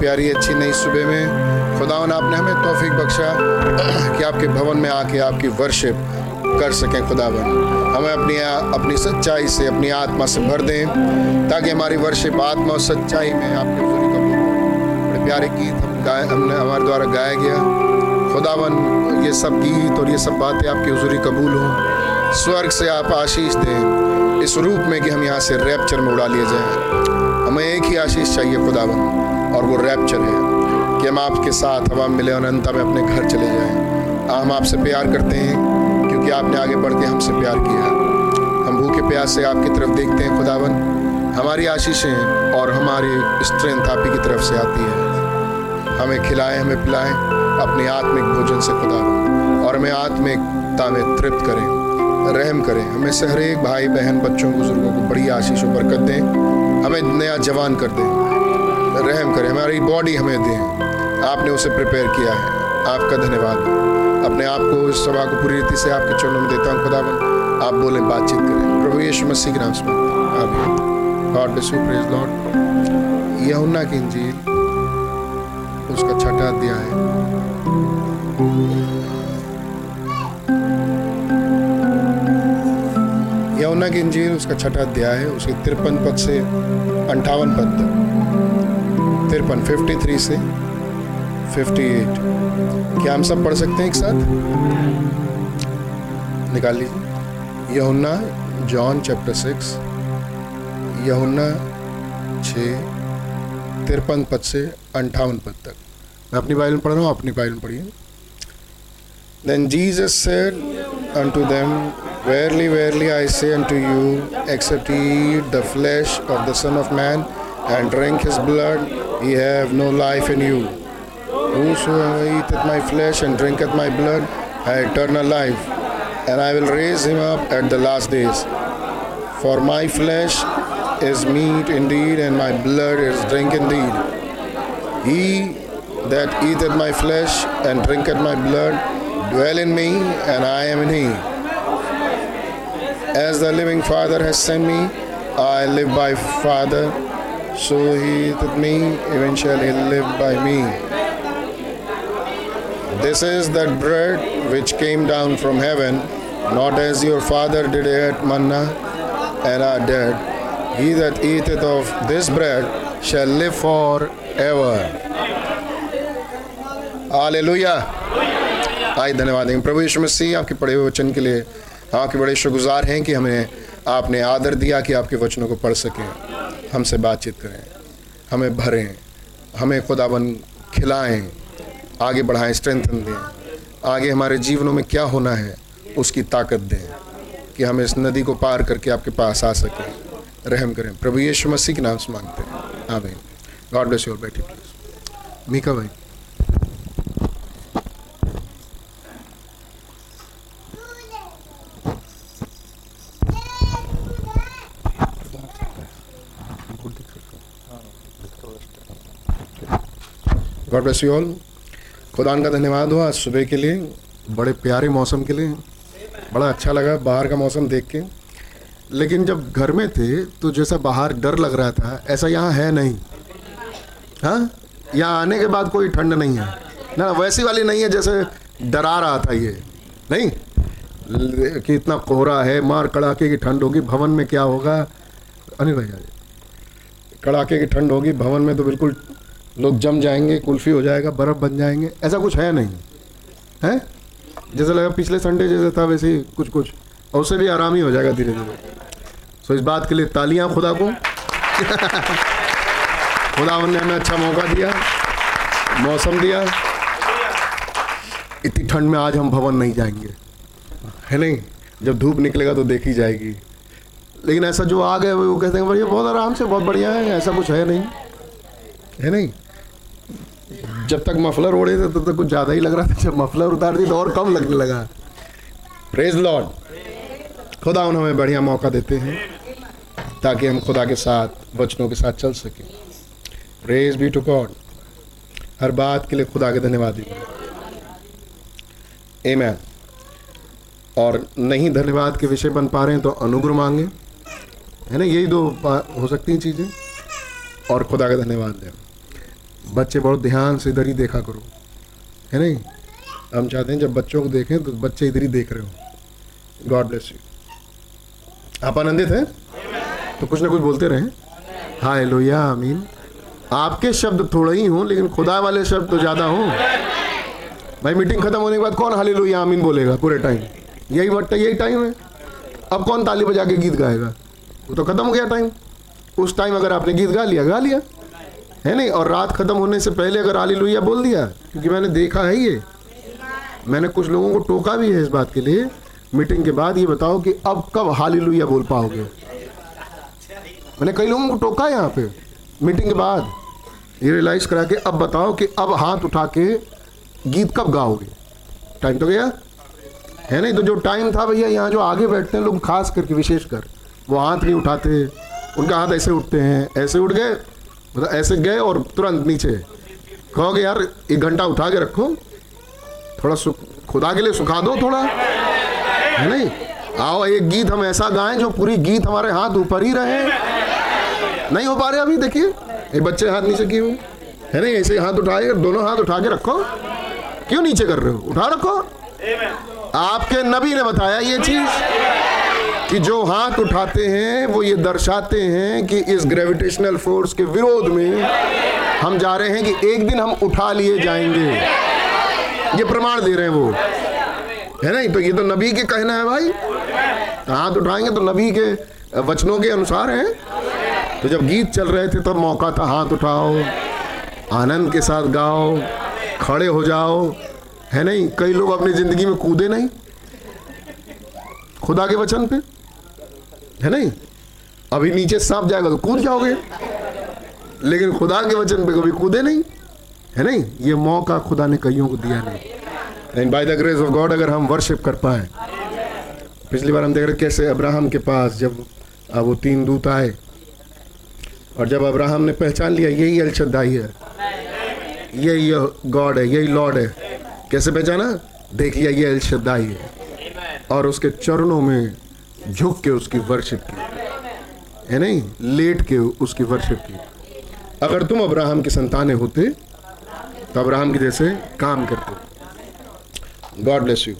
प्यारी, अच्छी, नई सुबह में। खुदावन, आपने हमें तोफ़ी बख्शा कि आपके भवन में आके आपकी वर्शिप कर सकें खुदावन। हमें अपनी अपनी सच्चाई से, अपनी आत्मा से भर दें, ताकि हमारी वर्शिप आत्मा और सच्चाई में आपके हजूरी कबूल बड़े प्यारे गीत हम गाए, हमने हमारे द्वारा गाया गया। खुदावन, ये सब गीत और ये सब बातें आपकी हजूरी कबूल हों। स्वर्ग से आप आशीष दें, इस रूप में कि हम यहाँ से रैप्चर में उड़ा लिए जाएँ। हमें एक ही आशीष चाहिए खुदावन। और वो रैप्चर है कि हम आपके साथ, हम आप मिले अंत में अपने घर चले जाएँ। हम आपसे प्यार करते हैं, क्योंकि आपने आगे बढ़ के हमसे प्यार किया। हम भूखे प्यास से आपकी तरफ़ देखते हैं, खुदावन। हमारी आशीषें और हमारी स्ट्रेंथ आप ही की तरफ़ से आती है। हमें खिलाएँ, हमें पिलाएँ, अपने आत्मिक भोजन से खुदावन। और हमें आत्मिकता में तृप्त करें, रहम करें। हमें से हर एक भाई, बहन, बच्चों, बुज़ुर्गों को बड़ी आशीष बरकत दें। हमें नया जवान कर दें। रहम करें, हमारी बॉडी हमें दें। आपने उसे प्रिपेयर किया है। आपका धन्यवाद। अपने आप को इस सभा को पूरी रीति से आपके चरणों में देता हूँ, खुदावन। आप बोले, बातचीत करें। प्रभु यीशु मसीह के नाम से आमीन। God bless you praise Lord यहुन्ना की इंजील, उसका छठा अध्याय। है यमुना की इंजील उसका छठा अध्याय है उसके तिरपन पद से अंठावन पद तक। तिरपन फिफ्टी थ्री से फिफ्टी एट क्या हम सब पढ़ सकते हैं एक साथ? निकाल लीजिए। यहुन्ना जॉन चैप्टर सिक्स। यहुन्ना छ। तिरपन पद से अंठावन पद तक। मैं अपनी बाइबल में पढ़ रहा हूँ अपनी बाइबल में पढ़िए। Then Jesus said unto them, Verily, verily, I say unto you, except ye eat the flesh of the Son of Man and drink his blood, ye have no life in you. Whosoever eateth my flesh and drinketh my blood hath eternal life, and I will raise him up at the last days. For my flesh is meat indeed, and my blood is drink indeed. He that eateth my flesh and drinketh my blood dwell in me, and I am in him. As the living Father has sent me, I live by Father, so he that me eventually live by me. This is that bread which came down from heaven, not as your father did eat manna and are dead. He that eateth of this bread shall live forever. Hallelujah. आइए धन्यवाद देंगे प्रभु यीशु मसीह आपके पढ़े हुए वचन के लिए आपके बड़े शुक्रगुजार हैं कि हमें आपने आदर दिया कि आपके वचनों को पढ़ सकें। हमसे बातचीत करें, हमें भरें, हमें खुदाबन खिलाएँ, आगे बढ़ाएँ स्ट्रेंथन दें। आगे हमारे जीवनों में क्या होना है, उसकी ताकत दें कि हम इस नदी को पार करके आपके पास आ सकें। रहम करें। प्रभु यीशु मसीह के नाम से मांगते हैं। हाँ भाई गॉड ब्लेस यू बैठी प्लीज़ मीका भाई। गॉड ब्लेस यू ऑल खुदान का धन्यवाद हो आज सुबह के लिए, बड़े प्यारे मौसम के लिए, बड़ा अच्छा लगा बाहर का मौसम देख के। लेकिन जब घर में थे तो जैसा बाहर डर लग रहा था, ऐसा यहाँ है नहीं। हाँ? यहाँ आने के बाद कोई ठंड नहीं है। ना, वैसी वाली नहीं है जैसे डरा रहा था ये। नहीं? कि इतना कोहरा है, मार कड़ाके की ठंड होगी, भवन में क्या होगा? अनिल भैया कड़ाके की ठंड होगी, भवन में तो बिल्कुल लोग जम जाएँगे, कुल्फी हो जाएगा, बर्फ़ बन जाएँगे, ऐसा कुछ है नहीं, है? जैसा लगा पिछले संडे जैसे था, वैसे ही कुछ कुछ। और उससे भी आराम ही हो जाएगा धीरे धीरे। सो इस बात के लिए तालियाँ खुदा को। खुदा ने हमें अच्छा मौका दिया, मौसम दिया। इतनी ठंड में आज हम भवन नहीं जाएँगे। है नहीं? जब धूप निकलेगा तो देखी जाएगी। लेकिन ऐसा जो आ गए, वो कहते हैं, भैया, बहुत आराम से, बहुत बढ़िया है, ऐसा कुछ है नहीं। है नहीं? जब तक मफलर ओढ़े थे, तब तक कुछ ज़्यादा ही लग रहा था। जब मफलर उतार दी तो और कम लगने लगा। प्रेज लॉर्ड खुदा उन हमें बढ़िया मौका देते हैं, ताकि हम खुदा के साथ, वचनों के साथ चल सकें। प्रेज बी टू गॉड हर बात के लिए खुदा के धन्यवाद ए मैन और नहीं धन्यवाद के विषय बन पा रहे हैं तो अनुग्रह मांगे। है ना, यही दो हो सकती हैं चीज़ें। और खुदा का धन्यवाद दें। बच्चे बहुत ध्यान से इधर ही देखा करो। है नहीं? हम चाहते हैं जब बच्चों को देखें तो बच्चे इधर ही देख रहे हो। गॉड ब्लेस यू आप आनंदित हैं? तो कुछ ना कुछ बोलते रहे। हाय लोहिया अमीन आपके शब्द थोड़े ही हों, लेकिन खुदा वाले शब्द तो ज़्यादा हों। भाई, मीटिंग खत्म होने के बाद कौन हाले लोहिया अमीन बोलेगा पूरे टाइम? यही वक्त यही टाइम है। अब कौन ताली बजा के गीत गाएगा? वो तो खत्म हो गया टाइम। उस टाइम अगर आपने गीत गा लिया गा लिया। है नहीं? और रात खत्म होने से पहले अगर आली लोहिया बोल दिया क्योंकि मैंने देखा है ये, मैंने कुछ लोगों को टोका भी है इस बात के लिए। मीटिंग के बाद ये बताओ कि अब कब हाली लोहिया बोल पाओगे? मैंने कई लोगों को टोका है यहाँ पे मीटिंग के बाद। ये रियलाइज़ करा के अब बताओ कि अब हाथ उठा के गीत कब गाओगे? टाइम तो गया। है नहीं? तो जो टाइम था भैया, यहाँ जो आगे बैठते हैं लोग, खास करके विशेष कर, वो हाथ नहीं उठाते, उनका हाथ ऐसे उठते हैं, ऐसे उठ गए। मतलब ऐसे गए और तुरंत नीचे। कहोगे यार, एक घंटा उठा के रखो। थोड़ा सुख खुदा के लिए सुखा दो थोड़ा। है नहीं? आओ, एक गीत हम ऐसा गाएँ जो पूरी गीत हमारे हाथ ऊपर ही रहे। नहीं हो पा रहे अभी, देखिए। ये बच्चे हाथ नीचे किए हुए। है नहीं? ऐसे हाथ उठाए, दोनों हाथ उठा के रखो। क्यों नीचे कर रहे हो? उठा रखो। आपके नबी ने बताया ये चीज़। कि जो हाथ उठाते हैं, वो ये दर्शाते हैं कि इस ग्रेविटेशनल फोर्स के विरोध में हम जा रहे हैं कि एक दिन हम उठा लिए जाएँगे। ये प्रमाण दे रहे हैं वो। है नहीं तो ये तो नबी के कहना है भाई। हाथ उठाएँगे तो नबी के वचनों के अनुसार है। तो जब गीत चल रहे थे, तब मौका था, हाथ उठाओ, आनंद के साथ गाओ, खड़े हो जाओ। है नहीं? कई लोग अपनी ज़िंदगी में कूदे नहीं। खुदा के वचन पे। है नहीं? अभी नीचे सांप जाएगा तो कूद जाओगे। लेकिन खुदा के वचन पे कभी कूदे नहीं। है नहीं? ये मौका खुदा ने कईयों को दिया नहीं। लेकिन by the grace of God अगर हम वर्शिप कर पाए। पिछली बार हम देख रहे कैसे अब्राहम के पास जब वो तीन दूत आए। और जब अब्राहम ने पहचान लिया, यही अलशदाई है। यही गॉड है, यही लॉर्ड है। कैसे पहचाना? देख लिया ये अलशदाई है। और उसके चरणों में झुक के उसकी वर्शिप की। है नहीं? लेट के उसकी वर्शिप की। अगर तुम अब्राहम की संतानें होते तो अब्राहम की जैसे काम करते। God bless you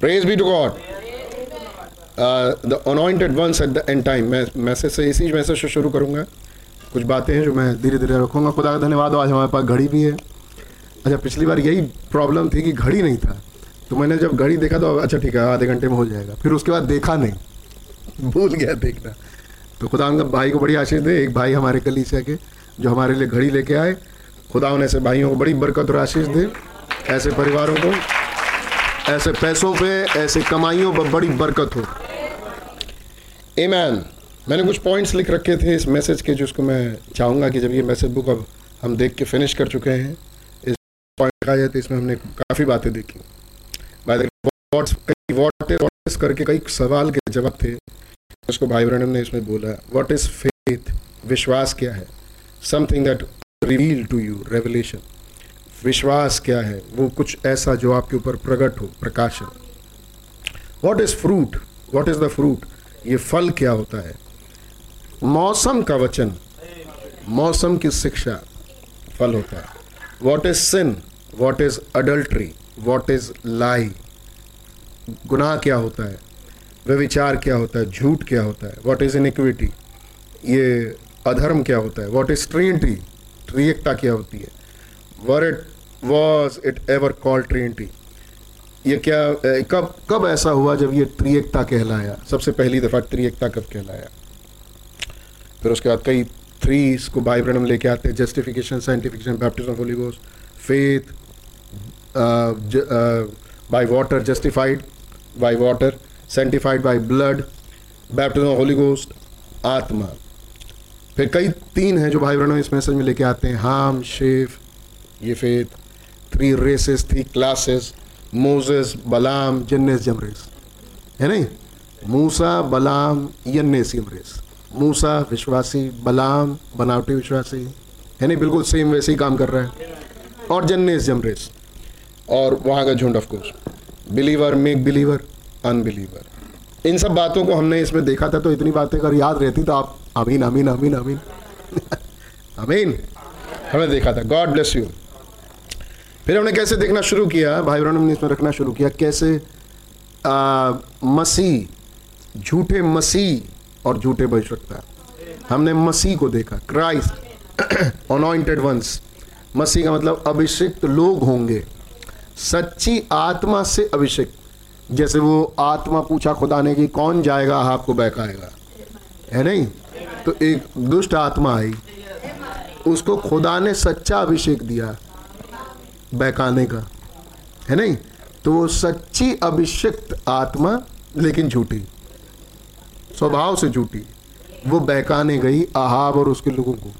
praise be to God the anointed ones at the end time मैं मैसेज से इसी मैसेज से शुरू करूँगा। कुछ बातें हैं जो मैं धीरे धीरे रखूँगा। खुदा का धन्यवाद, आज हमारे पास घड़ी भी है। अच्छा पिछली बार यही प्रॉब्लम थी कि घड़ी नहीं था। तो मैंने जब घड़ी देखा तो अच्छा ठीक है, आधे घंटे में हो जाएगा। फिर उसके बाद देखा नहीं। भूल गया देखना। तो खुदा उनका भाई को बड़ी आशीष दे। एक भाई हमारे गली से के, जो हमारे लिए घड़ी लेके आए। खुदा उन ऐसे भाइयों को बड़ी बरकत और आशीष दे। ऐसे परिवारों को, ऐसे पैसों पे, ऐसे कमाइयों पर बड़ी बरकत हो। मैन मैंने कुछ पॉइंट्स लिख रखे थे इस मैसेज के, जिसको मैं चाहूँगा कि जब ये मैसेज बुक अब हम देख के फिनिश कर चुके हैं। इस पॉइंट लिखा जाए तो इसमें हमने काफ़ी बातें देखी। कई वॉट करके कई सवाल के जवाब थे। उसको भाई ब्रहण ने इसमें बोला व्हाट इज़ फेथ विश्वास क्या है? Something that reveal to you revelation विश्वास क्या है? वो कुछ ऐसा जो आपके ऊपर प्रकट हो, प्रकाशन। What is fruit what is the fruit ये फल क्या होता है? मौसम का वचन। मौसम की शिक्षा फल होता है। What is sin what is adultery what is lie गुनाह क्या होता है? व्यविचार क्या होता है? झूठ क्या होता है? वॉट इज़ इनिक्विटी ये अधर्म क्या होता है? वॉट इज़ ट्रिनिटी त्रियकता क्या होती है? Were it was it ever called Trinity ये क्या कब कब ऐसा हुआ जब ये त्रिएकता कहलाया? सबसे पहली दफ़ा त्रिएकता कब कहलाया? फिर उसके बाद कई थ्री इसको बाई ब्रनम लेके आते हैं justification sanctification baptism Holi goes faith by water justified by water sanctified by blood baptism Holy Ghost आत्मा फिर कई तीन हैं जो भाई बहनों इस मैसेज में लेके आते हैं। हाम, शेफ, ये faith three races three classes Moses Balaam Jannes Jambres है नहीं? मूसा बलाम यन्नेस यमरेस मूसा विश्वासी बलाम बनावटी विश्वासी. है नहीं? बिल्कुल सेम वैसे ही काम कर रहा है। और जन्नेस जमरेस और वहाँ का झुंड of course believer make believer unbeliever इन सब बातों को हमने इसमें देखा था तो इतनी बातें अगर याद रहती तो आप अमीन अमीन अमीन अमीन अमीन हमने देखा था। गॉड ब्लेस यू फिर हमने कैसे देखना शुरू किया? भाई बहनों ने इसमें रखना शुरू किया। कैसे मसीह, झूठे मसीह और झूठे भविष्यता हमने मसीह को देखा। क्राइस्ट अनॉइंटेड वंस मसीह का मतलब अभिषिक्त लोग होंगे। सच्ची आत्मा से अभिषेक। जैसे वो आत्मा पूछा खुदा ने कि कौन जाएगा, आपको बहकाएगा। है नहीं? तो एक दुष्ट आत्मा आई। उसको खुदा ने सच्चा अभिषेक दिया बहकाने का। है नहीं? तो वो सच्ची अभिषिक्त आत्मा लेकिन झूठी। स्वभाव से झूठी। वो बहकाने गई आहाब और उसके लोगों को।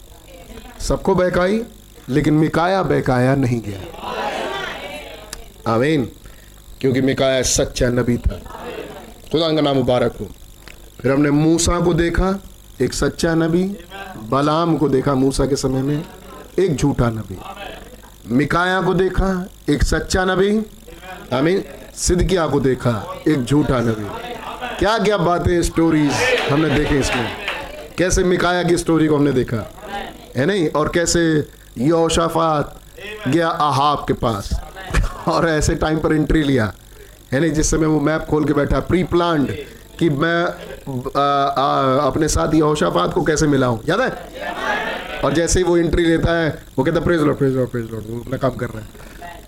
सबको बहकाई, लेकिन मिकाया बहकाया नहीं गया। आमीन। क्योंकि मिकाया सच्चा नबी था। खुदा का नाम मुबारक हो। फिर हमने मूसा को देखा, एक सच्चा नबी। बलाम को देखा, मूसा के समय में, एक झूठा नबी। मिकाया को देखा, एक सच्चा नबी। आमीन। सिद्किया को देखा, एक झूठा नबी। क्या क्या बातें स्टोरीज हमने देखे इसमें। कैसे मिकाया की स्टोरी को हमने देखा। है नहीं? और कैसे योशाफात गया आहाब के पास। और ऐसे टाइम पर एंट्री लिया। है नहीं जिस समय वो मैप खोल के बैठा प्री प्लान कि मैं आ, आ, अपने साथ यहोशाफात को कैसे मिलाऊं? याद है? और जैसे ही वो एंट्री लेता है वो कहता praise Lord praise Lord praise Lord वो अपना काम कर रहे हैं।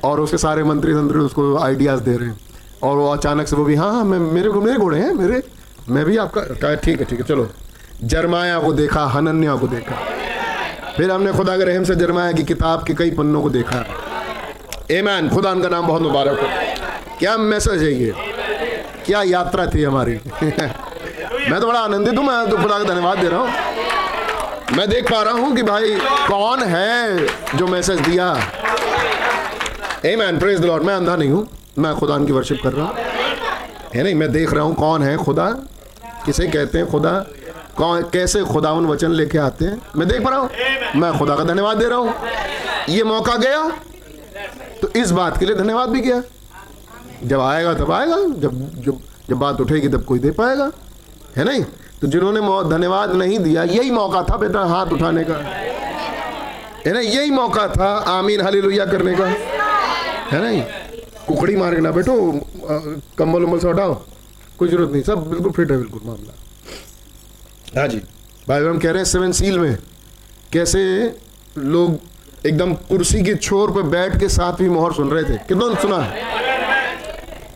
और उसके सारे मंत्री तंत्री उसको आइडियाज़ दे रहे हैं। और वो अचानक से वो भी हाँ हाँ मैं मेरे को मेरे घोड़े हैं मेरे मैं भी आपका ठीक है ठीक है चलो। जरमाया को देखा हनन्या को देखा। फिर हमने खुदा के रहम से जरमाया की किताब के कई पन्नों को देखा। एमैन खुदा का नाम बहुत मुबारक हो। क्या मैसेज है ये? क्या यात्रा थी हमारी? मैं तो बड़ा आनंदित हूँ, मैं तो खुदा का धन्यवाद दे रहा हूँ। मैं देख पा रहा हूँ कि भाई कौन है जो मैसेज दिया? ए मैन प्रेज द मैं अंधा नहीं हूँ, मैं खुदा की वर्शिप कर रहा हूँ। है नहीं? मैं देख रहा हूँ कौन है खुदा? किसे कहते हैं खुदा? कौन, कैसे खुदावन वचन लेके आते हैं? मैं देख पा रहा हूँ। मैं खुदा का धन्यवाद दे रहा हूँ। ये मौका गया तो इस बात के लिए धन्यवाद भी किया। जब आएगा, तब आएगा। जब जब जब बात उठेगी, तब कोई दे पाएगा। है नहीं? तो जिन्होंने धन्यवाद नहीं दिया, यही मौका था बेटा हाथ उठाने का। है ना यही मौका था आमीन हाली करने का। है नहीं? कुकड़ी मार के ना बैठो कंबल उम्बल से हटाओ। कोई ज़रूरत नहीं, सब बिल्कुल फिट है, बिल्कुल मामला। हाँ जी। भाई हम कह रहे हैं, सेवन सील में। कैसे लोग एकदम कुर्सी के छोर पर बैठ के साथ भी मोहर सुन रहे थे। कितना सुना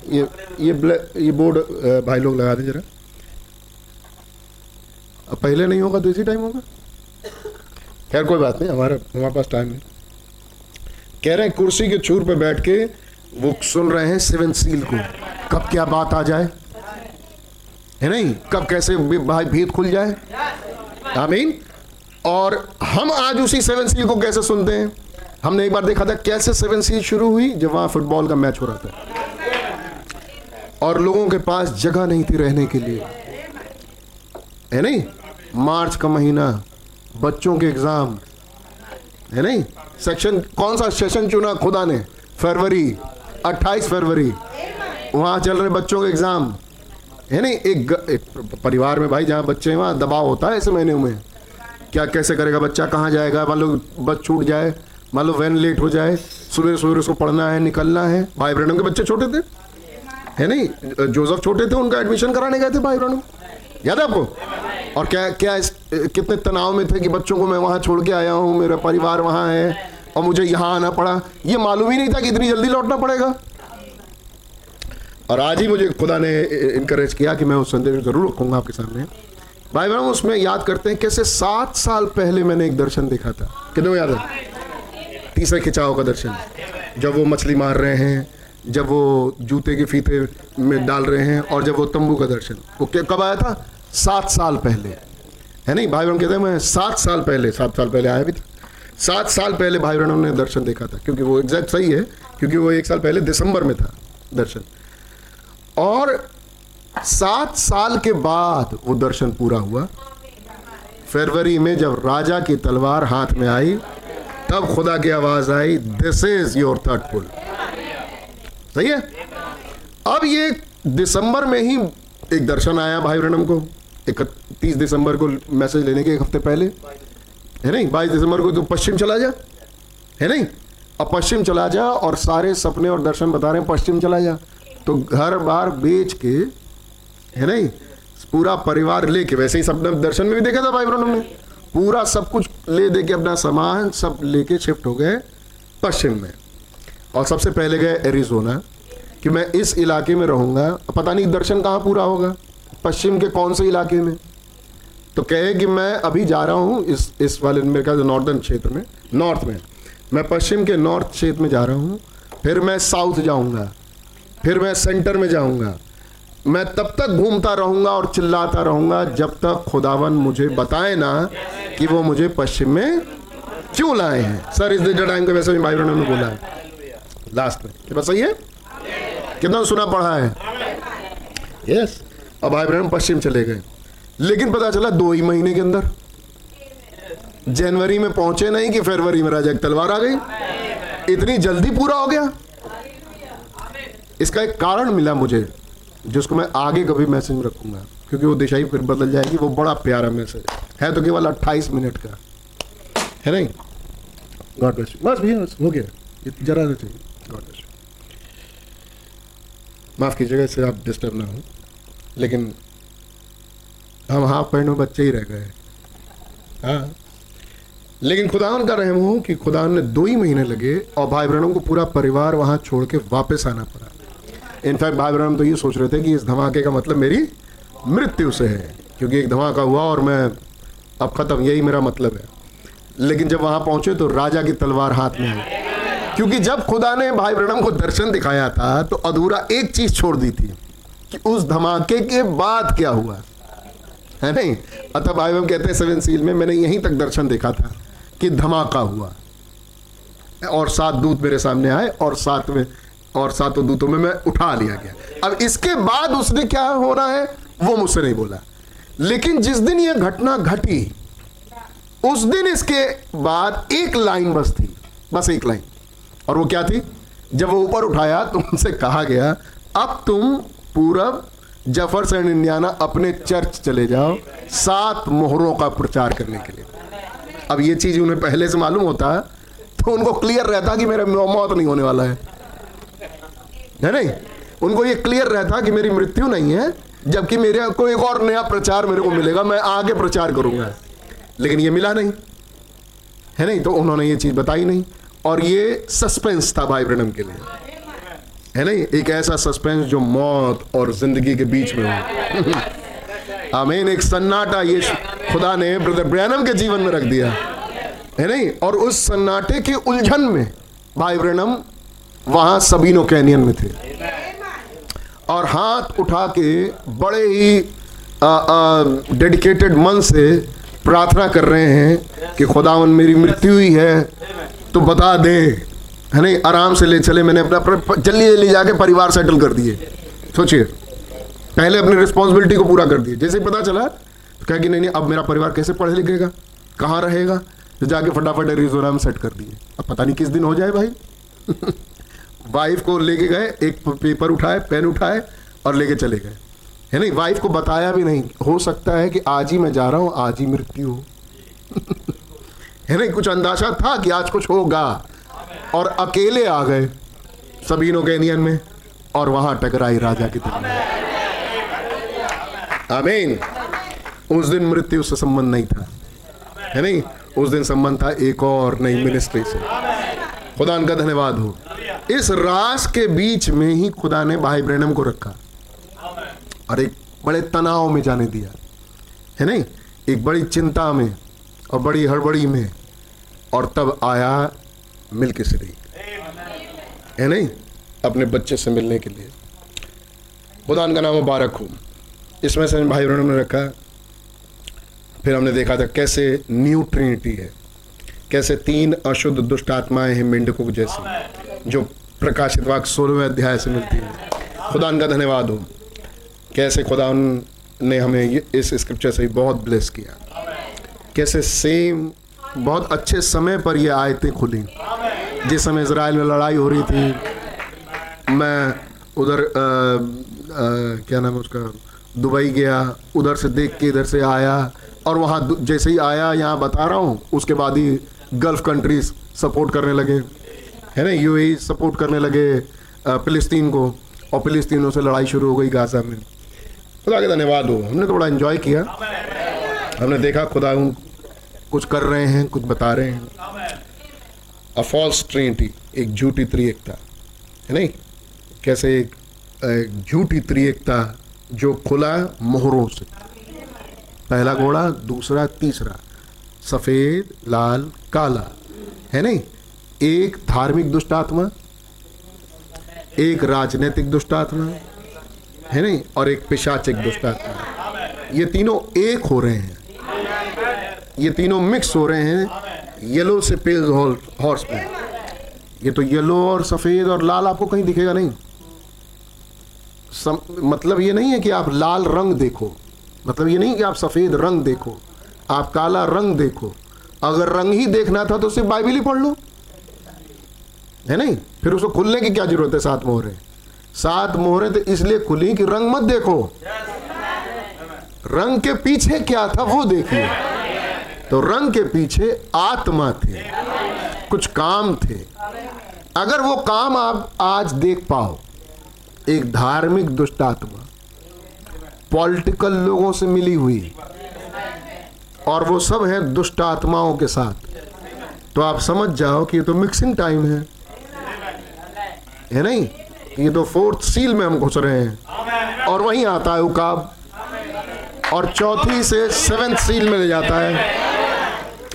ये ये ये बोर्ड भाई लोग लगा दें जरा। अब पहले नहीं होगा तो इसी टाइम होगा। खैर, कोई बात नहीं, हमारे हमारे पास टाइम है। कह रहे हैं कुर्सी के छूर पे बैठ के वो सुन रहे हैं सेवन सील को। कब क्या बात आ जाए? है नहीं? कब कैसे भाई भेद खुल जाए? आमीन। और हम आज उसी सेवन सील को कैसे सुनते हैं? हमने एक बार देखा था कैसे सेवन सील शुरू हुई जब वहाँ फुटबॉल का मैच हो रहा था। और लोगों के पास जगह नहीं थी रहने के लिए। है नहीं? मार्च का महीना बच्चों के एग्ज़ाम है नहीं? सेक्शन कौन सा सेशन चुना? खुदा ने। फरवरी 28 फरवरी। वहाँ चल रहे बच्चों के एग्ज़ाम है नहीं? एक, एक परिवार में भाई जहाँ बच्चे हैं वहाँ दबाव होता है ऐसे महीने में। क्या कैसे करेगा बच्चा? कहाँ जाएगा? मान लो बस छूट जाए। मान लो वैन लेट हो जाए। सुबह सुबह उसको पढ़ना है निकलना है। भाई बहनों के बच्चे छोटे थे। है नहीं? जोसफ छोटे थे उनका एडमिशन कराने गए थे भाई बहनों। याद है आपको? और क्या क्या इस, कितने तनाव में थे कि बच्चों को मैं वहाँ छोड़ के आया हूँ मेरा परिवार वहाँ है और मुझे यहाँ आना पड़ा। ये मालूम ही नहीं था कि इतनी जल्दी लौटना पड़ेगा। और आज ही मुझे खुदा ने इनक्रेज किया कि मैं उस संदेश को ज़रूर रखूँगा आपके सामने। भाई बहनों, उसमें याद करते हैं कैसे सात साल पहले मैंने एक दर्शन देखा था। कितने याद है? तीसरे खिंचाव का दर्शन। जब वो मछली मार रहे हैं, जब वो जूते के फीते में डाल रहे हैं, और जब वो तंबू का दर्शन। वो कब आया था? सात साल पहले। है नहीं? भाई बहन कहते हैं, मैं सात साल पहले, सात साल पहले आया भी था। सात साल पहले भाई बहनों ने दर्शन देखा था, क्योंकि वो एग्जैक्ट सही है, क्योंकि वो एक साल पहले दिसंबर में था दर्शन। और सात साल के बाद वो दर्शन पूरा हुआ। फरवरी में जब राजा की तलवार हाथ में आई, तब खुदा की आवाज़ आई this is your third pull सही है? अब ये दिसंबर में ही एक दर्शन आया भाई ब्रनम को। इकतीस दिसंबर को मैसेज लेने के एक हफ़्ते पहले। है नहीं? बाईस दिसंबर को तो पश्चिम चला जा। है नहीं? अब पश्चिम चला जा और सारे सपने और दर्शन बता रहे हैं, पश्चिम चला जा। तो घर बार बेच के है नहीं? पूरा परिवार लेके, वैसे ही सपने दर्शन में भी देखा था भाई ब्रनम ने। पूरा सब कुछ ले दे के अपना सामान सब लेके शिफ्ट हो गए पश्चिम में। और सबसे पहले गए एरिजोना कि मैं इस इलाके में रहूँगा। पता नहीं दर्शन कहाँ पूरा होगा, पश्चिम के कौन से इलाके में? तो कहे कि मैं अभी जा रहा हूँ इस इस वाले, मेरे ख्याल नॉर्दर्न क्षेत्र में, नॉर्थ में। मैं पश्चिम के नॉर्थ क्षेत्र में जा रहा हूँ, फिर मैं साउथ जाऊँगा, फिर मैं सेंटर में जाऊँगा। मैं तब तक घूमता रहूँगा और चिल्लाता रहूँगा जब तक खुदावन मुझे बताए ना कि वो मुझे पश्चिम में क्यों लाए हैं। सर इस टाइम को वैसे भी भाई ने बोला है। लास्ट में। क्या सही है? कितना सुना पढ़ा है? यस अब भाई बहन पश्चिम चले गए। लेकिन पता चला दो ही महीने के अंदर। जनवरी में पहुँचे नहीं कि फरवरी में राजा तलवार आ गई। इतनी जल्दी पूरा हो गया। इसका एक कारण मिला मुझे। जिसको मैं आगे कभी मैसेज में रखूँगा, क्योंकि वो दिशा ही फिर बदल जाएगी, वो बड़ा प्यारा मैसेज है। तो केवल 28 मिनट का। है नहीं? गॉड ब्लेस यू बस भैया हो गया। जरा चाहिए। गॉड ब्लेस यू माफ़ कीजिएगा, इससे आप डिस्टर्ब ना हो। लेकिन हम हाफ़ पैंट में बच्चे ही रह गए हाँ। लेकिन खुदान का रहम हो कि खुदान ने दो ही महीने लगे और भाई बहनों को पूरा परिवार वहाँ छोड़ के वापस आना पड़ा। इनफैक्ट भाई बहन तो ये सोच रहे थे कि इस धमाके का मतलब मेरी मृत्यु से है, क्योंकि एक धमाका हुआ और मैं अब ख़त्म, यही मेरा मतलब है। लेकिन जब वहाँ पहुँचे तो राजा की तलवार हाथ में आई। क्योंकि जब खुदा ने भाई ब्रणम को दर्शन दिखाया था तो अधूरा एक चीज़ छोड़ दी थी कि उस धमाके के बाद क्या हुआ। है नहीं? अतः भाई बहन कहते हैं, सेवन सील में मैंने यहीं तक दर्शन देखा था कि धमाका हुआ। और सात दूत मेरे सामने आए और सात में और सातों दूतों में मैं उठा लिया गया। अब इसके बाद उसने क्या हो रहा है, वो मुझसे नहीं बोला। लेकिन जिस दिन यह घटना घटी, उस दिन इसके बाद एक लाइन बस थी, बस एक लाइन। और वो क्या थी? जब वो ऊपर उठाया तो उनसे कहा गया, अब तुम पूरब जफरसन इंडियाना अपने चर्च चले जाओ, सात मोहरों का प्रचार करने के लिए। अब ये चीज़ उन्हें पहले से मालूम होता है तो उनको क्लियर रहता कि मेरा मौत नहीं होने वाला है। है नहीं, उनको ये क्लियर रहता कि मेरी मृत्यु नहीं है, जबकि मेरे को एक और नया प्रचार मेरे को मिलेगा, मैं आगे प्रचार करूँगा। लेकिन ये मिला नहीं, है नहीं? तो उन्होंने ये चीज़ बताई नहीं, और ये सस्पेंस था भाई ब्रनम के लिए। है नहीं? एक ऐसा सस्पेंस जो मौत और ज़िंदगी के बीच में हो। आमीन, एक सन्नाटा ये खुदा ने ब्रदर ब्रैनम के जीवन में रख दिया। है नहीं? और उस सन्नाटे के उलझन में भाई ब्रनम वहाँ सबीनो कैनियन में थे। और हाथ उठा के बड़े ही डेडिकेटेड मन से प्रार्थना कर रहे हैं कि खुदावन मेरी मृत्यु हुई है तो बता दे। है नहीं? आराम से ले चले। मैंने अपना जल्दी जल्दी जाके परिवार सेटल कर दिए। सोचिए। पहले अपनी रिस्पॉन्सिबिलिटी को पूरा कर दिए। जैसे पता चला तो कह कि नहीं नहीं, अब मेरा परिवार कैसे पढ़े लिखेगा? कहाँ रहेगा? तो जाके फटाफट रिजोराम सेट कर दिए। अब पता नहीं किस दिन हो जाए भाई। वाइफ को लेके गए, एक पेपर उठाए, पेन उठाए और लेके चले गए। है नहीं? वाइफ को बताया भी नहीं। हो सकता है कि आज ही मैं जा रहा हूँ, आज ही मृत्यु हो। है नहीं? कुछ अंदाज़ा था कि आज कुछ होगा। और अकेले आ गए सभी नोकेनियन में और वहाँ टकराई राजा की तरफ़ आमीन। उस दिन मृत्यु से संबंध नहीं था। है नहीं? उस दिन संबंध था एक और नई मिनिस्ट्री से। खुदा का धन्यवाद हो। इस रास के बीच में ही खुदा ने भाई ब्रैनम को रखा। और एक बड़े तनाव में जाने दिया। है नहीं? एक बड़ी चिंता में और बड़ी हड़बड़ी में। और तब आया मिल के है नहीं? अपने बच्चे से मिलने के लिए। खुदान का नाम मुबारक हो। इसमें से भाई बहनों ने रखा। फिर हमने देखा था कैसे न्यू ट्रिनिटी है। कैसे तीन अशुद्ध दुष्ट आत्माएँ हैं मेंढकों जैसी, जो प्रकाशित वाक सोलहवें अध्याय से मिलती है। खुदा का धन्यवाद हो। कैसे खुदा ने हमें इस स्क्रिप्चर से बहुत ब्लेस किया। कैसे सेम बहुत अच्छे समय पर ये आयतें खुली। जिस समय इसराइल में लड़ाई हो रही थी, मैं उधर क्या नाम है उसका, दुबई गया, उधर से देख के इधर से आया, और वहाँ जैसे ही आया, यहाँ बता रहा हूँ, उसके बाद ही गल्फ कंट्रीज़ सपोर्ट करने लगे। है ना यूएई सपोर्ट करने लगे फिलिस्तीन को, और फिलिस्तीनों से लड़ाई शुरू हो गई गाजा में। खुदा के धन्यवाद हो। हमने तो बड़ा एंजॉय किया। हमने देखा खुदा उन कुछ कर रहे हैं, कुछ बता रहे हैं। अ फॉल्स ट्रिनिटी एक झूठी त्रिएकता। है नहीं? कैसे एक झूठी त्रिएकता जो खुला मोहरों से। पहला घोड़ा, दूसरा, तीसरा। सफ़ेद लाल काला। है नहीं? एक धार्मिक दुष्ट आत्मा एक राजनीतिक दुष्ट आत्मा है नहीं? और एक पिशाचिक दुष्ट आत्मा ये तीनों एक हो रहे हैं। ये तीनों मिक्स हो रहे हैं। येलो से पेल हॉर्स में ये तो येलो और सफ़ेद और लाल आपको कहीं दिखेगा नहीं। सम, मतलब ये नहीं है कि आप लाल रंग देखो। मतलब ये नहीं कि आप सफ़ेद रंग देखो। आप काला रंग देखो। अगर रंग ही देखना था तो सिर्फ़ बाइबिल ही पढ़ लो। है नहीं? फिर उसको खुलने की क्या ज़रूरत है? सात मोहरे। सात मोहरे तो इसलिए खुली कि रंग मत देखो। रंग के पीछे क्या था वो देखिए। तो रंग के पीछे आत्मा थे। कुछ काम थे। अगर वो काम आप आज देख पाओ, एक धार्मिक दुष्ट आत्मा, पॉलिटिकल लोगों से मिली हुई और वो सब हैं दुष्ट आत्माओं के साथ। तो आप समझ जाओ कि ये तो मिक्सिंग टाइम है। है नहीं? ये तो फोर्थ सील में हम घुस रहे हैं। और वहीं आता है उकाब। और चौथी से सेवेंथ सील में ले जाता है।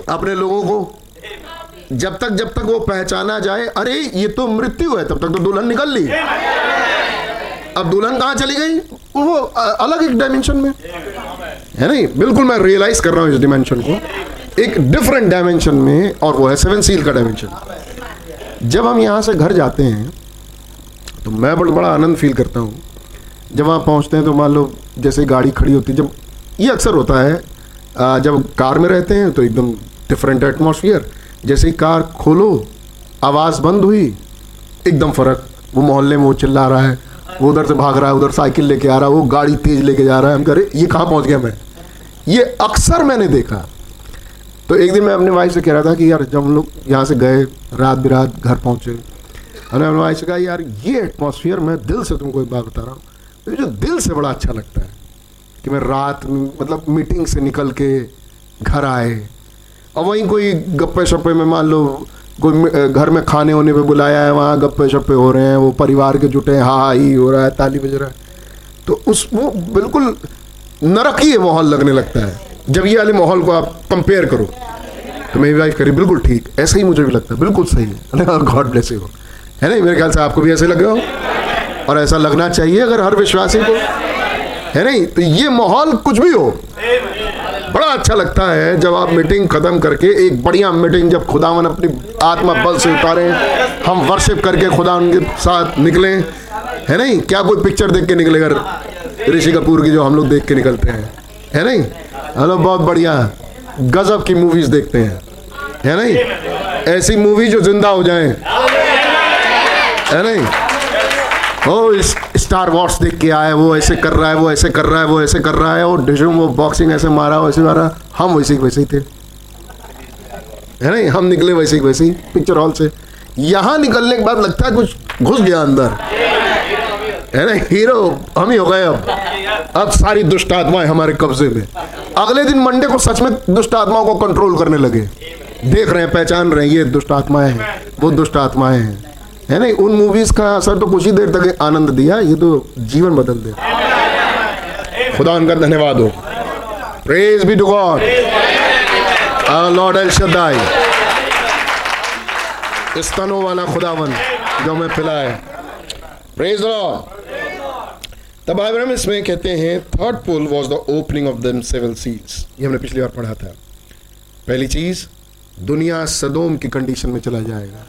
अपने लोगों को। जब तक जब तक वो पहचाना जाए, अरे, ये तो मृत्यु है, तब तक तो दुल्हन निकल ली। अब दुल्हन कहाँ चली गई? वो अलग एक डायमेंशन में। है नहीं? बिल्कुल मैं रियलाइज़ कर रहा हूँ इस डिमेंशन को। एक डिफरेंट डायमेंशन में, और वो है सेवन सील का डायमेंशन जब हम यहाँ से घर जाते हैं तो मैं बड़ा बड़ा आनंद फील करता हूँ। जब वहाँ पहुँचते हैं तो मान लो जैसे गाड़ी खड़ी होती है, जब ये अक्सर होता है जब कार में रहते हैं तो एकदम डिफरेंट एटमोसफियर जैसे ही कार खोलो, आवाज़ बंद हुई, एकदम फ़र्क। वो मोहल्ले में वो चिल्ला रहा है वो उधर से भाग रहा है, उधर साइकिल लेके आ रहा है, वो गाड़ी तेज लेके जा रहा है। हम कह रहे, ये कहाँ पहुँच गया मैं? ये अक्सर मैंने देखा। तो एक दिन मैं अपने वाइफ से कह रहा था कि, यार, जब हम लोग यहाँ से गए, रात बिरात घर पहुँचे। मैंने अपने वाइफ से कहा, यार, ये एटमोसफियर मैं दिल से तुमको एक बात बता रहा हूँ। मुझे दिल से बड़ा अच्छा लगता है कि मैं रात मतलब मीटिंग से निकल के घर आए और वहीं कोई गप्पे शप्पे में मान लो कोई घर में खाने होने पे बुलाया है, वहाँ गप्पे शप्पे हो रहे हैं, वो परिवार के जुटे हैं हा हा ही हो रहा है, ताली बज रहा है। तो उस, वो बिल्कुल नरक ही माहौल लगने लगता है। जब ये वाले माहौल को आप कंपेयर करो तो मेरी वाइफ करी बिल्कुल ठीक, ऐसा ही मुझे भी लगता है, बिल्कुल सही है। गॉड ब्लेस यू है ना मेरे ख्याल से आपको भी ऐसे लग रहा हो, और ऐसा लगना चाहिए अगर हर विश्वासी को। है नहीं तो ये माहौल कुछ भी हो बड़ा अच्छा लगता है जब आप मीटिंग खत्म करके एक बढ़िया मीटिंग जब खुदावन अपनी आत्मा बल से उतारे, हम वर्शिप करके खुदा उनके साथ निकले। है नहीं? क्या कोई पिक्चर देख के निकले निकलेगा ऋषि कपूर की जो हम लोग देख के निकलते हैं? है नहीं? हम लोग बहुत बढ़िया। गजब की मूवीज़ देखते हैं। है नहीं? ऐसी मूवी जो ज़िंदा हो जाए। है नहीं? ओ इस स्टार वॉर्स देख के आया, वो ऐसे कर रहा है, वो ऐसे कर रहा है, वो ऐसे कर रहा है, और डिशुम वो बॉक्सिंग ऐसे मारा, वैसे मारा। हम वैसे ही वैसे ही थे। है नहीं हम निकले वैसे ही वैसे ही पिक्चर हॉल से। यहाँ निकलने के बाद लगता है कुछ घुस गया अंदर। है ना? हीरो हम ही हो गए अब। अब सारी दुष्ट आत्माएँ हमारे कब्जे में। अगले दिन मंडे को सच में दुष्ट आत्माओं को कंट्रोल करने लगे। देख रहे हैं, पहचान रहे हैं, ये दुष्ट आत्माएँ हैं, वो दुष्ट आत्माएँ हैं। है नहीं उन मूवीज़ का असर तो कुछ ही देर तक आनंद दिया, ये तो जीवन बदल दे। खुदा उनका धन्यवाद हो। Praise be to God Lord El Shaddai स्तनों वाला खुदावन जो हमें पिलाए। प्रेज लॉर्ड तब अब्राहम इसमें कहते हैं third pull was the opening of the seven seals ये हमने पिछली बार पढ़ा था। पहली चीज़, दुनिया सदोम की कंडीशन में चला जाएगा।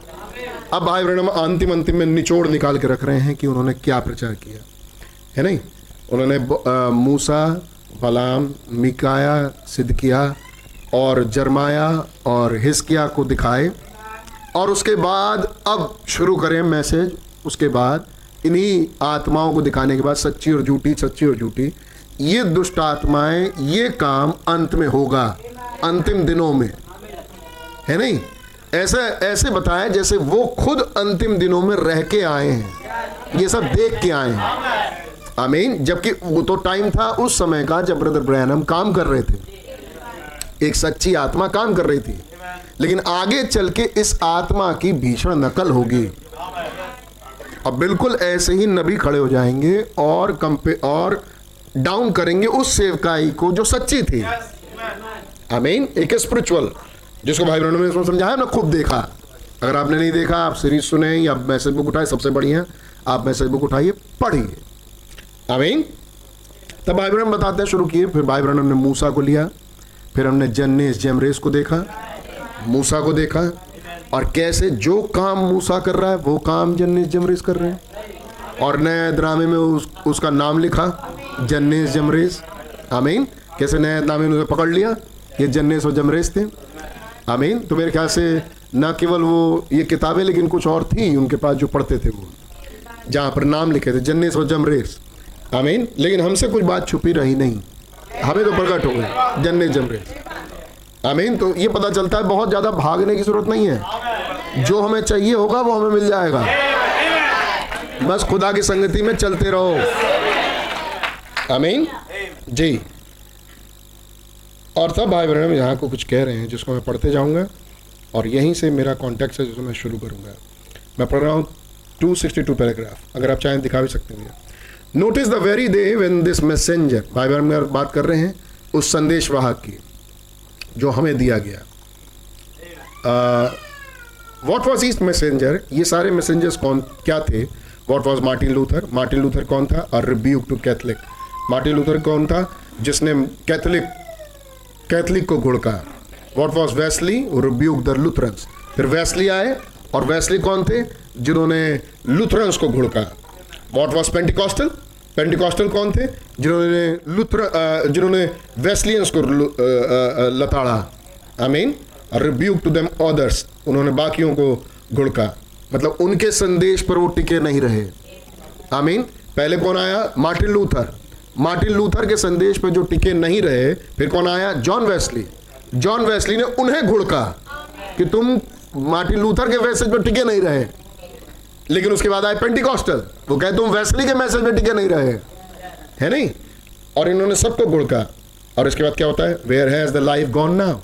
अब भाई ब्रहणम अंतिम अंतिम में निचोड़ निकाल के रख रहे हैं कि उन्होंने क्या प्रचार किया। है नहीं? उन्होंने मूसा, बलाम, मिकाया, सिद्किया और जरमाया और हिस्किया को दिखाए और उसके बाद अब शुरू करें मैसेज। उसके बाद इन्हीं आत्माओं को दिखाने के बाद सच्ची और झूठी, सच्ची और झूठी। ये दुष्ट आत्माएँ, ये काम अंत में होगा, अंतिम दिनों में। है नहीं? ऐसे ऐसे बताया जैसे वो खुद अंतिम दिनों में रह के आए हैं। ये सब देख के आए हैं। आमीन। जबकि वो तो टाइम था उस समय का जब ब्रदर ब्रैनम काम कर रहे थे। एक सच्ची आत्मा काम कर रही थी। लेकिन आगे चल के इस आत्मा की भीषण नकल होगी। अब बिल्कुल ऐसे ही नबी खड़े हो जाएँगे और कंपे, और डाउन करेंगे उस सेवकाई को जो सच्ची थी। आई मीन एक स्पिरिचुअल जिसको भाई बहनों ने समझाया हमने खूब देखा। अगर आपने नहीं देखा आप सीरीज़ सुने या मैसेज बुक उठाए सबसे बढ़िया आप मैसेज बुक उठाइए पढ़िए। आई मीन तब भाई बहन बताते हैं शुरू किए फिर भाई बहनों ने मूसा को लिया फिर हमने जन्नेस जेमरेस को देखा मूसा को देखा और कैसे जो काम मूसा कर रहा है वो काम जन्नेस जमरेस कर रहे हैं। और नए ड्रामे में उस, उसका नाम लिखा जन्नेस जमरेस आमीन? कैसे नए ड्रामे ने पकड़ लिया ये जन्नेस और जमरेस थे। आमीन? तो मेरे ख्याल से न केवल वो ये किताबें, लेकिन कुछ और थी उनके पास जो पढ़ते थे वो, जहाँ पर नाम लिखे थे, जन्नेस और जमरेस। आमीन? लेकिन हमसे कुछ बात छुपी रही नहीं। हमें तो प्रकट हो गए जन्नेस, जमरेस। आमीन? तो ये पता चलता है, बहुत ज़्यादा भागने की ज़रूरत नहीं है। जो हमें चाहिए होगा, वो हमें मिल जाएगा। बस खुदा की संगति में चलते रहो। आमीन? जी। और तब भाई बहन यहाँ को कुछ कह रहे हैं, जिसको मैं पढ़ते जाऊँगा और यहीं से मेरा कॉन्टेक्ट है, जिसको मैं शुरू करूँगा। मैं पढ़ रहा हूँ 262 पैराग्राफ अगर आप चाहें दिखा भी सकते हैं notice the very day when this messenger भाई बहन में बात कर रहे हैं, उस संदेश वाहक की, जो हमें दिया गया। वॉट वॉज़ ईस्ट मैसेंजर ये सारे मैसेंजर्स कौन, क्या थे? What was Martin Luther Martin Luther कौन था? और rebuke to Catholic Martin Luther कौन था? जिसने कैथलिक कैथलिक को घुड़का what was Wesley rebuke the Lutherans फिर वैसली आए, और वैसली कौन थे? जिन्होंने लुथरंस को घुड़का वॉट वॉज़ पेंटिकॉस्टल पेंटिकॉस्टल कौन थे? जिन्होंने लुथर जिन्होंने वेस्लियंस को लताड़ा। I mean rebuke to them others उन्होंने बाकियों को घुड़का मतलब उनके संदेश पर वो टिके नहीं रहे। आई मीन पहले कौन आया? मार्टिन लूथर मार्टिन लूथर के संदेश पर जो टिके नहीं रहे, फिर कौन आया? John Wesley. जॉन वेस्ली ने उन्हें घुड़का कि तुम मार्टिन लूथर के मैसेज पर टिके नहीं रहे। लेकिन उसके बाद आए पेंटिकॉस्टल। वो कहे, तुम वैसली के मैसेज में टिके नहीं रहे। है नहीं? और इन्होंने सबको गुड़का और इसके बाद क्या होता है? Where has the life gone now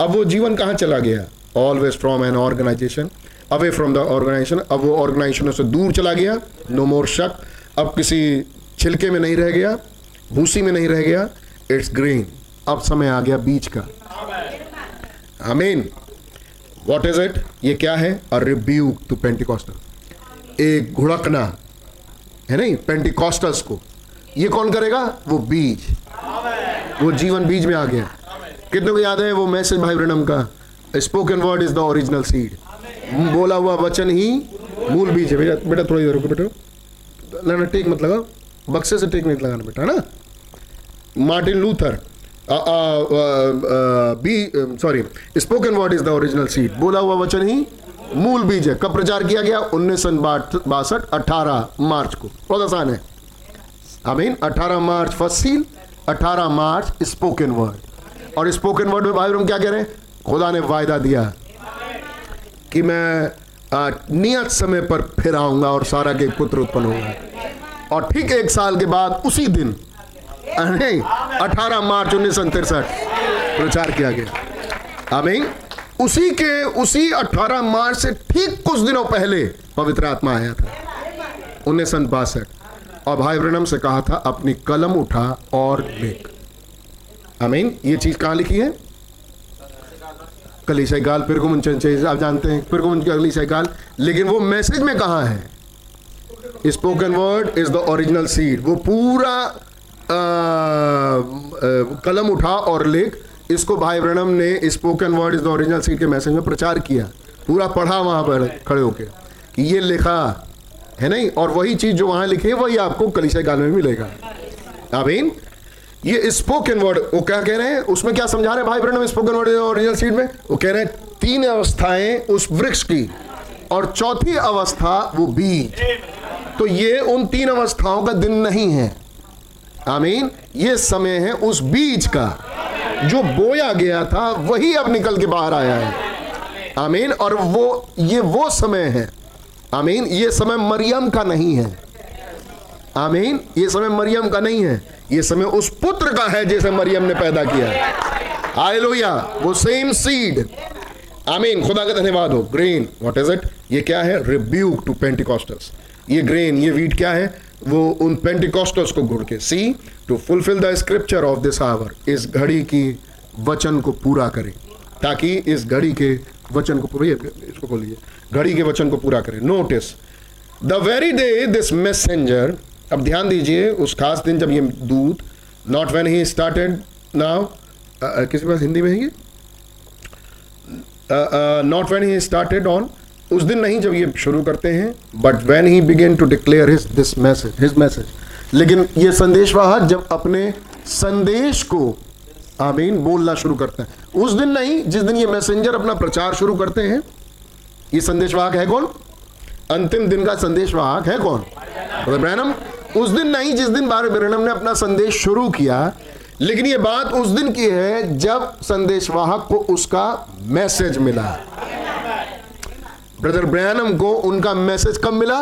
अब वो जीवन कहाँ चला गया? Always from an organization away from the organization अब वो ऑर्गेनाइजेशन से दूर चला गया। नो मोर शक। अब किसी छिलके में नहीं रह गया। भूसी में नहीं रह गया इट्स ग्रीन अब समय आ गया बीज का। अमीन वॉट इज़ इट ये क्या है? अ रिब्यूक टू पेंटिकॉस्टल एक घुड़कना, है नहीं? पेंटिकॉस्टल्स को। ये कौन करेगा? वो बीज। वो जीवन बीज में आ गया। कितने को याद है? वो मैसेज भाई ब्रनम का। Spoken word is the original seed बोला हुआ वचन ही मूल बीज है। बेटा थोड़ी देर रुको बेटा। ना टेक मत लगा बक्से से टेक नहीं लगाना बेटा ना? Martin Luther be sorry spoken word is the original seed बोला हुआ वचन ही मूल बीज है। कब प्रचार किया गया? उन्नीस सौ बासठ अठारह मार्च को। बहुत आसान है। आई मीन अठारह मार्च फ़र्स्ट सील अठारह मार्च स्पोकन वर्ड और स्पोकन वर्ड में भाई हम क्या कह रहे हैं? खुदा ने वायदा दिया कि मैं नियत समय पर फिर आऊँगा और सारा के पुत्र उत्पन्न होगा। और ठीक एक साल के बाद उसी दिन अठारह मार्च उन्नीस सौ तिरसठ। प्रचार किया गया। आई उसी के, उसी 18 मार्च से ठीक कुछ दिनों पहले पवित्र आत्मा आया था। उन्नीस सौ बासठ। और भाई ब्रनम से कहा था, अपनी कलम उठा और लिख अमीन, ये चीज़ कहाँ लिखी है? कलीसाई गाल पिरगुमन आप जानते हैं, पिरगुमन की कलीसाई गाल लेकिन वो मैसेज में कहा है? Spoken word is the original seed वो पूरा कलम उठा और लिख। इसको भाई ब्रणम ने spoken word is the original seed के मैसेज में प्रचार किया। पूरा पढ़ा वहाँ पर खड़े होके कि ये लिखा है नहीं? और वही चीज़ जो वहाँ लिखी है, वही आपको कलिशा गाल में मिलेगा। आमीन? ये स्पोकन वर्ड वो क्या कह रहे हैं? उसमें क्या समझा रहे भाई Branham spoken word original seed में? वो कह रहे हैं, तीन अवस्थाएँ उस वृक्ष की और चौथी अवस्था वो बीज। तो ये उन तीन अवस्थाओं का दिन नहीं है। आमीन। ये समय है उस बीज का, जो बोया गया था, वही अब निकल के बाहर आया है। आमीन। और वो, ये वो समय है। आमीन। ये समय मरियम का नहीं है। आमीन। ये समय मरियम का नहीं है। ये समय उस पुत्र का है, जिसे मरियम ने पैदा किया। हालेलुया। वो सेम सीड आमीन। खुदा का धन्यवाद हो। ग्रेन व्हाट इज़ इट ये क्या है? रिब्यूक टू पेंटिकॉस्टल्स ये ग्रेन ये वीट क्या है? वो उन पेंटिकॉस्टल्स को घुड़ के see to fulfil the scripture of this hour इस घड़ी की वचन को पूरा करें, ताकि इस घड़ी के वचन को पूरा इसको खोलिए घड़ी के वचन को पूरा करें. Notice the very day this messenger अब ध्यान दीजिए, उस खास दिन जब ये दूत not when he started now किसी पास, हिंदी में है ये? Not when he started on उस दिन नहीं जब ये शुरू करते हैं but when he began to declare his this message his message लेकिन ये संदेशवाहक जब अपने संदेश को, आमीन, बोलना शुरू करते हैं। उस दिन नहीं, जिस दिन ये मैसेंजर अपना प्रचार शुरू करते हैं, ये संदेशवाहक है कौन? अंतिम दिन का संदेशवाहक है कौन? ब्रैनम उस दिन नहीं, जिस दिन बार ब्रैनम ने अपना संदेश शुरू किया, लेकिन ये बात उस दिन की है जब संदेशवाहक को उसका मैसेज मिला। ब्रदर ब्रैनम को उनका मैसेज कब मिला?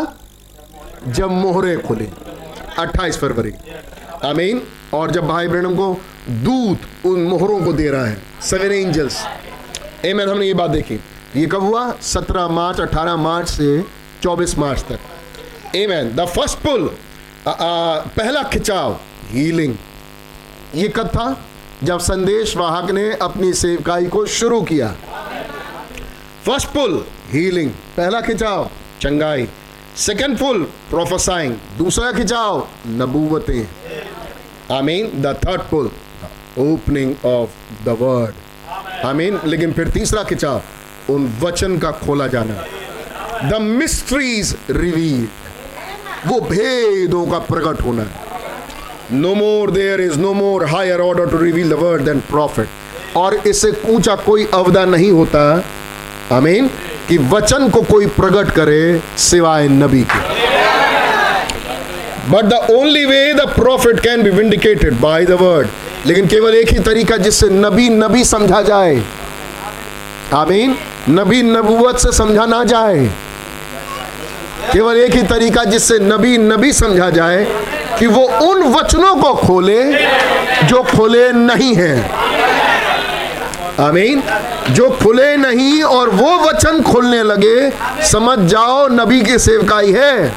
जब मोहरे खुले 28 फरवरी। आमीन। और जब भाई ब्रैनम को दूत उन मोहरों को दे रहा है सेवन एंजल्स एमन हमने ये बात देखी। ये कब हुआ? 17 मार्च 18 मार्च से 24 मार्च तक। एमन द फ़र्स्ट पुल पहला खिंचाव हीलिंग ये कब था? जब संदेश वाहक ने अपनी सेवकाई को शुरू किया। फ़र्स्ट पुल हीलिंग पहला खिंचाव चंगाई सेकेंड पुल प्रोफेसाइंग दूसरा खिंचाव नबूवतें I mean the third pull opening of the word I mean लेकिन फिर तीसरा खिंचाव उन वचन का खोला जाना द मिस्ट्रीज रिवील वो भेदों का प्रकट होना no more there is no more higher order to reveal the word than prophet और इससे ऊँचा कोई अवधा नहीं होता आमीन, कि वचन को कोई प्रकट करे सिवाय नबी के। But the only way the prophet can be vindicated by the word लेकिन केवल एक ही तरीका जिससे नबी नबी समझा जाए। आमीन, नबी नबूवत से समझा ना जाए। केवल एक ही तरीका जिससे नबी नबी समझा जाए, कि वो उन वचनों को खोले जो खोले नहीं हैं। आमीन जो खुले नहीं और वो वचन खुलने लगे समझ जाओ नबी की सेवकाई है।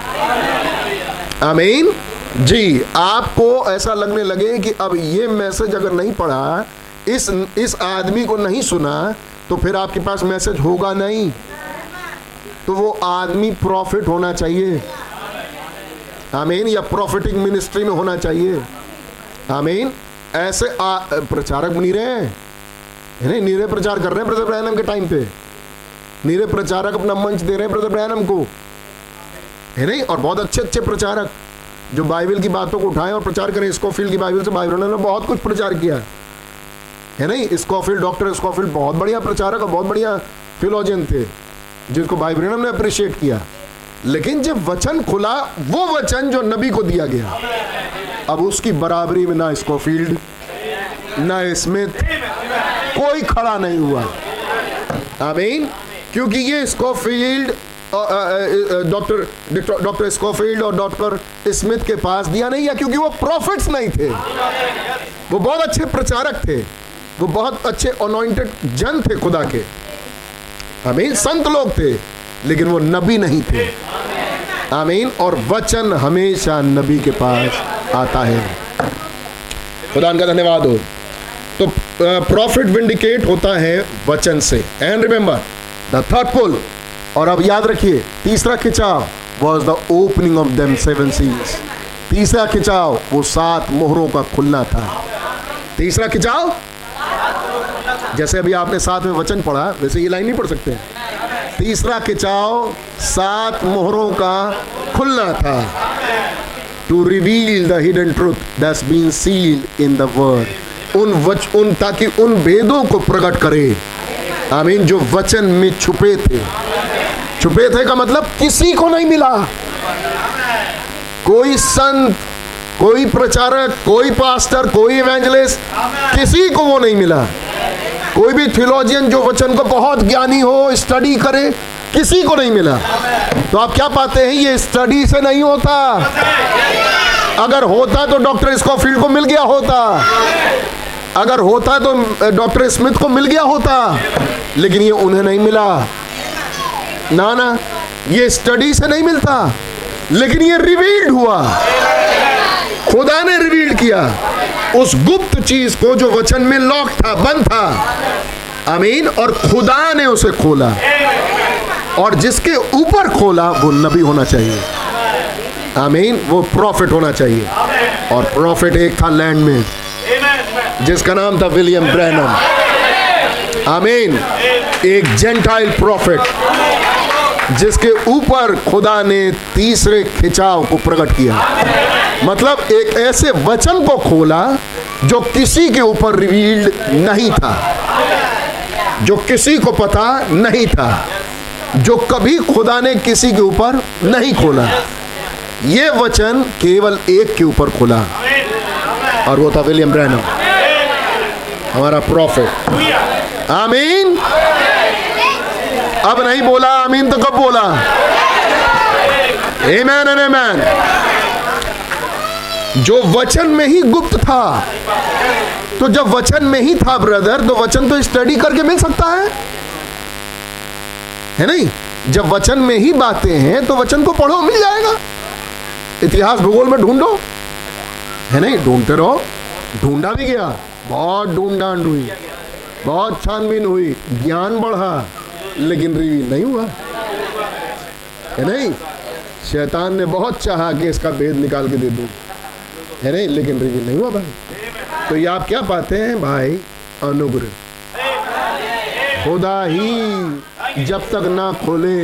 आमीन। जी आपको ऐसा लगने लगे कि अब ये मैसेज अगर नहीं पढ़ा इस इस आदमी को नहीं सुना तो फिर आपके पास मैसेज होगा नहीं। तो वो आदमी प्रॉफिट होना चाहिए। आमीन या प्रॉफिटिंग मिनिस्ट्री में होना चाहिए। आमीन। ऐसे आ, प्रचारक बनी रहे हैं। नहीं, नीरे प्रचार कर रहे हैं ब्रदर ब्रैनम के टाइम पे। नीरे प्रचारक अपना मंच दे रहे हैं ब्रदर ब्रैनम को। है नहीं? और बहुत अच्छे अच्छे प्रचारक जो बाइबल की बातों को उठाएँ और प्रचार करें। स्कॉफील्ड की बाइबल से बाइबल ने बहुत कुछ प्रचार किया। है नहीं? स्कॉफील्ड डॉक्टर, स्कॉफील्ड बहुत बढ़िया प्रचारक और बहुत बढ़िया फिलोजन थे जिसको बाइबल ने अप्रिशिएट किया। लेकिन जब वचन खुला, वो वचन जो नबी को दिया गया। अब उसकी बराबरी में ना स्कॉफील्ड, ना स्मिथ कोई खड़ा नहीं हुआ। आमीन। क्योंकि ये स्कोफील्ड डॉक्टर डॉक्टर स्कोफील्ड और डॉक्टर स्मिथ के पास दिया नहीं है क्योंकि वो प्रॉफिट्स नहीं थे। वो बहुत अच्छे प्रचारक थे। वो बहुत अच्छे अनोइंटेड जन थे खुदा के। आमीन। संत लोग थे, लेकिन वो नबी नहीं थे। आमीन। और वचन हमेशा नबी के पास आता है। खुदा का धन्यवाद हो। प्रॉफिट विंडिकेट होता है वचन से। And remember the third pull और अब याद रखिए, तीसरा खिंचाव was the opening of them seven seize तीसरा खिंचाव, वो सात मोहरों का खुलना था। तीसरा खिंचाव? जैसे अभी आपने साथ में वचन पढ़ा, वैसे ये लाइन नहीं पढ़ सकते। तीसरा खिंचाव, सात मोहरों का खुलना था। To reveal the hidden truth that's been in the word उन वच, उन, ताकि उन भेदों को प्रकट करे। आमीन, जो वचन में छुपे थे। छुपे थे का मतलब किसी को नहीं मिला। कोई संत, कोई प्रचारक, कोई पास्टर, कोई इवेंजलिस्ट किसी को वो नहीं मिला। कोई भी थियोलॉजियन जो वचन को बहुत ज्ञानी हो स्टडी करे, किसी को नहीं मिला। तो आप क्या पाते हैं? ये स्टडी से नहीं होता। अगर होता तो डॉक्टर स्कॉफील्ड को मिल गया, होता। अगर होता तो डॉक्टर स्मिथ को मिल गया होता, लेकिन ये उन्हें नहीं मिला। ना ना, ये स्टडी से नहीं मिलता, लेकिन ये रिवील्ड हुआ। खुदा ने रिवील्ड किया। उस गुप्त चीज़ को जो वचन में लॉक था, बंद था। अमीन और खुदा ने उसे खोला। और जिसके ऊपर खोला, वो नबी होना चाहिए। आमीन, वो प्रॉफिट होना चाहिए। और प्रॉफिट एक था लैंड में। जिसका नाम था विलियम ब्रैनम। आमीन। एक जेंटाइल प्रॉफिट, जिसके ऊपर खुदा ने तीसरे खिंचाव को प्रकट किया। मतलब एक ऐसे वचन को खोला जो किसी के ऊपर रिवील्ड नहीं था, जो किसी को पता नहीं था, जो कभी खुदा ने किसी के ऊपर नहीं खोला। ये वचन केवल एक के ऊपर खुला, और वो था विलियम ब्रैनम। हमारा प्रॉफिट आमीन? अब नहीं बोला, आमीन तो कब बोला? Amen and amen. जो वचन में ही गुप्त था तो जब वचन में ही था ब्रदर तो वचन तो स्टडी करके मिल सकता है। है नहीं? जब वचन में ही बातें हैं तो वचन को पढ़ो, मिल जाएगा। इतिहास भूगोल में ढूंढो। है नहीं? ढूंढते रहो। ढूंढा भी गया। बहुत ढूंढ डांड हुई, बहुत छानबीन हुई, ज्ञान बढ़ा, लेकिन रिवील नहीं हुआ। है नहीं? शैतान ने बहुत चाहा कि इसका भेद निकाल के दे दूँ। है नहीं? लेकिन रिवील नहीं हुआ भाई। तो ये आप क्या पाते हैं भाई? अनुग्रह। खुदा ही जब तक ना खोले।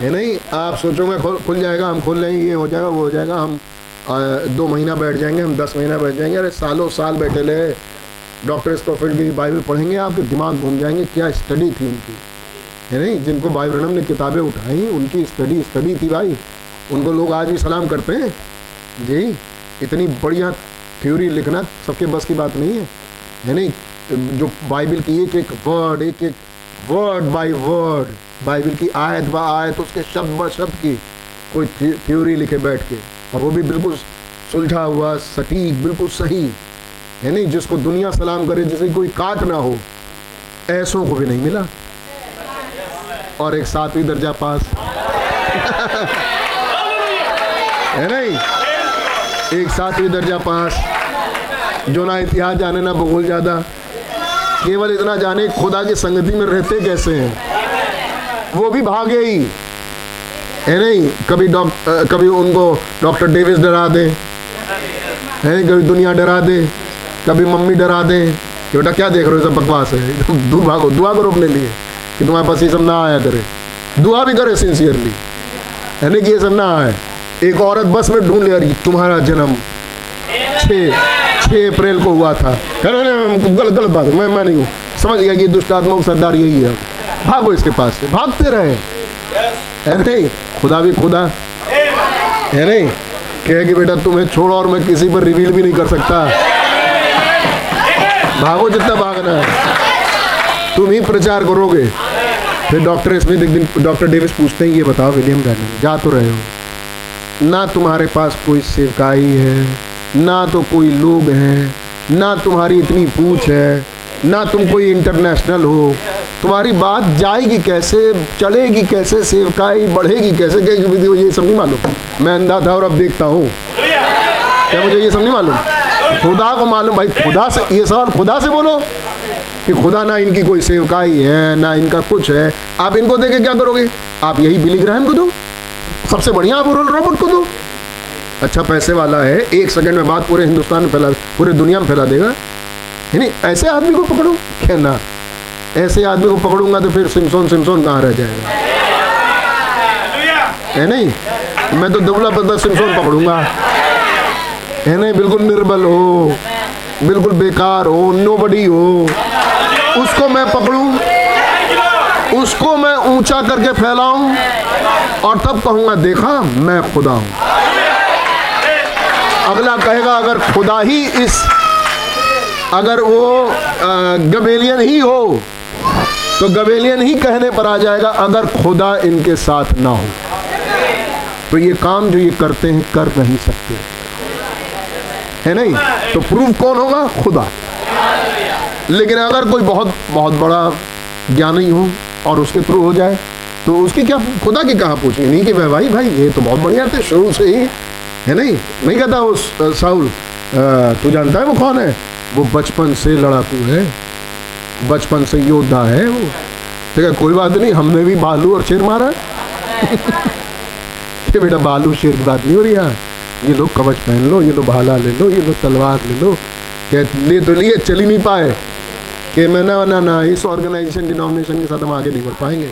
है नहीं? आप सोचोगे, खुल जाएगा, हम खोल लेंगे ये हो जाएगा, वो हो जाएगा, हम दो महीना बैठ जाएँगे, हम दस महीना बैठ जाएँगे। अरे, सालों साल बैठे ले डॉक्टर स्टोफिल्ड की बाइबल पढ़ेंगे, आपके दिमाग घूम जाएँगे, क्या स्टडी थी उनकी। है नहीं? जिनको भाई ब्रनम ने किताबें उठाई, उनकी स्टडी स्टडी थी भाई। उनको लोग आज भी सलाम करते हैं। जी, इतनी बढ़िया थ्योरी लिखना सबके बस की बात नहीं है। है नहीं? जो बाइबल की एक एक वर्ड एक एक वर्ड बाय वर्ड बाइबल की आयत ब आयत, उसके शब्द ब शब्द की कोई थ्योरी लिखे बैठ के। और वो भी बिल्कुल सुलझा हुआ, सटीक, बिल्कुल सही। नहीं जिसको दुनिया सलाम करे, जिसे कोई काट ना हो, ऐसों को भी नहीं मिला। और एक सातवीं दर्जा पास। है नहीं? एक सातवीं दर्जा पास। जो ना इतिहास जाने, ना भूगोल ज़्यादा। केवल इतना जाने, खुदा की संगति में रहते कैसे हैं? वो भी भागे ही। है नहीं? कभी डॉक्टर कभी उनको डॉक्टर डेविस डरा दे। है नहीं? कभी दुनिया डरा दे। कभी मम्मी डरा दे। कि बेटा, क्या देख रहे हो? सब बकवास है। दुआ को दुआ करो अपने लिए कि तुम्हारे पास ये सब ना आया करे। दुआ भी करे सिंसियरली है ना कि ये सब ना आए? एक औरत बस में ढूंढ ले रही तुम्हारा जन्म छः छः अप्रैल को हुआ था। कह रहे गलत गलत बात मैं मैं नहीं हूँ। समझ गया कि दुष्ट आत्मा सरदार यही है। भागो इसके पास से। भागते रहे। है नहीं? खुदा भी खुदा। है नहीं? कहे कि बेटा, तुम्हें छोड़ो और मैं किसी पर रिवील भी नहीं कर सकता। भागो जितना भागना है। तुम ही प्रचार करोगे। फिर डॉक्टर स्मिथ एक दिन डॉक्टर डेविस पूछते हैं, ये बताओ, विलियम डैनन जा तो रहे हो। ना तुम्हारे पास कोई सेवकाई है, ना तो कोई लोग हैं, ना तुम्हारी इतनी पूछ है, ना तुम कोई इंटरनेशनल हो तुम्हारी बात जाएगी कैसे, चलेगी कैसे, सेवकाई बढ़ेगी कैसे? कहेगी ये सब नहीं मालूम। मैं अंधा था और अब देखता हूँ। क्या मुझे ये सब नहीं मालूम? खुदा को मालूम भाई, खुदा से, ये सवाल खुदा से बोलो कि खुदा ना इनकी कोई सेवकाई है, ना इनका कुछ है। आप इनको देखे क्या करोगे? आप यही बिली ग्रहण को दो। सबसे बढ़िया आप रोल रॉबर्ट को दो। अच्छा पैसे वाला है, एक सेकंड में बात पूरे हिंदुस्तान में फैला, पूरे दुनिया में फैला देगा। नहीं ऐसे आदमी को पकड़ो। कहना ऐसे आदमी को पकड़ूँगा तो फिर सिमसोन सिमसोन कहाँ रह जाएगा? है नहीं? मैं तो दुबला पतला सिमसोन पकड़ूँगा। है नहीं? बिल्कुल निर्बल हो, बिल्कुल बेकार हो नो बडी हो। उसको मैं पकड़ू, उसको मैं ऊँचा करके फैलाऊं और तब कहूँगा, देखा, मैं खुदा हूँ। अगला कहेगा, अगर खुदा ही इस, अगर वो गबेलियन ही हो तो गबेलियन ही कहने पर आ जाएगा अगर खुदा इनके साथ ना हो। तो ये काम जो ये करते हैं, कर नहीं सकते। है नहीं? तो प्रूफ कौन होगा? खुदा। लेकिन अगर कोई बहुत बहुत बड़ा ज्ञानी हो और उसके थ्रू हो जाए तो उसकी क्या, खुदा की कहा पूछेंगे नहीं कि भाई भाई भाई, ये तो बहुत बढ़िया थे, शुरू से ही। है नहीं? नहीं कहता वो साउल तू जानता है वो कौन है? वो बचपन से लड़ाकू है। बचपन से योद्धा है वो। है कोई बात नहीं, हमने भी बालू और शेर मारा। ये बेटा बालू, शेर बात नहीं हो रही यहाँ। ये लोग कवच पहन लो, ये लोग भाला ले लो, ये लोग तलवार ले लो। ले तो लिए चल ही नहीं पाए? कि मैं ना ना ना, इस ऑर्गेनाइजेशन डिनोमिनेशन के साथ हम आगे नहीं बढ़ पाएँगे।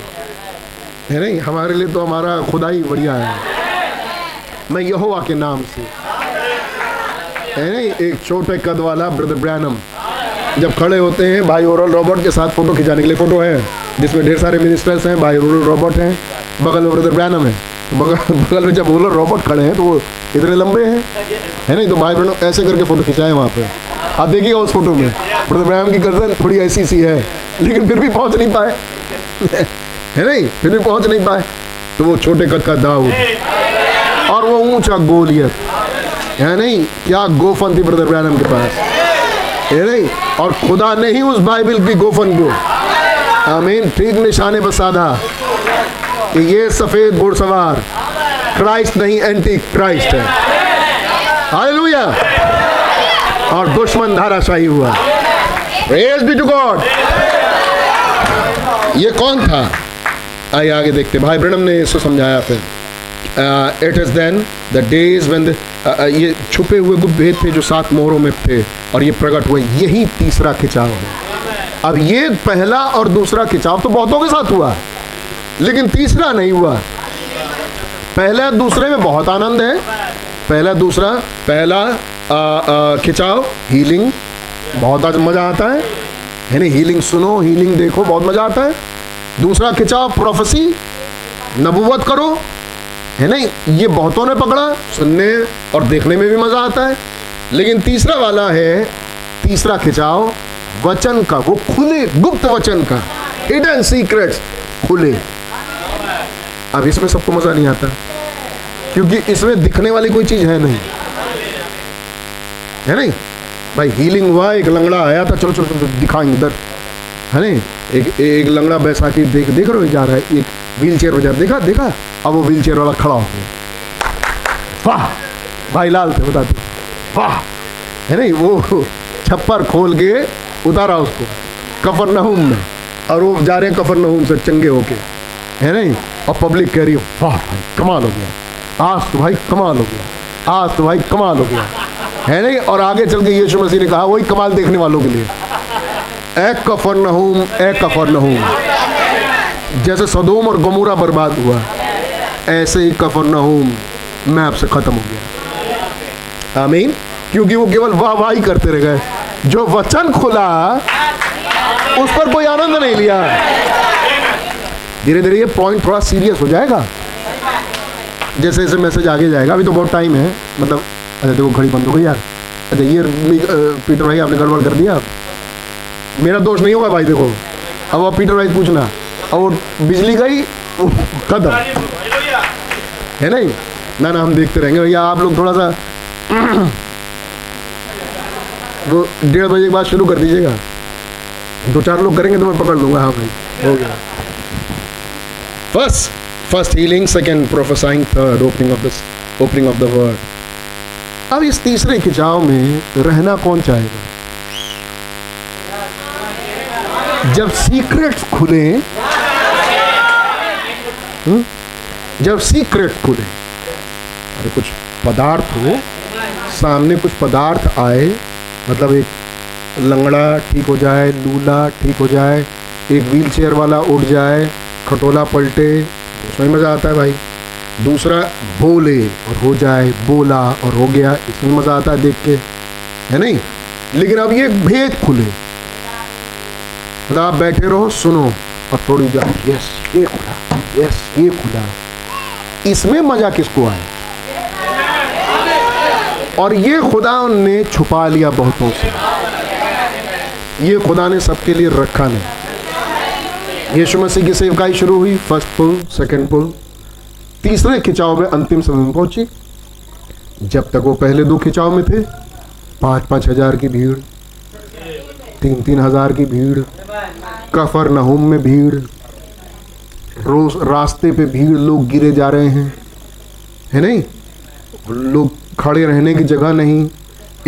है नहीं? हमारे लिए तो हमारा खुदा ही बढ़िया है। मैं यहोवा के नाम से। है नहीं? एक छोटे कद वाला, ब्रदर ब्रैनम। जब खड़े होते हैं, भाई ओरल रॉबर्ट के साथ फ़ोटो खिंचाने के लिए फ़ोटो है, जिसमें ढेर सारे मिनिस्टर्स हैं, भाई ओरल रॉबर्ट हैं, बगल में ब्रदर ब्रैनम है। तो बगल बगल में जब ओरल रॉबर्ट खड़े हैं तो वो इतने लंबे हैं, है नहीं? तो भाई ब्रैनम ऐसे करके फ़ोटो खिंचाए वहाँ पे। आप देखिएगा उस फ़ोटो में ब्रदर ब्रैनम की गर्दन थोड़ी ऐसी सी है, लेकिन फिर भी पहुँच नहीं पाए। है नहीं? फिर भी पहुँच नहीं पाए। तो वो छोटे कद का दाऊद और वो ऊँचा गोलियत। है नहीं? क्या गोफन थी ब्रदर ब्रैनम के पास। है नहीं, और खुदा ने ही उस बाइबल की गोफन को। आमीन ठीक निशाने साधा। कि ये सफ़ेद घुड़सवार, क्राइस्ट नहीं एंटी क्राइस्ट है। हालेलुया। और दुश्मन धाराशाही हुआ। प्रेज बी टू गॉड ये कौन था? आइए आगे देखते भाई ब्रनम ने इसको समझाया फिर। It is then the days when ये छुपे हुए गुप्त भेद थे जो सात मोहरों में थे। और ये प्रकट हुए, यही तीसरा खिंचाव है। अब ये पहला और दूसरा खिंचाव तो बहुतों के साथ हुआ, लेकिन तीसरा नहीं हुआ। पहला दूसरे में बहुत आनंद है, पहला दूसरा, पहला खिंचाव हीलिंग बहुत मज़ा आता है। नहीं हीलिंग सुनो हीलिंग देखो, बहुत मज़ा आता है। दूसरा खिंचाव प्रोफेसी नबूवत करो। है नहीं ये बहुतों ने पकड़ा, सुनने और देखने में भी मज़ा आता है। लेकिन तीसरा वाला है, तीसरा खिंचाव वचन का, वो खुले, गुप्त वचन का। हिडन सीक्रेट्स खुले। अब इसमें सबको मज़ा नहीं आता, क्योंकि इसमें दिखने वाली कोई चीज़ है नहीं। है नहीं? भाई हीलिंग हुआ, एक लंगड़ा आया था, चलो चलो चलो दिखाएँगे इधर। है नहीं? एक एक लंगड़ा बैसाखी देख देख रहे जा रहा है, एक व्हील चेयर बजा देखा देखा? अब वो व्हील चेयर वाला खड़ा हो गया। वाह! भाई लाल थे, बता दो। वाह है नहीं वो छप्पर खोल के उतारा उसको कफर नहूम में। और वो जा रहे हैं कफर नहूम से चंगे होके। है नहीं? और पब्लिक कह रही है वाह भाई कमाल हो गया। आज तो भाई कमाल हो गया। आज तो भाई कमाल हो गया। है नहीं? और आगे चल के यीशु मसीह ने कहा वही कमाल देखने वालों के लिए। ए कफर नहूम ए कफर नहूम। जैसे सदोम और गमूरा बर्बाद हुआ ऐसे ही कफर नहूम मैं आपसे ख़त्म हो गया। आमीन। क्योंकि वो केवल वाह वाह ही करते रह गए। जो वचन खुला, उस पर कोई आनंद नहीं लिया। धीरे धीरे ये पॉइंट थोड़ा सीरियस हो जाएगा। जैसे जैसे मैसेज आगे जाएगा, अभी तो बहुत टाइम है। मतलब अच्छा देखो, घड़ी बंद हो गई यार। अच्छा ये पीटर भाई आपने गड़बड़ कर दिया। मेरा दोष नहीं होगा भाई, देखो। अब आप पीटर भाई पूछना। अब वो बिजली गई खत्म। है नहीं? ना ना, हम देखते रहेंगे। भैया, आप लोग थोड़ा सा वो डेढ़ बजे के बाद शुरू कर दीजिएगा दो चार लोग करेंगे तो मैं पकड़ लूँगा हाँ भाई, हो गया first first healing second prophesying third opening of this opening of the word अब इस तीसरे खिंचाव में रहना कौन चाहेगा जब सीक्रेट खुले? हम्म? जब सीक्रेट खुले, अरे कुछ पदार्थ हो, सामने कुछ पदार्थ आए मतलब एक लंगड़ा ठीक हो जाए, लूला ठीक हो जाए, एक व्हील चेयर वाला उठ जाए, खटोला पलटे, उसमें मज़ा आता है भाई। दूसरा, बोले और हो जाए, बोला और हो गया, इसमें मज़ा आता है देख के। है नहीं? लेकिन अब ये भेद खुले। मतलब आप बैठे रहो, सुनो और थोड़ी जा यस, ये खुला, यस, ये खुला। इसमें मज़ा किसको आया? और ये खुदा ने छुपा लिया बहुतों से। ये खुदा ने सबके लिए रखा नहीं। यीशु मसीह की सेवकाई शुरू हुई फ़र्स्ट पुल सेकंड पुल तीसरे खिंचाव में अंतिम समय में पहुँची। जब तक वो पहले दो खिंचाव में थे पाँच पाँच हज़ार की भीड़ तीन तीन हज़ार की भीड़ कफर नहुम में भीड़, रोज रास्ते पे भीड़, लोग गिरे जा रहे हैं। है नहीं? लोग खड़े रहने की जगह नहीं।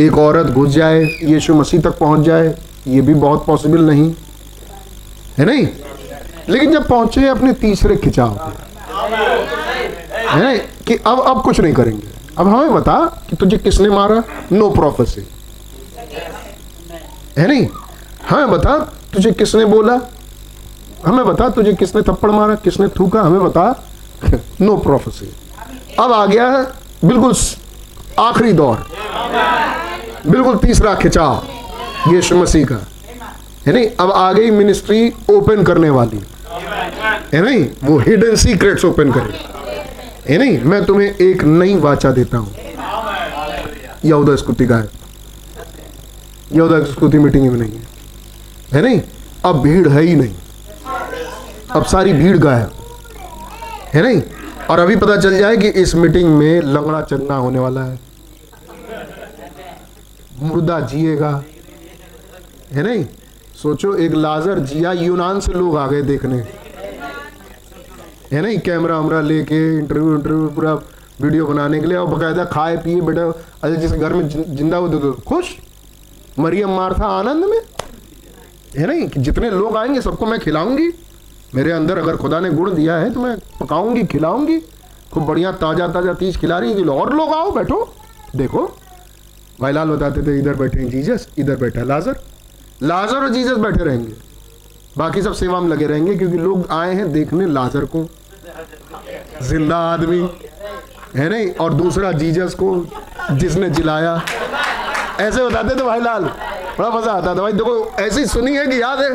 एक औरत घुस जाए, यीशु मसीह तक पहुँच जाए, ये भी बहुत पॉसिबल नहीं। है नहीं? लेकिन जब पहुँचे, अपने तीसरे खिंचाव है नहीं? कि अब अब कुछ नहीं करेंगे। अब हमें बता कि तुझे किसने मारा? नो प्रोफेसी है नहीं? हमें बता तुझे किसने बोला? हमें बता तुझे किसने थप्पड़ मारा, किसने थूका? हमें बता नो प्रोफेसी अब आ गया है, बिल्कुल आखिरी दौर। बिल्कुल तीसरा खिंचाव, यीशु मसीह का। है नहीं अब आ गई मिनिस्ट्री ओपन करने वाली। है नहीं? वो हिडन सीक्रेट्स ओपन करे। है नहीं? मैं तुम्हें एक नई वाचा देता हूँ। यहूदा स्कूति का है यहूदा स्कूति मीटिंग में नहीं है। है नहीं? अब भीड़ है ही नहीं। अब सारी भीड़ गायब। है नहीं? और अभी पता चल जाए कि इस मीटिंग में लंगड़ा चलना होने वाला है। मुर्दा जिएगा। है नहीं? सोचो, एक लाजर जिया यूनान से लोग आ गए देखने। है नहीं? कैमरा वमरा लेके इंटरव्यू इंटरव्यू पूरा वीडियो बनाने के लिए। और बकायदा खाए, पिए, बेटा, अरे जिस घर में ज़िंदा हो तो खुश? मरियम मारथा आनंद में? है नहीं? कि जितने लोग आएँगे, सबको मैं खिलाऊँगी? मेरे अंदर अगर खुदा ने गुण दिया है तो मैं पकाऊँगी, खिलाऊँगी। खूब बढ़िया ताज़ा ताज़ा तीज खिला रही है। और लोग आओ, बैठो। देखो। भाई लाल बताते थे, इधर बैठे हैं जीजस, इधर बैठा है लाजर। लाजर और जीजस बैठे रहेंगे। बाकी सब सेवा में लगे रहेंगे, क्योंकि लोग आए हैं देखने लाजर को। ज़िंदा आदमी, है नहीं? और दूसरा जीजस को जिसने जिलाया। ऐसे बताते थे भाई लाल, बड़ा मज़ा आता था। भाई देखो, ऐसी सुनी है कि याद है?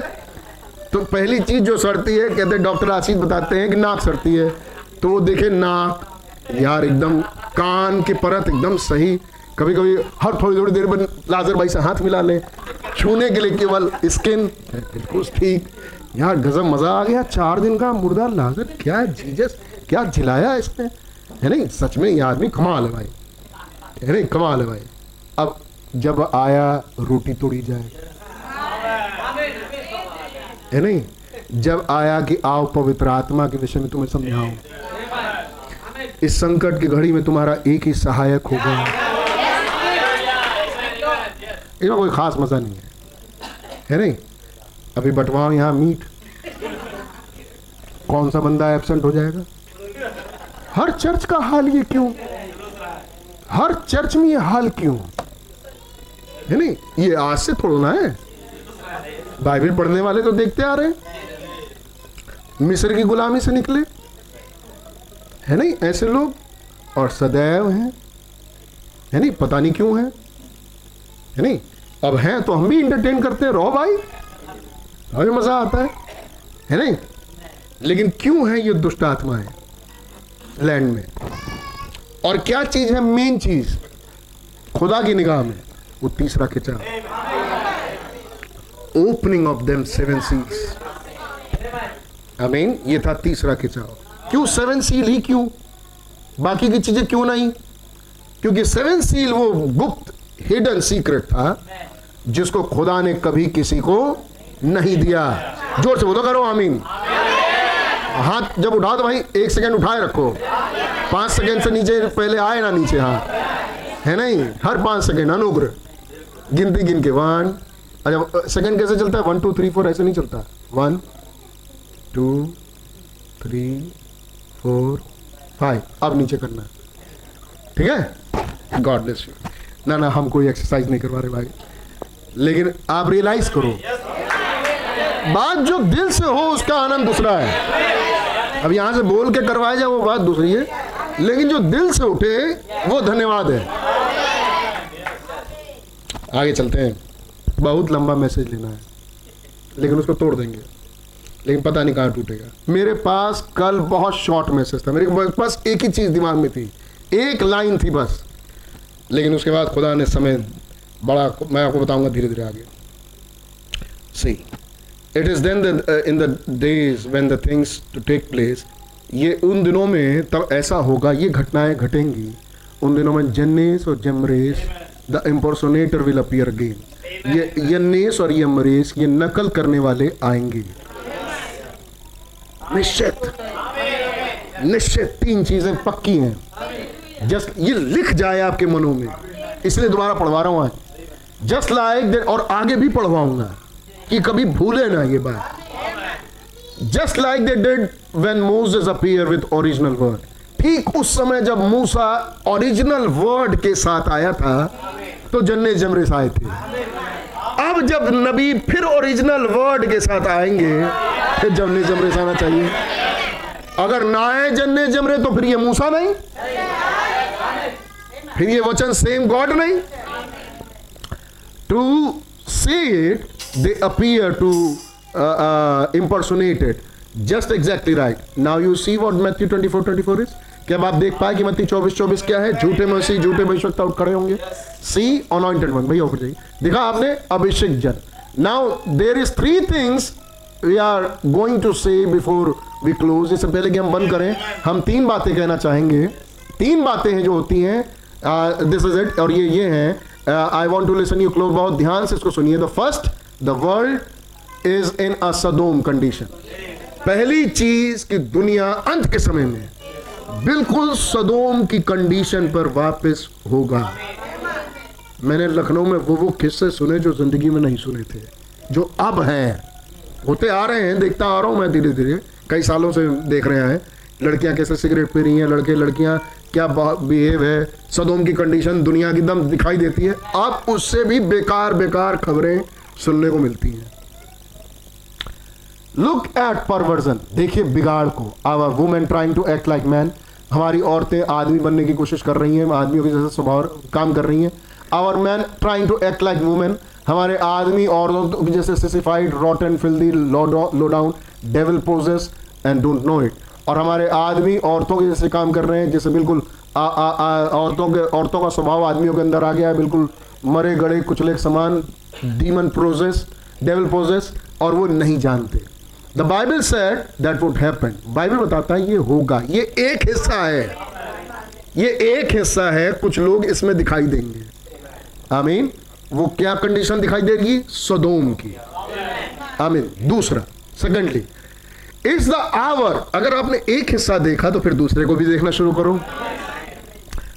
तो पहली चीज़ जो सड़ती है, कहते डॉक्टर आशीष बताते हैं कि नाक सड़ती है। तो वो देखे नाक, यार एकदम कान की परत एकदम सही। कभी कभी हर थोड़ी थोड़ी देर में लाजर भाई से हाथ मिला ले। छूने के लिए केवल स्किन बिल्कुल ठीक। यार, गजब, मज़ा आ गया। चार दिन का मुर्दा लाजर, क्या जीजस, क्या झिलाया इसने? है नहीं, सच में ये आदमी कमाल है भाई। है नहीं, कमाल है भाई। अब जब आया, रोटी तोड़ी जाए। है नहीं, जब आया कि आओ पवित्र आत्मा के विषय में तुम्हें समझाऊं। इस संकट की घड़ी में तुम्हारा एक ही सहायक होगा। इसमें कोई खास मज़ा नहीं है। है नहीं? अभी बटवाओ यहाँ मीट। कौन सा बंदा एबसेंट हो जाएगा? हर चर्च का हाल ये क्यों? हर चर्च में ये हाल क्यों? है नहीं? ये आज से थोड़ा ना है। बाइबल पढ़ने वाले तो देखते आ रहे हैं। मिस्र की गुलामी से निकले। है नहीं? ऐसे लोग और सदैव हैं। है नहीं? पता नहीं क्यों है। है नहीं? अब हैं तो हम भी इंटरटेन करते हैं। रहो भाई। हमें मज़ा आता है। है नहीं? लेकिन क्यों है ये दुष्ट आत्माएँ लैंड में? और क्या चीज़ है मेन चीज़? खुदा की निगाह में, वो तीसरा खिंचा। Opening of them seven seals I mean ये था तीसरा खिंचाव क्यों सेवन सील ही क्यों? बाकी की चीज़ें क्यों नहीं? क्योंकि सेवन सील वो गुप्त हिडन सीक्रेट था। जिसको खुदा ने कभी किसी को नहीं दिया। ज़ोर से बोलो, करो आमीन। हाथ जब उठाओ तो भाई, एक सेकंड उठाए रखो। पाँच सेकंड से नीचे, पहले आए ना नीचे हाथ है नहीं? हर पाँच सेकंड, अनुग्रह। गिनती, गिन के, वन। अच्छा सेकंड कैसे चलता है? वन, टू, थ्री, फोर, ऐसे नहीं चलता। One, two, three, four, five. अब नीचे करना। ठीक है? गॉड ब्लेस यू ना ना हम कोई एक्सरसाइज नहीं करवा रहे भाई। लेकिन आप रियलाइज़ करो, बात जो दिल से हो उसका आनंद दूसरा है। अब यहाँ से बोल के करवाया जाए वो बात दूसरी है, लेकिन जो दिल से उठे, वो धन्यवाद है। आगे चलते हैं। बहुत लंबा मैसेज लेना है, लेकिन उसको तोड़ देंगे। लेकिन पता नहीं कहाँ टूटेगा। मेरे पास कल बहुत शॉर्ट मैसेज था। मेरे पास एक ही चीज़ दिमाग में थी। एक लाइन थी बस। लेकिन उसके बाद खुदा ने समय बड़ा मैं आपको बताऊँगा धीरे धीरे आगे। See it is then in the days when the things to take place ये उन दिनों में तब ऐसा होगा, ये घटनाएँ घटेंगी। उन दिनों में जन्नेस और Jambres the impersonator will appear again ये यन्नेस और यमरेस ये नकल करने वाले आएँगे। निश्चित। निश्चित तीन चीज़ें पक्की हैं। जस्ट ये लिख जाए आपके मनों में। इसलिए दोबारा पढ़वा रहा हूँ आज। जस्ट लाइक और आगे भी पढ़वाऊँगा कि कभी भूले ना ये बात। Just like they did when Moses appear with original word ठीक उस समय जब मूसा ओरिजिनल वर्ड के साथ आया था तो जन्ने जमरे आए थे। अब जब नबी फिर ओरिजिनल वर्ड के साथ आएँगे फिर जमने जमरे आना चाहिए। अगर ना आए जन्ने जमरे तो फिर ये मूसा नहीं? फिर ये वचन सेम गॉड नहीं? To see it they appear to impersonated just exactly right. Now you see what Matthew 24 24 is? क्या आप देख पाए कि मत्ती 24 24 क्या है? झूठे मसीह झूठे भविष्यवक्ता उठ खड़े होंगे। सी अनॉइंटेड वन भैया जाइए। देखा आपने? अभिषेक जन। Now there is three things we are going to say before we close इससे पहले कि हम बंद करें, हम तीन बातें कहना चाहेंगे। तीन बातें हैं जो होती हैं। दिस इज़ इट और ये ये हैं। I want to listen you close बहुत ध्यान से इसको सुनिए the first the world is in a Sodom condition पहली चीज़ कि दुनिया अंत के समय में बिल्कुल सदोम की कंडीशन पर वापस होगा। मैंने लखनऊ में वो वो किस्से सुने जो ज़िंदगी में नहीं सुने थे। जो अब हैं। होते आ रहे हैं, देखता आ रहा हूँ मैं धीरे धीरे कई सालों से देख रहे हैं। लड़कियाँ कैसे सिगरेट पी रही हैं, लड़के, लड़कियाँ, क्या बिहेव है? सदोम की कंडीशन दुनिया की दम दिखाई देती है। अब उससे भी बेकार बेकार खबरें सुनने को मिलती हैं। लुक एट परवर्जन देखिए बिगाड़ को। Our women trying to act like man हमारी औरतें आदमी बनने की कोशिश कर रही हैं, आदमियों के जैसे स्वभाव काम कर रही हैं। Our man trying to act like women हमारे आदमी औरतों की जैसे sissified rot and filthy low down devil and don't know it और हमारे आदमी औरतों के जैसे काम कर रहे हैं जैसे बिल्कुल आ, आ, आ, औरतों के औरतों का स्वभाव आदमियों के अंदर आ गया है बिल्कुल मरे गड़े कुचले समान डीमन प्रोजेस डेवल पोजेस और वो नहीं जानते। The Bible said that would happen Bible बताता है ये होगा ये एक हिस्सा है। ये एक हिस्सा है कुछ लोग इसमें दिखाई देंगे। आमीन। वो क्या कंडीशन दिखाई देगी? सदोम की। आमीन। दूसरा सेकेंडली इट्स द आवर अगर आपने एक हिस्सा देखा तो फिर दूसरे को भी देखना शुरू करो।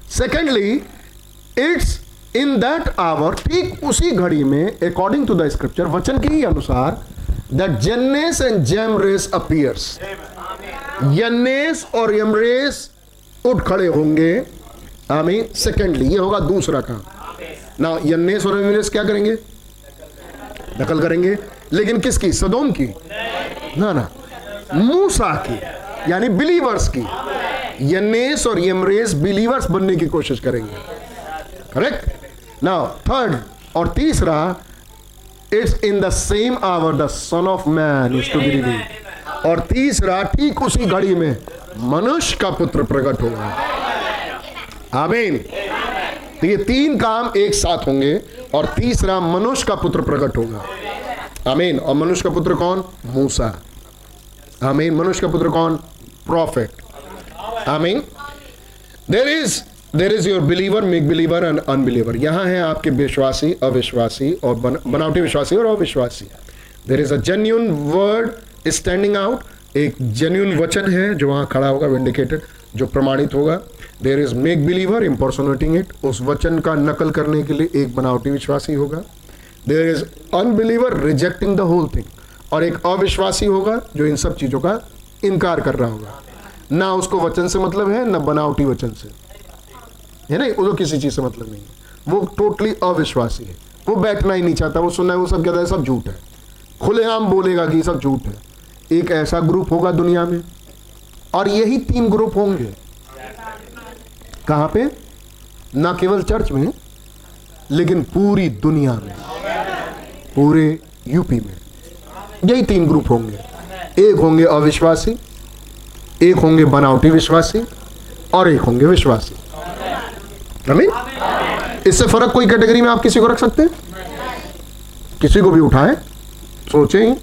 Secondly it's in that hour ठीक उसी घड़ी में अकॉर्डिंग टू द स्क्रिप्चर वचन के ही अनुसार, that Jannes and Jamres appears. यन्नेस और यमरेस उठ खड़े होंगे। आमीन सेकेंडली ये होगा दूसरा काम। ना यन्नेस और यमरेस क्या करेंगे? दखल करेंगे। लेकिन किसकी? सदोम की? ना ना। मूसा की, यानी बिलीवर्स की। यन्नेस और यमरेस बिलीवर्स बनने की कोशिश करेंगे। करेक्ट ना थर्ड और तीसरा it's in the same hour the Son of man is to be और तीसरा, ठीक उसी घड़ी में मनुष्य का पुत्र प्रकट होगा। आमीन तो ये तीन काम एक साथ होंगे और तीसरा, मनुष्य का पुत्र प्रकट होगा। आमीन और मनुष्य का पुत्र कौन? मूसा। आमीन मनुष्य का पुत्र कौन प्रॉफिट आमीन there is there is your believer make believer and unbeliever यहाँ है आपके विश्वासी अविश्वासी और बन, बनावटी विश्वासी और अविश्वासी there is a genuine word standing out एक जेन्यून वचन है जो वहाँ खड़ा होगा विंडिकेटेड जो प्रमाणित होगा there is make believer impersonating it उस वचन का नकल करने के लिए एक बनावटी विश्वासी होगा there is unbeliever rejecting the whole thing और एक अविश्वासी होगा जो इन सब चीज़ों का इनकार कर रहा होगा। ना उसको वचन से मतलब है, ना बनावटी वचन से। है ना? उसको किसी चीज़ से मतलब नहीं है। वो टोटली अविश्वासी है। वो बैठना ही नहीं चाहता, वो सुनना है, वो सब कहता है, सब झूठ है। खुलेआम बोलेगा कि सब झूठ है। एक ऐसा ग्रुप होगा दुनिया में, और यही तीन ग्रुप होंगे। कहाँ पे? ना केवल चर्च में, लेकिन पूरी दुनिया में। पूरे यूपी में। यही तीन ग्रुप होंगे। एक होंगे अविश्वासी, एक होंगे बनावटी विश्वासी, और एक होंगे विश्वासी। अमीन इससे फ़र्क कोई कैटेगरी में आप किसी को रख सकते हैं? किसी को भी उठाएँ, सोचें,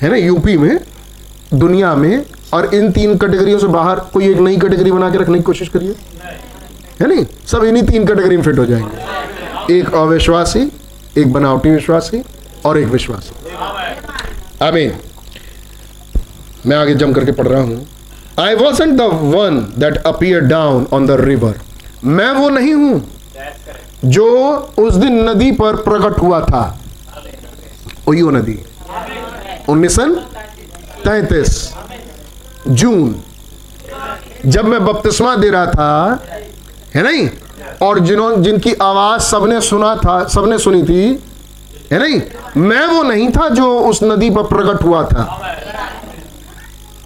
है ना, यूपी में, दुनिया में, और इन तीन कैटेगरियों से बाहर कोई एक नई कैटेगरी बना के रखने की कोशिश करिए। है नहीं? सब इन्हीं तीन कैटेगरी में फिट हो जाएँगे। एक अविश्वासी, एक बनावटी विश्वासी, और एक विश्वासी। आमीन मैं आगे जम करके पढ़ रहा हूँ। I was the one that appear down on the river मैं वो नहीं हूँ जो उस दिन नदी पर प्रकट हुआ था। ओयो नदी। उन्नीस तैतीस, जून, जब मैं बपतिस्मा दे रहा था, है नहीं? और जिन्होंने जिनकी आवाज़ सबने सुना था, सबने सुनी थी है नहीं? मैं वो नहीं था जो उस नदी पर प्रकट हुआ था।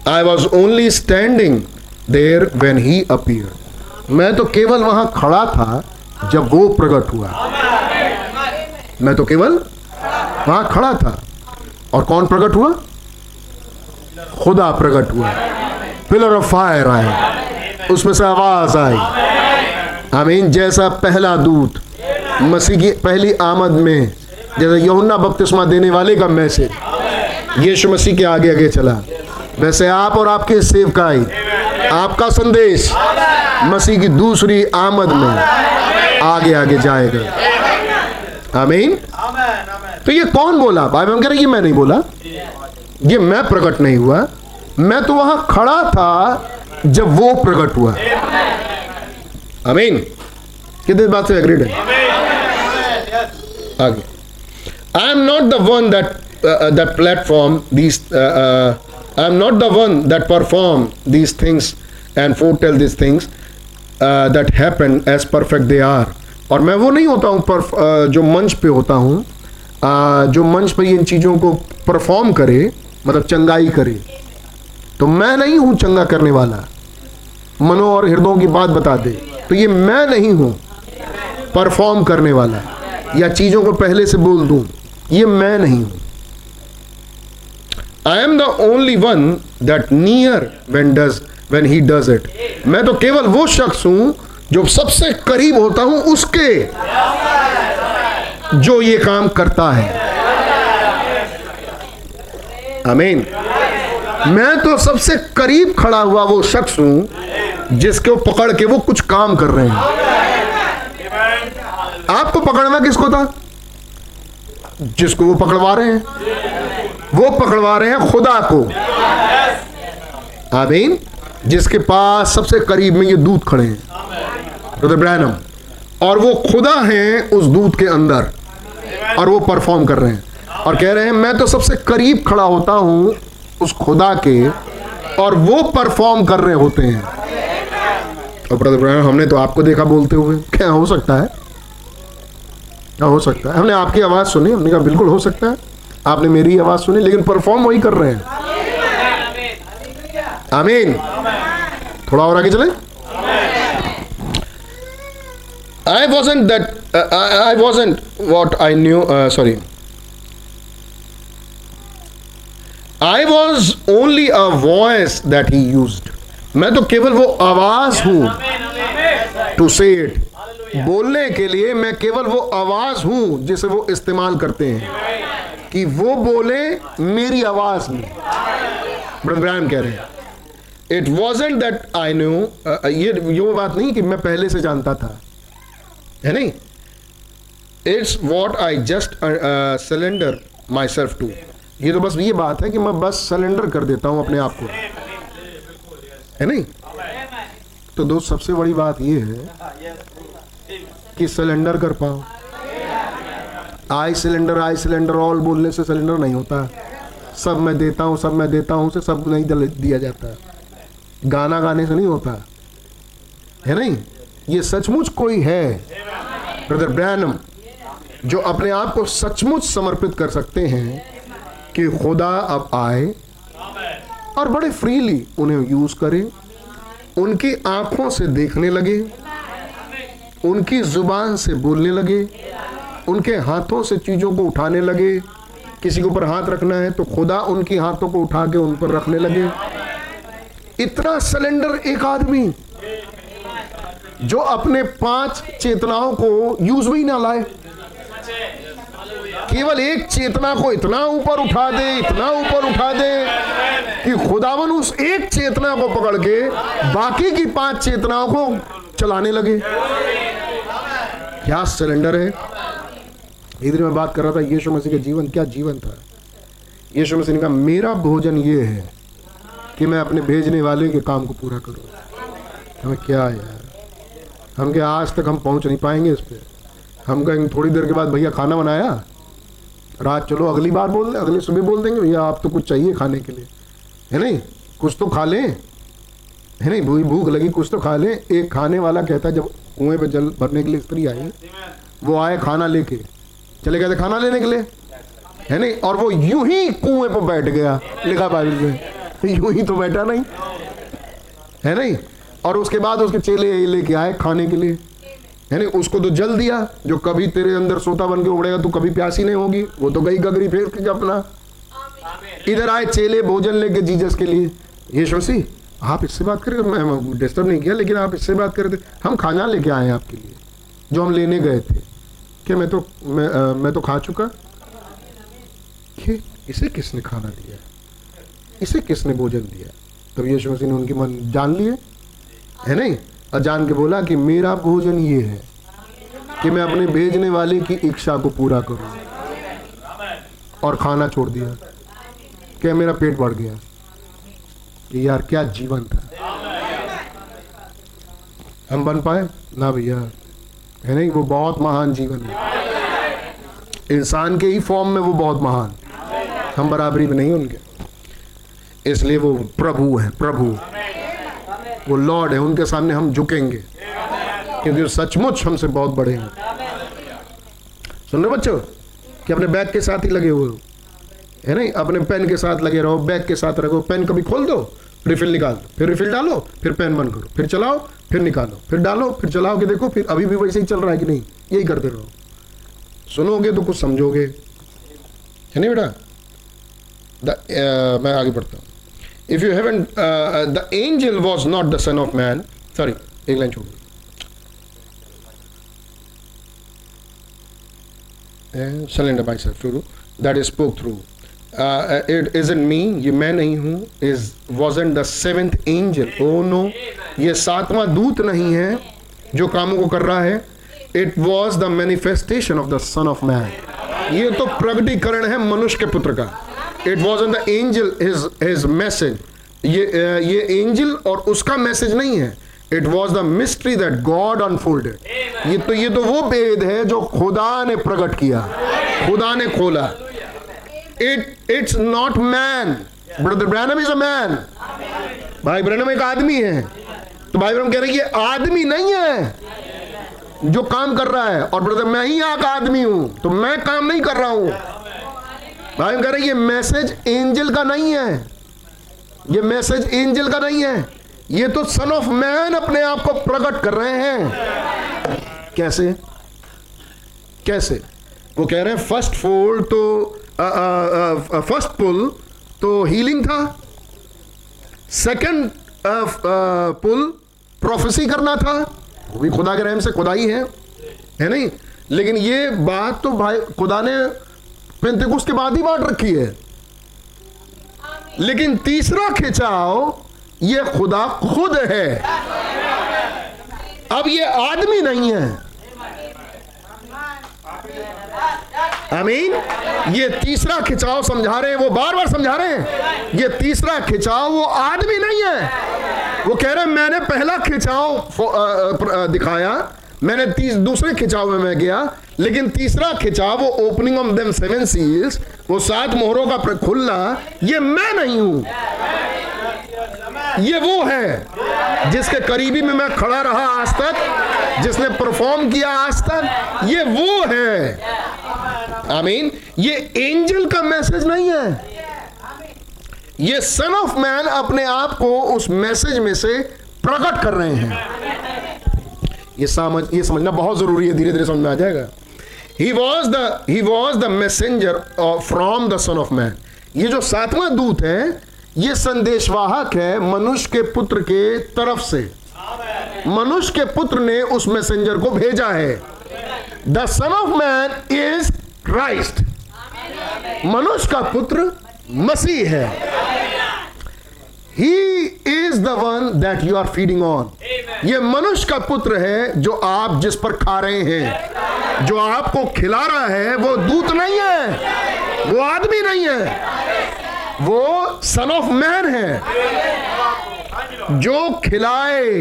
I was only standing there when he appear मैं तो केवल वहाँ खड़ा था जब वो प्रकट हुआ। मैं तो केवल वहाँ खड़ा था। और कौन प्रकट हुआ? खुदा प्रकट हुआ। पिलर ऑफ़ फायर आए उसमें से आवाज़ आई। आमीन, जैसा पहला दूत, मसीह की पहली आमद में जैसा यहुन्ना बपतिस्मा देने वाले का मैसेज। यीशु मसीह के आगे आगे चला। वैसे आप और आपके सेवकाई आपका संदेश मसीह की दूसरी आमद में आगे आगे जाएगा। आमीन। तो ये कौन बोला? भाई हम कह रहे ये मैं नहीं बोला। ये मैं प्रकट नहीं हुआ। मैं तो वहाँ खड़ा था जब वो प्रकट हुआ। अमीन कितने बात से एग्रीड है? आगे। I am not the one that that platform these I am not the one that perform these things and foretell these things that happen as perfect they are और मैं वो नहीं होता हूँ uh, जो मंच पे होता हूँ uh, जो मंच पे इन चीज़ों को परफॉर्म करे मतलब चंगाई करे तो मैं नहीं हूँ चंगा करने वाला। मनो और हृदयों की बात बता दे तो ये मैं नहीं हूँ परफॉर्म करने वाला। या चीज़ों को पहले से बोल दूँ। ये मैं नहीं हूँ। I am the only one that near when does when he does it मैं तो केवल वो शख्स हूँ जो सबसे करीब होता हूँ उसके जो ये काम करता है। अमीन मैं तो सबसे करीब खड़ा हुआ वो शख्स हूँ जिसको पकड़ के वो कुछ काम कर रहे हैं। आपको पकड़ना किसको था? जिसको वो पकड़वा रहे हैं? वो पकड़वा रहे हैं खुदा को। आमीन। जिसके पास सबसे करीब में ये दूध खड़े हैं। ब्रैनम और वो खुदा हैं उस दूध के अंदर, और वो परफॉर्म कर रहे हैं। और कह रहे हैं, मैं तो सबसे करीब खड़ा होता हूँ उस खुदा के, और वो परफॉर्म कर रहे होते हैं। और ब्रदर ब्रैनम हमने तो आपको देखा बोलते हुए। क्या हो सकता है? हो सकता है। हमने आपकी आवाज़ सुनी हमने कहा बिल्कुल हो सकता है। आपने मेरी आवाज़ सुनी लेकिन परफॉर्म वही कर रहे हैं। आमीन। थोड़ा और आगे चले। I wasn't that uh, I, I wasn't what I knew uh, sorry. I was only a voice that he used. मैं तो केवल वो आवाज़ हूँ टू से इट बोलने के लिए मैं केवल वो आवाज़ हूँ जिसे वो इस्तेमाल करते हैं कि वो बोले मेरी आवाज़ में ब्रदर कह रहे हैं it wasn't that I knew ये ये बात नहीं कि मैं पहले से जानता था, है नहीं? It's what I just surrender myself to ये तो बस ये बात है कि मैं बस सिलेंडर कर देता हूँ अपने आप को, है नहीं? तो दोस्त, सबसे बड़ी बात ये है कि सिलेंडर कर पाओ। I surrender I surrender all बोलने से सिलेंडर नहीं होता। सब मैं देता हूँ, सब मैं देता हूँ से सब नहीं दिया जाता। गाना गाने से नहीं होता। है नहीं? ये सचमुच कोई है? ब्रदर ब्रैनम जो अपने आप को सचमुच समर्पित कर सकते हैं कि खुदा अब आए और बड़े फ्रीली उन्हें यूज़ करें, उनकी आँखों से देखने लगे उनकी ज़ुबान से बोलने लगे, उनके हाथों से चीज़ों को उठाने लगे। किसी के ऊपर हाथ रखना है तो खुदा उनकी हाथों को उठा के उन पर रखने लगे। इतना सिलेंडर एक आदमी जो अपने पाँच चेतनाओं को यूज़ भी ना लाए। केवल एक चेतना को इतना ऊपर उठा दे, इतना ऊपर उठा दे कि खुदावन उस एक चेतना को पकड़ के बाकी की पाँच चेतनाओं को चलाने लगे। क्या सिलेंडर है? इधर मैं बात कर रहा था, यीशु मसीह का जीवन, क्या जीवन था? यीशु मसीह ने कहा, मेरा भोजन ये है कि मैं अपने भेजने वाले के काम को पूरा करूँ। हमें क्या यार? हम क्या आज तक हम पहुँच नहीं पाएँगे इस पर हम कहेंगे, थोड़ी देर के बाद भैया खाना बनाया? रात, चलो अगली बार बोल दें अगली सुबह बोल देंगे, भैया आप तो कुछ चाहिए खाने के लिए। है नहीं? कुछ तो खा लें। है नहीं? भूख भूख लगी, कुछ तो खा लें। एक खाने वाला कहता है, जब कुएँ पे जल भरने के लिए स्त्री आई, वो आए खाना लेके। चले गए थे खाना लेने के लिए? है नहीं? और वो यूँ ही कुएँ पर बैठ गया, लिखा बाइबल में। यूँ ही तो बैठा नहीं। है नहीं? और उसके बाद उसके चेले लेके आए खाने के लिए। है नहीं उसको तो जल दिया जो कभी तेरे अंदर सोता बन के उड़ेगा तो कभी प्यासी नहीं होगी। वो तो गई गगरी फेर के अपना। इधर आए चेले भोजन लेके जीजस के लिए। ये शोसी आप इससे बात करें मैं डिस्टर्ब नहीं किया लेकिन आप इससे बात कर रहे थे। हम खाना लेके आए आपके लिए जो हम लेने गए थे। क्या मैं तो मैं आ, मैं तो खा चुका? ये इसे किसने खाना दिया? इसे किसने भोजन दिया? तब यीशु मसीह ने उनकी मन जान लिए है नहीं? जान के बोला कि मेरा भोजन ये है कि मैं अपने भेजने वाले की इच्छा को पूरा करूँ। और खाना छोड़ दिया। क्या मेरा पेट बढ़ गया? कि यार क्या जीवन था? हम बन पाए? ना भैया। है नहीं, वो बहुत महान जीवन है। इंसान के ही फॉर्म में वो बहुत महान। हम बराबरी में नहीं उनके। इसलिए वो प्रभु है, प्रभु। वो लॉर्ड है, उनके सामने हम झुकेंगे। क्योंकि सचमुच हमसे बहुत बड़े हैं। सुन रहे बच्चों? कि अपने बैग के साथ ही लगे हुए हो। है नहीं? अपने पेन के साथ लगे रहो, बैग के साथ रखो। पेन कभी खोल दो, रिफिल निकाल दो। फिर रिफिल डालो, फिर पेन बंद करो। फिर चलाओ, फिर निकालो। फिर डालो, फिर चलाओ के देखो, फिर अभी भी वैसे ही चल रहा है कि नहीं? यही करते रहो। सुनोगे तो कुछ समझोगे। है नहीं बेटा? मैं आगे बढ़ता हूँ। If you haven't the angel was not the Son of Man sorry एक लाइन छोड़। Surrender by sir through that is spoke through it is in me ये मैं नहीं हूँ is was the seventh angel oh no ये सातवां दूत नहीं है जो कामों को कर रहा है। It was the manifestation of the Son of Man ये तो प्रगटीकरण है मनुष्य के पुत्र का। It was in the angel his his message ये ये एंजल और उसका मैसेज नहीं है। It was the mystery that God unfolded ये तो ये तो वो भेद है जो खुदा ने प्रकट किया। खुदा ने खोला। It it's not man brother Branham is a man भाई ब्रैनम एक आदमी है। तो भाई ब्रैनम कह रहे ये आदमी नहीं है जो काम कर रहा है। और ब्रदर मैं ही यहाँ का आदमी हूँ। तो मैं काम नहीं कर रहा हूँ। भाई कह रहे ये मैसेज एंजल का नहीं है। ये मैसेज एंजल का नहीं है। ये तो सन ऑफ़ मैन अपने आप को प्रकट कर रहे हैं। कैसे? कैसे? वो कह रहे हैं फ़र्स्ट फोल्ड तो फ़र्स्ट पुल तो हीलिंग था। सेकंड पुल प्रोफेसी करना था। वो भी खुदा के रहम से खुदा ही है। है नहीं? लेकिन ये बात तो भाई, खुदा ने पेंतिकुस के बाद ही बांट रखी है। लेकिन तीसरा खिंचाव, ये खुदा खुद है। अब ये आदमी नहीं है। अमीन ये तीसरा खिंचाव समझा रहे हैं, वो बार बार समझा रहे हैं। ये तीसरा खिंचाव, वो आदमी नहीं है। वो कह रहे हैं, मैंने पहला खिंचाव दिखाया। मैंने तीस दूसरे खिंचाव में मैं गया लेकिन तीसरा खिंचाव, वो opening of them seven seals वो सात मोहरों का खुलना, ये मैं नहीं हूँ। ये वो है, जिसके करीबी में मैं खड़ा रहा आज तक, जिसने परफॉर्म किया आज तक, ये वो है। आई आमीन। ये एंजल का मैसेज नहीं है। ये सन ऑफ़ मैन अपने आप को उस मैसेज में से प्रकट कर रहे हैं। ये समझ, ये समझना बहुत ज़रूरी है धीरे धीरे समझ में आ जाएगा। He was the he was the messenger from the Son of Man ये जो सातवां दूत है, ये संदेशवाहक है मनुष्य के पुत्र के तरफ़ से। मनुष्य के पुत्र ने उस मैसेंजर को भेजा है। The Son of Man is Christ मनुष्य का पुत्र मसीह है। He is the one that you are feeding on ये मनुष्य का पुत्र है जो आप जिस पर खा रहे हैं। जो आपको खिला रहा है वो दूत नहीं है। वो आदमी नहीं है। वो सन ऑफ़ मैन है। जो खिलाए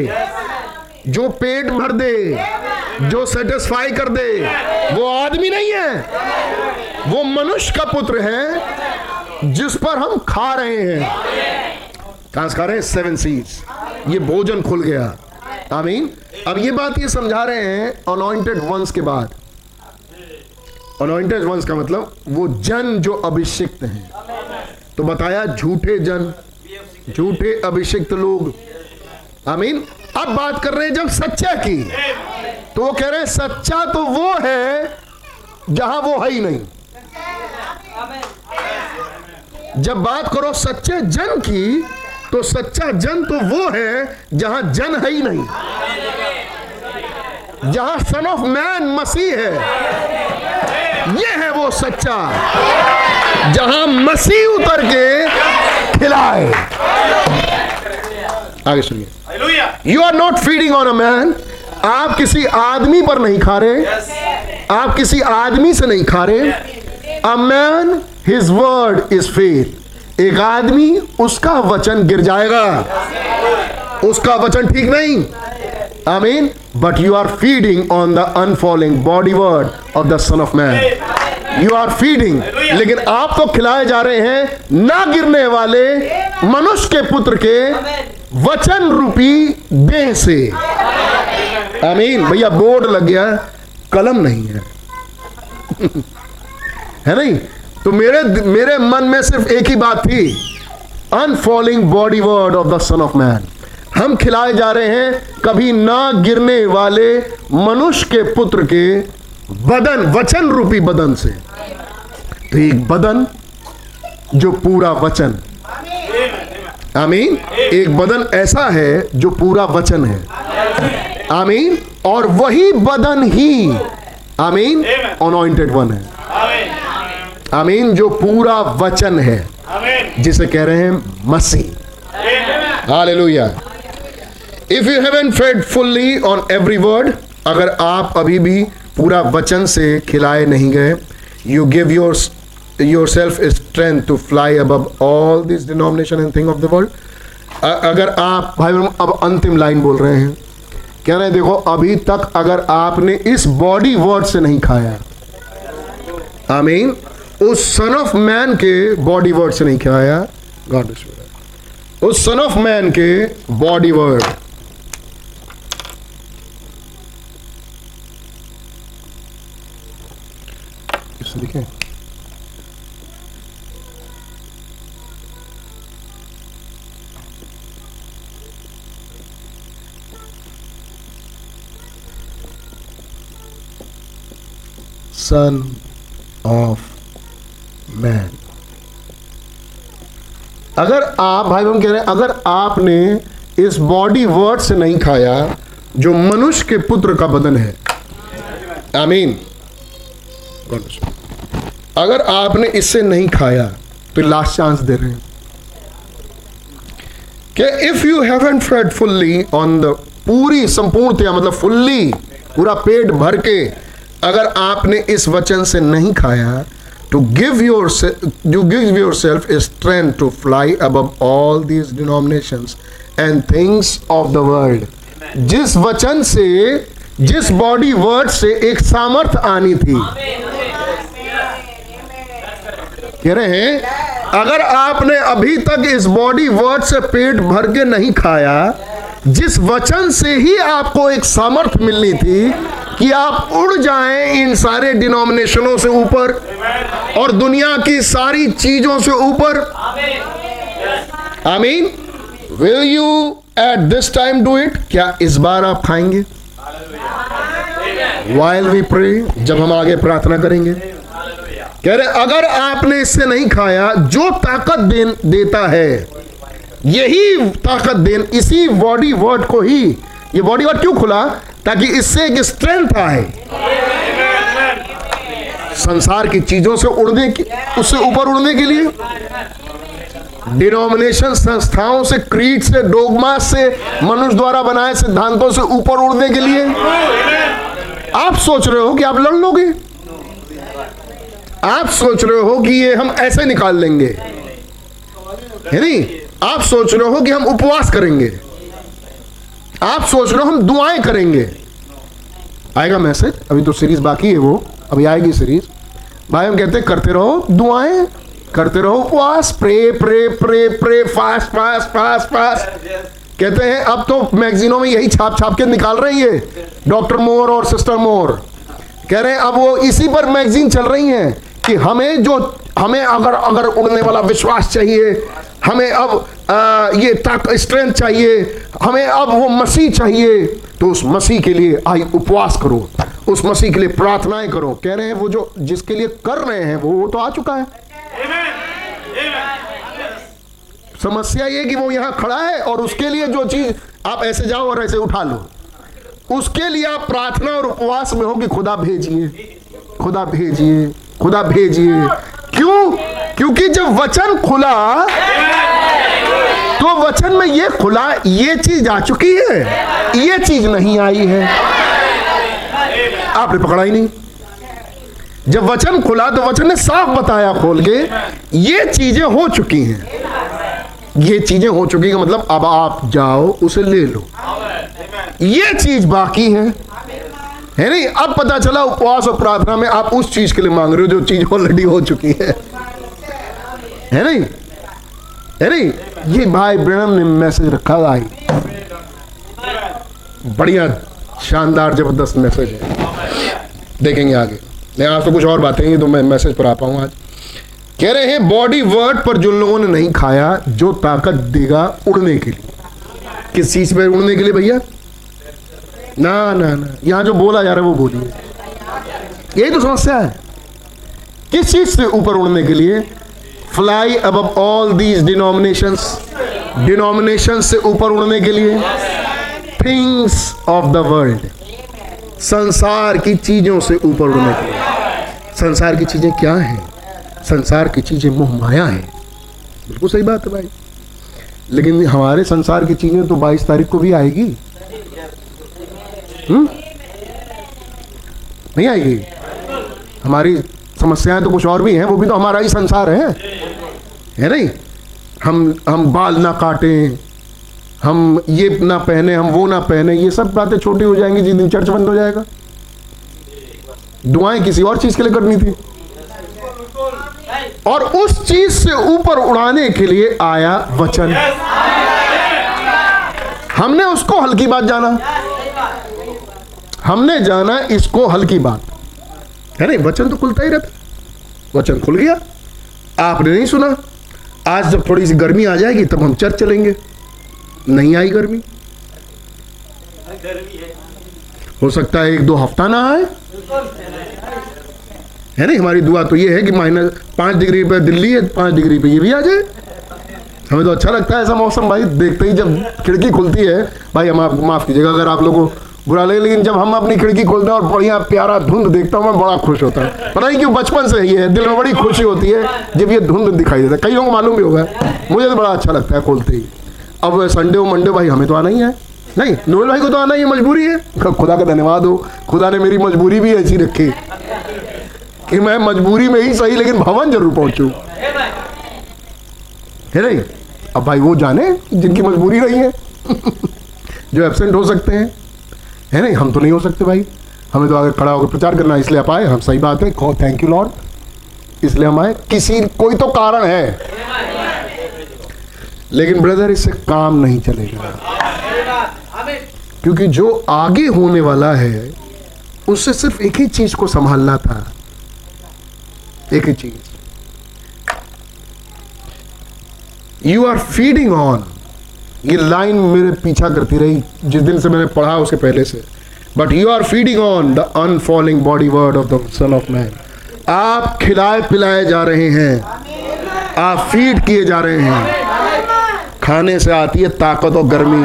जो पेट भर दे जो सेटिस्फाई कर दे वो आदमी नहीं है। वो मनुष्य का पुत्र है जिस पर हम खा रहे हैं। रहे हैं सेवन सीज ये भोजन खुल गया। आमीन। अब ये बात ये समझा रहे हैं अनॉइंटेड वंस के बाद। अनॉइंटेड वंस का मतलब वो जन जो अभिषिक्त हैं। तो बताया, झूठे जन, झूठे अभिषिक्त लोग। आमीन। अब बात कर रहे हैं जब सच्चा की। तो वो कह रहे हैं, सच्चा तो वो है, जहाँ वो है ही नहीं। जब बात करो सच्चे जन की तो सच्चा जन तो वो है जहाँ जन है ही नहीं। जहाँ सन ऑफ़ मैन मसीह है। ये है वो सच्चा। जहाँ मसीह उतर के खिलाए। आगे सुनिए। You are not feeding on a man आप किसी आदमी पर नहीं खा रहे। आप किसी आदमी से नहीं खा रहे। A man his word is faith एक आदमी, उसका वचन गिर जाएगा। उसका वचन ठीक नहीं। I mean but you are feeding on the unfailing body word of the Son of Man you are feeding लेकिन आप तो खिलाए जा रहे हैं ना गिरने वाले मनुष्य के पुत्र के वचन रूपी देह से। आमीन। भैया, बोर्ड लग गया। कलम नहीं है। है नहीं? तो मेरे मेरे मन में सिर्फ़ एक ही बात थी unfailing body word of the Son of Man हम खिलाए जा रहे हैं कभी ना गिरने वाले मनुष्य के पुत्र के बदन वचन रूपी बदन से। तो एक बदन जो पूरा वचन। आमीन। एक बदन ऐसा है जो पूरा वचन है। आमीन। और वही बदन ही आमीन अनॉइंटेड वन है। आमीन जो पूरा वचन है जिसे कह रहे हैं मसीह। Hallelujah. If you haven't fed fully on every word अगर आप अभी भी पूरा वचन से खिलाए नहीं गए you give your yourself strength to fly अब all this denomination and thing of the world अगर आप भाई अब अंतिम लाइन बोल रहे हैं। कह रहे हैं देखो अभी तक अगर आपने इस बॉडी वर्ड से नहीं खाया आमीन उस सन ऑफ़ मैन के बॉडी वर्ड से नहीं खिलाया गॉड उस सन ऑफ़ मैन के बॉडी वर्ड लिखे सन of मैन अगर आप, भाई बहन कह रहे हैं, अगर आपने इस बॉडी वर्ड से नहीं खाया, जो मनुष्य के पुत्र का बदन है। आमीन अगर आपने इससे नहीं खाया तो लास्ट चांस दे रहे हैं। कि if you haven't fed fully on the पूरी संपूर्णतया मतलब फुल्ली पूरा पेट भर के, अगर आपने इस वचन से नहीं खाया to give yourself you give yourself a strength to fly above all these denominations and things of the world जिस वचन से जिस बॉडी वर्ड से एक सामर्थ आनी थी कह रहे हैं अगर आपने अभी तक इस बॉडी वर्ड से पेट भर के नहीं खाया जिस वचन से ही आपको एक सामर्थ मिलनी थी कि आप उड़ जाएँ इन सारे डिनोमिनेशनों से ऊपर और दुनिया की सारी चीज़ों से ऊपर। I mean will you at this time do it क्या इस बार आप खाएँगे? वाइल वी प्रे जब हम आगे प्रार्थना करेंगे। कह रहे, अगर आपने इससे नहीं खाया, जो ताकत देता है यही ताकत दे इसी बॉडी वर्ड को ही। ये बॉडी वर्ड क्यों खुला? ताकि इससे एक स्ट्रेंथ आए। संसार की चीज़ों से उड़ने की, उससे ऊपर उड़ने के लिए। डिनोमिनेशन संस्थाओं से क्रीट से डोगमा से, मनुष्य द्वारा बनाए सिद्धांतों से ऊपर उड़ने के लिए। आप सोच रहे हो कि आप लड़ लोगे? आप सोच रहे हो कि ये हम ऐसे निकाल लेंगे। है नहीं? आप सोच रहे हो कि हम उपवास करेंगे। आप सोच रहे हो हम दुआएँ करेंगे। आएगा मैसेज? अभी तो सीरीज़ बाकी है वो। अभी आएगी सीरीज़ भाई, हम कहते करते रहो दुआएँ, करते रहो उपवास। Pray pray pray pray fast fast fast fast कहते हैं, अब तो मैगजीनों में यही छाप छाप के निकाल रही है। डॉक्टर मोर और सिस्टर मोर कह रहे हैं, अब वो इसी पर मैगजीन चल रही हैं। कि हमें जो हमें अगर अगर उड़ने वाला विश्वास चाहिए हमें अब आ, ये ताक स्ट्रेंथ चाहिए हमें अब वो मसीह चाहिए तो उस मसीह के लिए आई उपवास करो उस मसीह के लिए प्रार्थनाएँ करो। कह रहे हैं वो जो जिसके लिए कर रहे हैं वो वो तो आ चुका है। समस्या ये कि वो यहाँ खड़ा है और उसके लिए जो चीज़ आप ऐसे जाओ और ऐसे उठा लो। उसके लिए आप प्रार्थना और उपवास में हो कि खुदा भेजिए। खुदा भेजिए खुदा भेजिए। क्यों? क्योंकि जब वचन खुला तो वचन में ये खुला, ये चीज़ आ चुकी है। ये चीज़ नहीं आई है। आपने पकड़ा ही नहीं। जब वचन खुला तो वचन ने साफ़ बताया खोल के, ये चीज़ें हो चुकी हैं। ये चीज़ें हो चुकी हैं मतलब अब आप जाओ, उसे ले लो। ये चीज़ बाकी है। है नहीं? अब पता चला उपवास और प्रार्थना में आप उस चीज़ के लिए मांग रहे हो जो चीज़ ऑलरेडी हो चुकी है। है नहीं? है नहीं? ये भाई ब्रम ने मैसेज रखा था बढ़िया, शानदार, ज़बरदस्त मैसेज है। देखेंगे आगे। नहीं, आज तो कुछ और बातें तो मैं मैसेज पर आ पाऊँ आज। कह रहे हैं बॉडी वर्ड पर जिन लोगों ने नहीं खाया, जो ताकत देगा उड़ने के लिए। किस चीज़ पर उड़ने के लिए भैया? ना ना ना। यहाँ जो बोला जा रहा है वो बोलिए। यही तो समस्या है। किस चीज़ से ऊपर उड़ने के लिए फ्लाई अब ऑल दीज डिनोमिनेशन डिनोमिनेशन से ऊपर उड़ने के लिए थिंग्स ऑफ़ द वर्ल्ड संसार की चीज़ों से ऊपर उड़ने के लिए। संसार की चीज़ें क्या हैं? संसार की चीज़ें मोह माया है। बिल्कुल सही बात है भाई। लेकिन हमारे संसार की चीज़ें तो 22 तारीख को भी आएगी। हम्म? नहीं आएगी हमारी समस्याएँ तो कुछ और भी हैं, वो भी तो हमारा ही संसार है। है नहीं? हम हम बाल ना काटें, हम ये ना पहने, हम वो ना पहने, ये सब बातें छोटी हो जाएँगी, जिस दिन चर्च बंद हो जाएगा। दुआएँ किसी और चीज़ के लिए करनी थी। और उस चीज़ से ऊपर उड़ाने के लिए आया वचन। हमने उसको हल्की बात जाना। हमने जाना इसको हल्की बात। है नहीं वचन तो खुलता ही रहता। वचन खुल गया। आपने नहीं सुना। आज जब थोड़ी सी गर्मी आ जाएगी, तब हम चर्च चलेंगे। नहीं आई गर्मी। हो सकता है एक दो हफ़्ता ना आए। है नहीं? हमारी दुआ तो ये है कि माइनस पाँच डिग्री पे दिल्ली है, पाँच डिग्री पे ये भी आ जाए। हमें तो अच्छा लगता है ऐसा मौसम, भाई। देखते ही जब खिड़की खुलती है, भाई हम आप माफ़ कीजिएगा, अगर आप लोगों बुरा लगे, लेकिन जब हम अपनी खिड़की खोलते हैं और बढ़िया प्यारा धुंध देखता हूँ, मैं बड़ा खुश होता है। पता नहीं क्यों, बचपन से ही है, दिल में बड़ी खुशी होती है जब ये धुंध दिखाई देता है। कईयों को मालूम भी होगा, मुझे तो बड़ा अच्छा लगता है खोलते ही। अब संडे और मंडे भाई, हमें तो आना ही है। नहीं नोबल भाई को तो आना ही मजबूरी है। खुदा का धन्यवाद हो, खुदा ने मेरी मजबूरी भी ऐसी रखी कि मैं मजबूरी में ही सही, लेकिन भवन ज़रूर पहुंचू। है नहीं? अब भाई वो जाने जिनकी मजबूरी रही है। जो एबसेंट हो सकते हैं। है नहीं, हम तो नहीं हो सकते भाई। हमें तो आगे खड़ा होकर प्रचार करना इसलिए आप आए। हम सही बात है। थैंक यू लॉर्ड इसलिए हम आए। किसी, कोई तो कारण है। लेकिन ब्रदर इससे काम नहीं चलेगा। क्योंकि जो आगे होने वाला है, उससे सिर्फ़ एक ही चीज़ को संभालना था। एक ही चीज़। यू आर फीडिंग ऑन ये लाइन मेरे पीछा करती रही, जिस दिन से मैंने पढ़ा उसके पहले से। But you are feeding on the unfailing body word of the Son of Man आप खिलाए पिलाए जा रहे हैं। आप फ़ीड किए जा रहे हैं। खाने से आती है ताकत और गर्मी।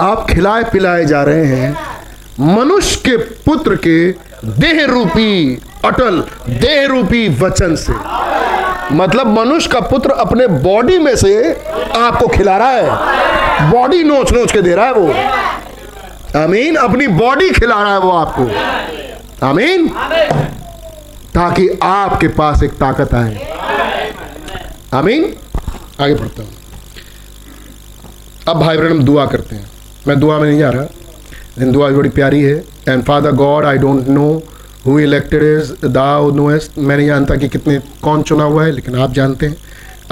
आप खिलाए पिलाए जा रहे हैं। मनुष्य के पुत्र के देह रूपी, अटल देह रूपी वचन से। मतलब मनुष्य का पुत्र अपने बॉडी में से आपको खिला रहा है। बॉडी नोच नोच के दे रहा है वो। आमीन, अपनी बॉडी खिला रहा है वो आपको। आमीन। ताकि आपके पास एक ताकत आए। आमीन। आगे बढ़ता हूँ। अब भाई बहन, हम दुआ करते हैं। मैं दुआ में नहीं जा रहा। लेकिन दुआ बड़ी प्यारी है। And Father God I don't know who elected is thou knowest मैं नहीं जानता कि कितने कौन चुना हुआ है लेकिन आप जानते हैं।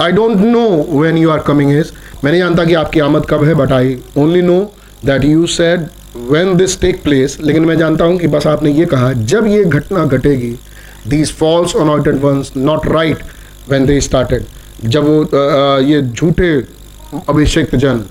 I don't know when you are coming is मैं नहीं जानता कि आपकी आमद कब है but I only know that you said when this take place लेकिन मैं जानता हूँ कि बस आपने ये कहा जब ये घटना घटेगी these false anointed ones not right when they started जब वो आ, ये झूठे अभिषेक जन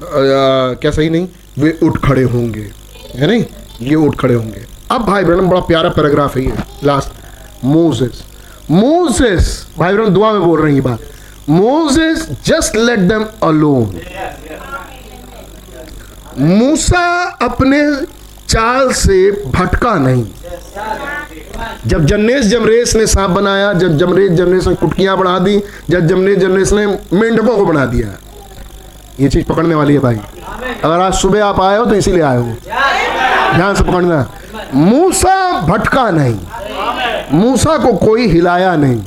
क्या सही नहीं? वे उठ खड़े होंगे है नहीं? ये उठ खड़े होंगे। अब भाई बहन, बड़ा प्यारा पैराग्राफ है ये। लास्ट मोजेस मोजेस भाई बहन, दुआ में बोल रहे हैं ये बात। Moses just let them alone मूसा अपने चाल से भटका नहीं। जब जन्नेस जमरेस ने सांप बनाया, जब जमरेस जमरेस ने कुटकियाँ बढ़ा दी, जब जमरेस जमरेस ने मेंढकों को बना दिया। ये चीज़ पकड़ने वाली है भाई। अगर आज सुबह आप आए हो तो इसीलिए आए हो। ध्यान से पकड़ना। मूसा भटका नहीं। मूसा को कोई हिलाया नहीं।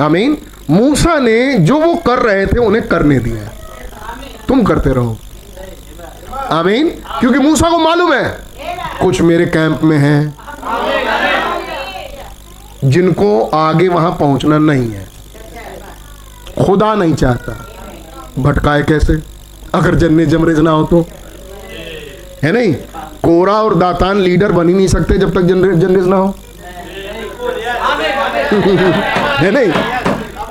आमीन। मूसा ने जो वो कर रहे थे, उन्हें करने दिया तुम करते रहो। आमीन। क्योंकि मूसा को मालूम है, कुछ मेरे कैंप में हैं, जिनको आगे वहाँ पहुँचना नहीं है। खुदा नहीं चाहता। भटकाए कैसे? अगर जन्ने जमरेज ना हो तो। है नहीं? कोरा और दातान लीडर बन ही नहीं सकते जब तक जनरेज ना हो। है नहीं?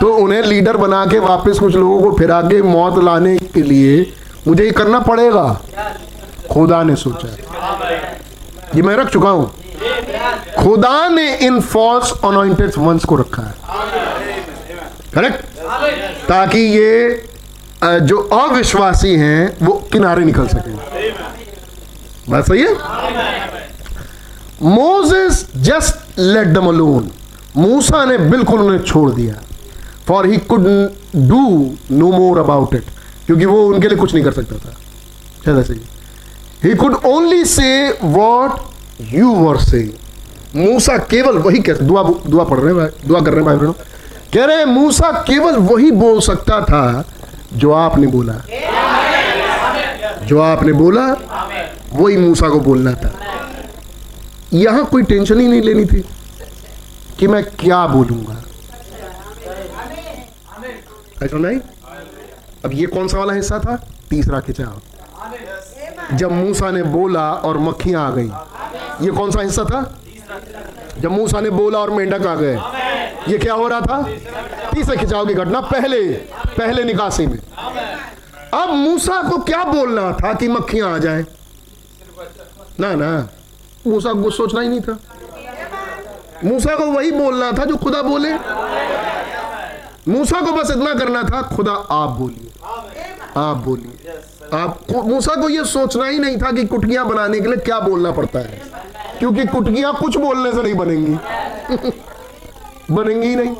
तो उन्हें लीडर बना के वापस कुछ लोगों को फिरा के मौत लाने के लिए मुझे ये करना पड़ेगा। खुदा ने सोचा। ये मैं रख चुका हूँ। खुदा ने इन फॉल्स अनोइंटेड वंस को रखा है। करेक्ट ताकि ये जो अविश्वासी हैं, वो किनारे निकल सके। बात सही है? Moses just let them alone. मूसा ने बिल्कुल उन्हें छोड़ दिया। For he could do no more about it क्योंकि वो उनके लिए कुछ नहीं कर सकता था। चलो सही? He could only say what you were say मूसा केवल वही कह दुआ दुआ पढ़ रहे हैं दुआ कर रहे भाई बहनों। कह रहे मूसा केवल वही बोल सकता था जो आपने बोला। जो आपने बोला वही मूसा को बोलना था। यहाँ कोई टेंशन ही नहीं लेनी थी कि मैं क्या बोलूँगा। नहीं अब ये कौन सा वाला हिस्सा था? तीसरा खिंचाव जब मूसा ने बोला और मक्खियाँ आ गई, ये कौन सा हिस्सा था? जब मूसा ने बोला और मेंढक आ गए, ये क्या हो रहा था? तीसरे खिंचाव की घटना पहले पहले निकासी में। अब मूसा को क्या बोलना था कि मक्खियाँ आ जाए? ना ना। मूसा को सोचना ही नहीं था। मूसा को वही बोलना था जो खुदा बोले। मूसा को बस इतना करना था, खुदा आप बोलिए। आप बोलिए। आप मूसा को यह सोचना ही नहीं था कि कुटकियाँ बनाने के लिए क्या बोलना पड़ता है। क्योंकि कुटकियाँ कुछ बोलने से नहीं बनेंगी। बनेंगी नहीं।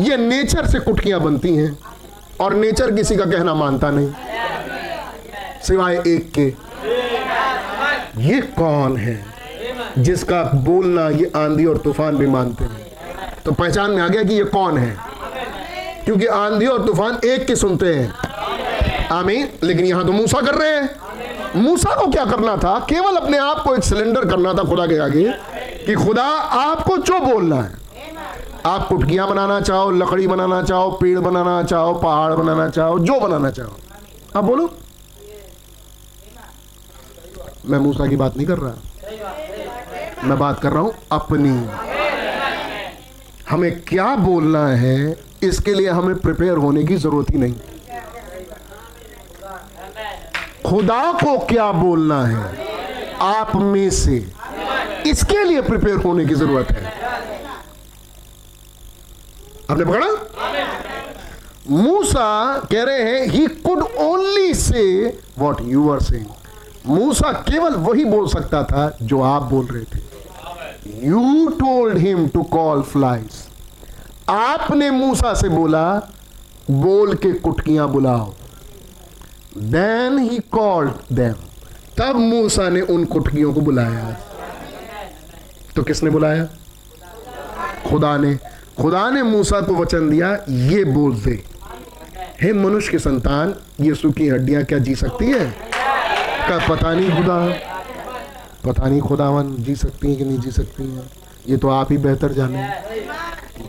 ये नेचर से कुटकियाँ बनती हैं, और नेचर किसी का कहना मानता नहीं। सिवाय एक के। ये कौन है जिसका बोलना ये आंधी और तूफ़ान भी मानते हैं तो पहचान में आ गया कि ये कौन है? क्योंकि आंधी और तूफ़ान एक के सुनते हैं। आमीन। लेकिन यहाँ तो मूसा कर रहे हैं। मूसा को क्या करना था? केवल अपने आप को एक सिलेंडर करना था खुदा के आगे कि खुदा, आपको जो बोलना है, आप कुटकियाँ बनाना चाहो, लकड़ी बनाना चाहो, पेड़ बनाना चाहो, पहाड़ बनाना चाहो, जो बनाना चाहो। आप बोलो। मैं मूसा की बात नहीं कर रहा। मैं बात कर रहा हूँ अपनी। हमें क्या बोलना है, इसके लिए हमें प्रिपेयर होने की ज़रूरत ही नहीं। खुदा को क्या बोलना है, आप में से इसके लिए प्रिपेयर होने की ज़रूरत है। आपने पकड़ा? मूसा कह रहे हैं he could only say what you are saying मूसा केवल वही बोल सकता था जो आप बोल रहे थे। You told him to call flies आपने मूसा से बोला, बोल के कुटकियाँ बुलाओ। देन ही कॉल्ड देम तब मूसा ने उन कुटकियों को बुलाया। तो किसने बुलाया? खुदा ने। खुदा ने मूसा को वचन दिया, ये बोल दे। हे मनुष्य की संतान, यीशु की हड्डियाँ क्या जी सकती है? का पता नहीं खुदा पता नहीं खुदावन जी सकती हैं कि नहीं जी सकती हैं। ये तो आप ही बेहतर जाने।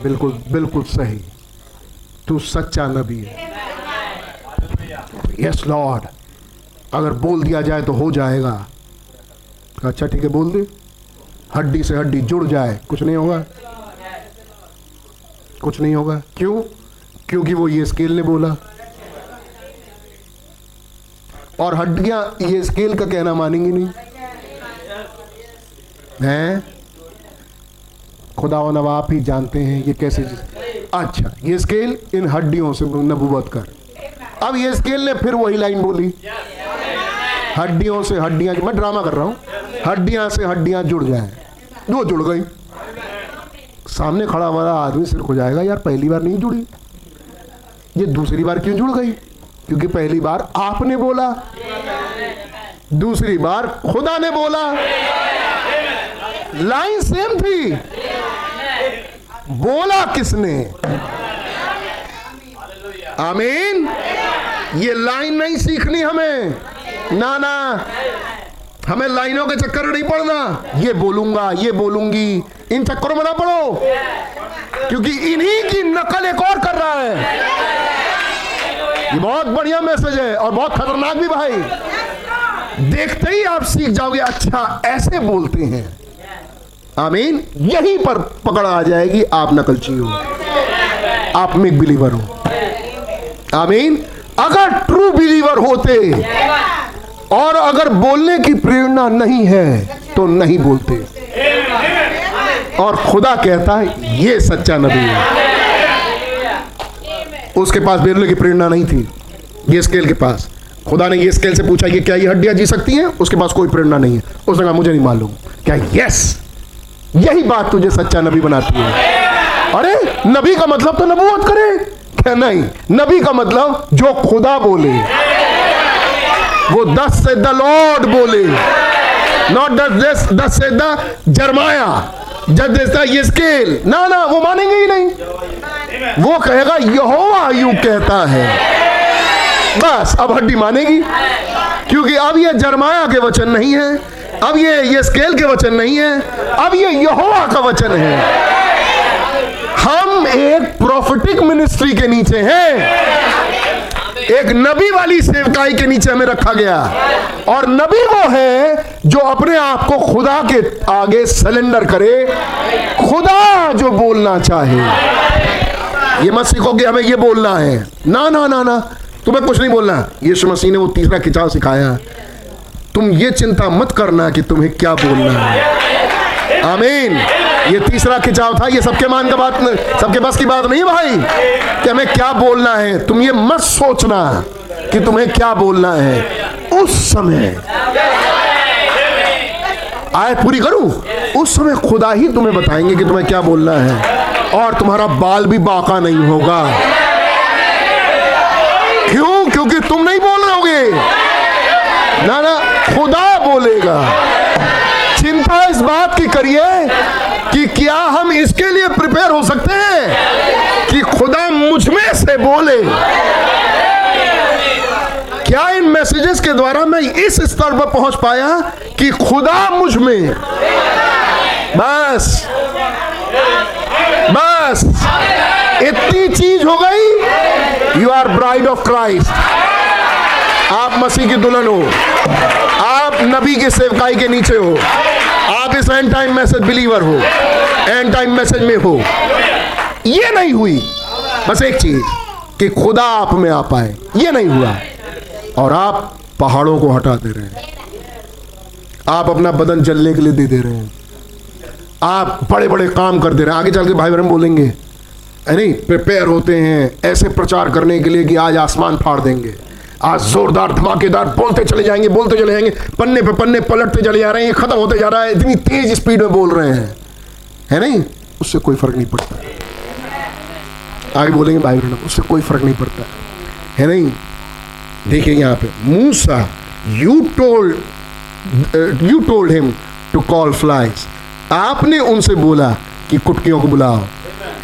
बिल्कुल बिल्कुल सही। तू सच्चा नबी है। यस लॉर्ड अगर बोल दिया जाए तो हो जाएगा। अच्छा ठीक है, बोल दे। हड्डी से हड्डी जुड़ जाए। कुछ नहीं होगा। कुछ नहीं होगा। क्यों? क्योंकि वो ये स्केल ने बोला। और हड्डियाँ ये स्केल का कहना मानेंगी नहीं। हैं? खुदा आप ही जानते हैं ये कैसे अच्छा ये स्केल इन हड्डियों से नबूबत कर। अब ये स्केल ने फिर वही लाइन बोली। हड्डियों से हड्डियाँ मैं ड्रामा कर रहा हूँ। हड्डियाँ से हड्डियाँ जुड़ जाए। वो जुड़ गई। सामने खड़ा वाला आदमी सिर हो जाएगा यार, पहली बार नहीं जुड़ी। ये दूसरी बार क्यों जुड़ गई? क्योंकि पहली बार आपने बोला। दूसरी बार खुदा ने बोला। लाइन सेम थी। बोला किसने? आमीन। ये लाइन नहीं सीखनी हमें। ना ना। हमें लाइनों के चक्कर नहीं पड़ना। ये बोलूँगा, ये बोलूँगी। इन चक्करों में ना पड़ो। क्योंकि इन्हीं की नकल एक और कर रहा है। ये बहुत बढ़िया मैसेज है और बहुत खतरनाक भी भाई। देखते ही आप सीख जाओगे अच्छा ऐसे बोलते हैं। आमीन। यहीं पर पकड़ आ जाएगी, आप नकलची हो। आप मिक बिलीवर हो। आमीन। अगर ट्रू बिलीवर होते और अगर बोलने की प्रेरणा नहीं है तो नहीं बोलते। और खुदा कहता है, ये सच्चा नबी है। उसके पास बोलने की प्रेरणा नहीं थी, ये स्केल के पास। खुदा ने ये स्केल से पूछा कि क्या ये हड्डियाँ जी सकती हैं? उसके पास कोई प्रेरणा नहीं है। उसने कहा, मुझे नहीं मालूम। क्या यस यही बात तुझे सच्चा नबी बनाती है। अरे, नबी का मतलब तो नबूवत करे। क्या नहीं, नबी का मतलब जो खुदा बोले, वो दस से द लॉर्ड बोले, नॉट दस दस से द जरमाया। जब ये स्केल ना ना, वो मानेंगे ही नहीं। वो कहेगा, यहोवा यू कहता है। बस, अब हड्डी मानेगी। क्योंकि अब ये जरमाया के वचन नहीं है, अब ये ये स्केल के वचन नहीं है, अब ये यहोवा का वचन है। हम एक प्रोफिटिक मिनिस्ट्री के नीचे हैं। एक नबी वाली सेवकाई के नीचे हमें रखा गया। और नबी वो है जो अपने आप को खुदा के आगे सिलेंडर करे, खुदा जो बोलना चाहे। ये मत सीखो कि हमें ये बोलना है। ना ना ना ना, तुम्हें कुछ नहीं बोलना। यीशु मसीह ने वो तीसरा खिंचाव सिखाया। तुम ये चिंता मत करना कि तुम्हें क्या बोलना है। आमीन। ये तीसरा खिंचाव था, ये सबके मान का बात सबके बस की बात नहीं भाई, कि हमें क्या बोलना है, तुम ये मत सोचना कि तुम्हें क्या बोलना है। उस समय आय पूरी करूँ? उस समय खुदा ही तुम्हें बताएँगे कि तुम्हें क्या बोलना है, और तुम्हारा बाल भी बाका नहीं होगा। क्यों? क्योंकि तुम नहीं बोल रहे ना ना, खुदा बोलेगा। करिए कि क्या हम इसके लिए प्रिपेयर हो सकते हैं कि खुदा मुझमें से बोले? क्या इन मैसेजेस के द्वारा मैं इस स्तर पर पहुँच पाया कि खुदा मुझमें? बस। बस। इतनी चीज़ हो गई। You are bride of Christ आप मसीह की दुल्हन हो। आप नबी के सेवकाई के नीचे हो। आप इस एंड टाइम मैसेज बिलीवर हो एंड टाइम मैसेज में हो। ये नहीं हुई। बस एक चीज़, कि खुदा आप में आ पाए। ये नहीं हुआ। और आप पहाड़ों को हटा दे रहे। हैं आप अपना बदन जलने के लिए दे दे रहे हैं। आप बड़े बड़े काम कर दे रहे। हैं आगे चल के भाई बहन बोलेंगे नहीं प्रिपेयर होते हैं। ऐसे प्रचार करने के लिए कि आज आसमान फाड़ देंगे। आज जोरदार, धमाकेदार बोलते चले जाएँगे, बोलते चले जाएँगे, पन्ने पे पन्ने पलटते चले जा रहे हैं, खत्म होते जा रहा है, इतनी तेज स्पीड में बोल रहे हैं। है नहीं? उससे कोई फ़र्क नहीं पड़ता। आगे बोलेंगे, भाई बहन, उससे कोई फ़र्क नहीं पड़ता। है नहीं? देखिए यहाँ पे, मूसा you told you told him to call flies आपने उनसे बोला कि कुटकियों को बुलाओ।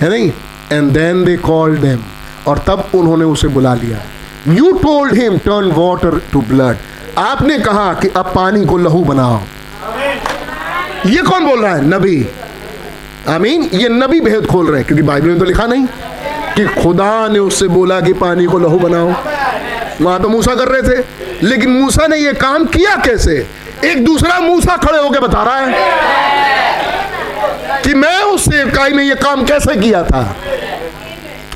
है नहीं? And then they called them और तब उन्होंने उसे बुला लिया। You told him turn water to blood आपने कहा कि अब पानी को लहू बनाओ। ये कौन बोल रहा है? नबी। आमीन। ये नबी भेद खोल रहे हैं, क्योंकि बाइबल में तो लिखा नहीं कि खुदा ने उससे बोला कि पानी को लहू बनाओ। वहाँ तो मूसा कर रहे थे। लेकिन मूसा ने ये काम किया कैसे? एक दूसरा मूसा खड़े होकर बता रहा है कि मैं उस सेवकाई में ये काम कैसे किया था?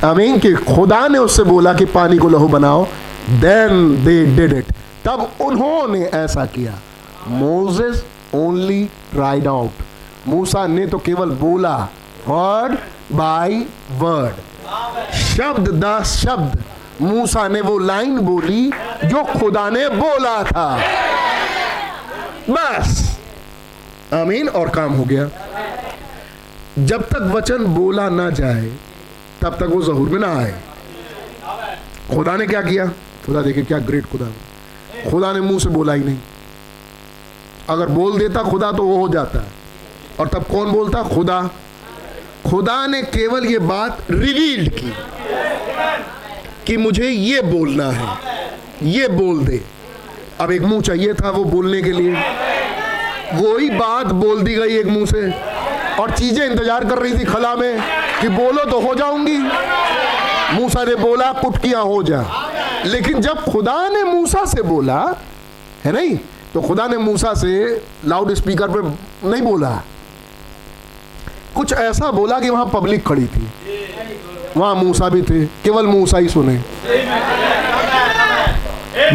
आमीन कि खुदा ने उससे बोला कि पानी को लहू बनाओ देन दे डिड इट तब उन्होंने ऐसा किया। मोजेस ओनली राइड आउट मूसा ने तो केवल बोला वर्ड बाय वर्ड शब्द द शब्द। मूसा ने वो लाइन बोली जो खुदा ने बोला था। बस। आमीन और काम हो गया। जब तक वचन बोला ना जाए तब तक वो जहूर में ना आए। खुदा ने क्या किया? खुदा देखे क्या ग्रेट खुदा खुदा ने मुँह से बोला ही नहीं। अगर बोल देता खुदा तो वो हो जाता। और तब कौन बोलता? खुदा। खुदा ने केवल ये बात रिवील्ड की कि मुझे ये बोलना है, ये बोल दे। अब एक मुँह चाहिए था वो बोलने के लिए। वही बात बोल दी गई एक मुँह से। और चीज़ें इंतज़ार कर रही थी खला में कि बोलो तो हो जाऊँगी। मूसा ने बोला कुटकियाँ हो जा। लेकिन जब खुदा ने मूसा से बोला, है नहीं? तो खुदा ने मूसा से लाउड स्पीकर पे नहीं बोला। कुछ ऐसा बोला कि वहाँ पब्लिक खड़ी थी। वहाँ मूसा भी थे। केवल मूसा ही सुने।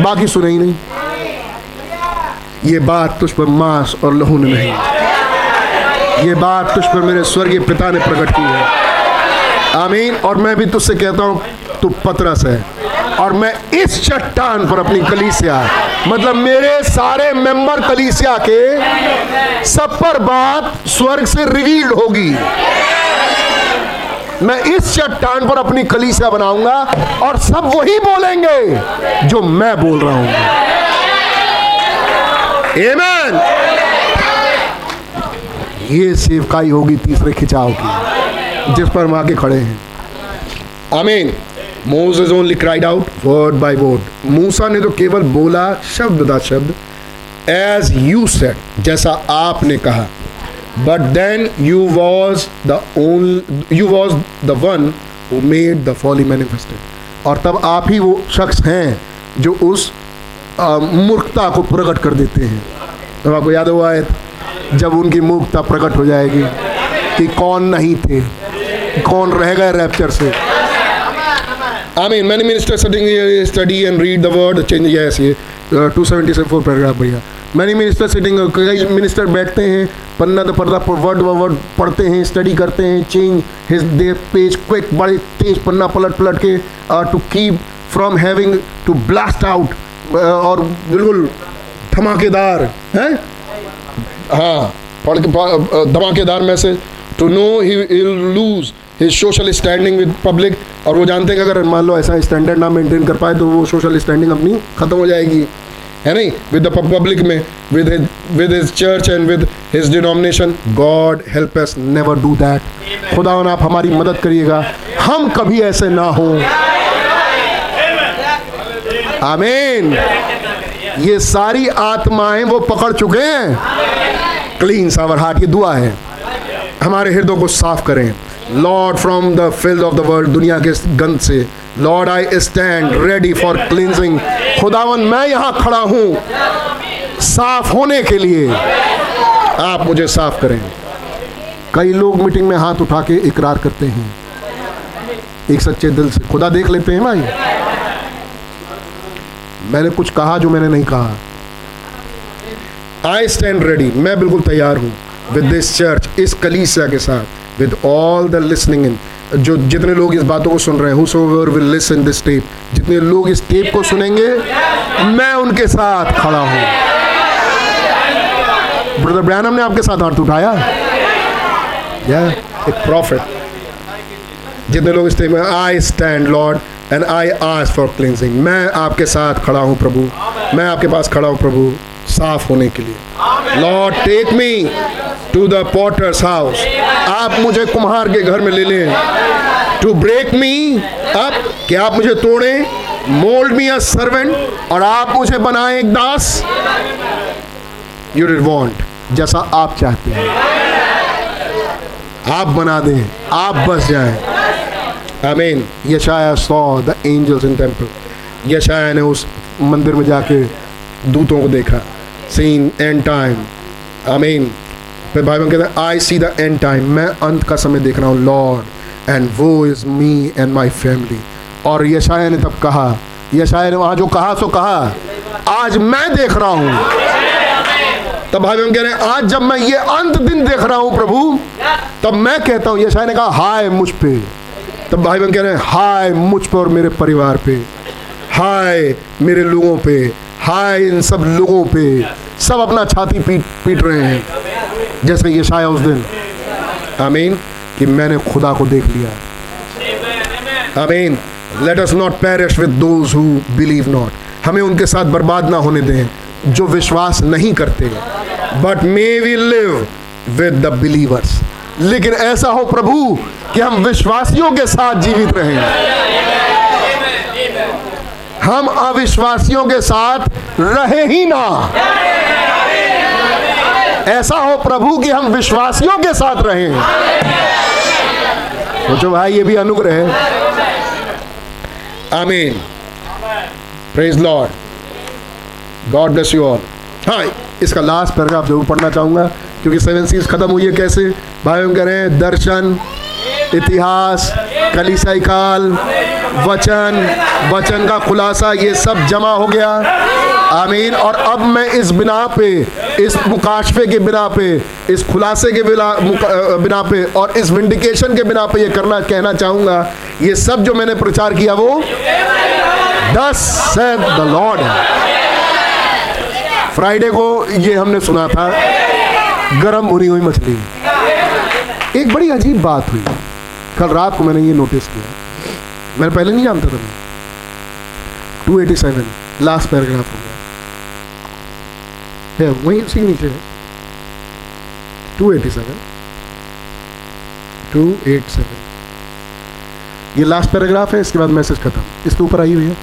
बाकी सुने ही नहीं। ये बात तुझ पर मांस और लहू नहीं। ये बात तुझ पर मेरे स्वर्गीय पिता ने प्रकट की है। आमीन। और मैं भी तुझसे कहता हूँ, तू पतरस है। और मैं इस चट्टान पर अपनी कलीसिया मतलब मेरे सारे मेंबर कलीसिया के, सब पर बात स्वर्ग से रिवील्ड होगी। मैं इस चट्टान पर अपनी कलीसिया बनाऊँगा और सब वही बोलेंगे जो मैं बोल रहा हूँ। Amen. ये सेवकाई होगी तीसरे खिंचाव की, जिस पर हम आके खड़े हैं। आमीन। Moses only cried out word by word मूसा ने तो केवल बोला शब्द दा शब्द एज यू सेड जैसा आपने कहा। But then you was the own you was the one who made the folly manifested और तब आप ही वो शख्स हैं जो उस मूर्खता को प्रकट कर देते हैं। तब तो आपको याद हुआ है जब उनकी मूर्खता प्रकट हो जाएगी कि कौन नहीं थे कौन रह गए रैप्चर से। Mean, many ministers sitting here study and read the word change yes ये टू सेवेंटी से फोर पैराग्राफ भैया मैनी मिनिस्टर सिटिंग कई मिनिस्टर बैठते हैं पन्ना तो पर्दा वर्ड वर्ड पढ़ते हैं स्टडी करते हैं change his the page quick बड़े तेज पन्ना पलट पलट के to keep from having to blast out और बिल्कुल धमाकेदार हैं? हाँ पढ़ के धमाकेदार message to know he lose his social standing with public और वो जानते हैं कि अगर मान लो ऐसा स्टैंडर्ड ना मेंटेन कर पाए तो वो सोशल स्टैंडिंग अपनी ख़त्म हो जाएगी। है नहीं? विद द पब्लिक में with with his church and with his denomination God help us never do that खुदा आप हमारी मदद करिएगा। हम कभी ऐसे ना हो। आमीन ये सारी आत्माएँ वो पकड़ चुके हैं। क्लीन सावर हार्ट ये दुआ है। हमारे हृदय को साफ़ करें। Lord from the field of the world दुनिया के गंद से। Lord I stand ready for cleansing खुदावन, मैं यहाँ खड़ा हूँ। साफ़ होने के लिए। आप मुझे साफ़ करें। कई लोग मीटिंग में हाथ उठा के इकरार करते हैं। एक सच्चे दिल से खुदा देख लेते हैं भाई। मैंने कुछ कहा जो मैंने नहीं कहा। आई स्टैंड रेडी मैं बिल्कुल तैयार हूँ विद दिस चर्च इस कलीसिया के साथ with all the listening in जो जितने लोग इस बातों को सुन रहे हैं whosoever will listen this tape जितने लोग इस टेप को सुनेंगे, मैं उनके साथ खड़ा हूँ। ब्रदर ब्रैनम ने आपके साथ हाथ उठाया? या एक प्रॉफिट जितने लोग इस में I stand Lord and I ask for cleansing मैं आपके साथ खड़ा हूँ, प्रभु। मैं आपके पास खड़ा हूँ, प्रभु, साफ़ होने के लिए। Lord take me to the potter's house आप मुझे कुम्हार के घर में ले लें। टू ब्रेक मी अप कि आप मुझे तोड़े मोल्ड मी अ सर्वेंट और आप मुझे बनाए एक दास। यू डिड वांट जैसा आप चाहते हैं। आप बना दें, आप बस जाएँ। आमीन यशाया saw the angels in temple यशाया ने उस मंदिर में जाके दूतों को देखा। सीन एंड टाइम आमीन फिर भाई कहते हैं I see the end time मैं अंत का समय देख रहा हूँ लॉर्ड एंड वो is me and my family और यशाया ने तब कहा यशाया ने वहाँ जो कहा, सो कहा, आज मैं देख रहा हूँ। तब भाई बहन कह रहे हैं, आज जब मैं ये अंत दिन देख रहा हूँ, प्रभु, तब मैं कहता हूँ। यशाया ने कहा, हाय मुझ पे तब भाई बहन कह रहे हैं, हाय, मुझ पर और मेरे परिवार पे, हाय, मेरे लोगों पे, हाय, इन सब लोगों पे, सब अपना छाती पीट पीट रहे हैं। जैसे ये शाया उस दिन, आमीन, कि मैंने खुदा को देख लिया। आमीन let us not perish with those who believe not हमें उनके साथ बर्बाद ना होने दें, जो विश्वास नहीं करते but may we live with the believers लेकिन ऐसा हो प्रभु कि हम विश्वासियों के साथ जीवित रहें। हम अविश्वासियों के साथ रहे ही ना। ऐसा हो प्रभु कि हम विश्वासियों के साथ रहें। सोचो भाई, ये भी अनुग्रह है। आमीन। Praise Lord God bless you all हाँ इसका लास्ट पैराग्राफ ज़रूर पढ़ना चाहूँगा, क्योंकि सेवन सीज खत्म हुई है कैसे? रहे हैं दर्शन, इतिहास कलिसाई काल वचन वचन का खुलासा, ये सब जमा हो गया। आमीन। और अब मैं इस बिना पे, इस मुकाशफे के बिना पे, इस खुलासे के बिना बिना पे, और इस विंडिकेशन के बिना पे ये करना, कहना चाहूँगा, ये सब जो मैंने प्रचार किया वो दस से द लॉर्ड फ्राइडे को ये हमने सुना था, गरम भुनी हुई मछली। एक बड़ी अजीब बात हुई। कल रात को मैंने ये नोटिस किया। मैंने पहले नहीं जानता था। मैं two eighty seven last paragraph हो गया। वही उसी के नीचे है। Two eighty seven two eight seven ये लास्ट पैराग्राफ है, इसके बाद मैसेज खत्म। इसके ऊपर आई हुई है।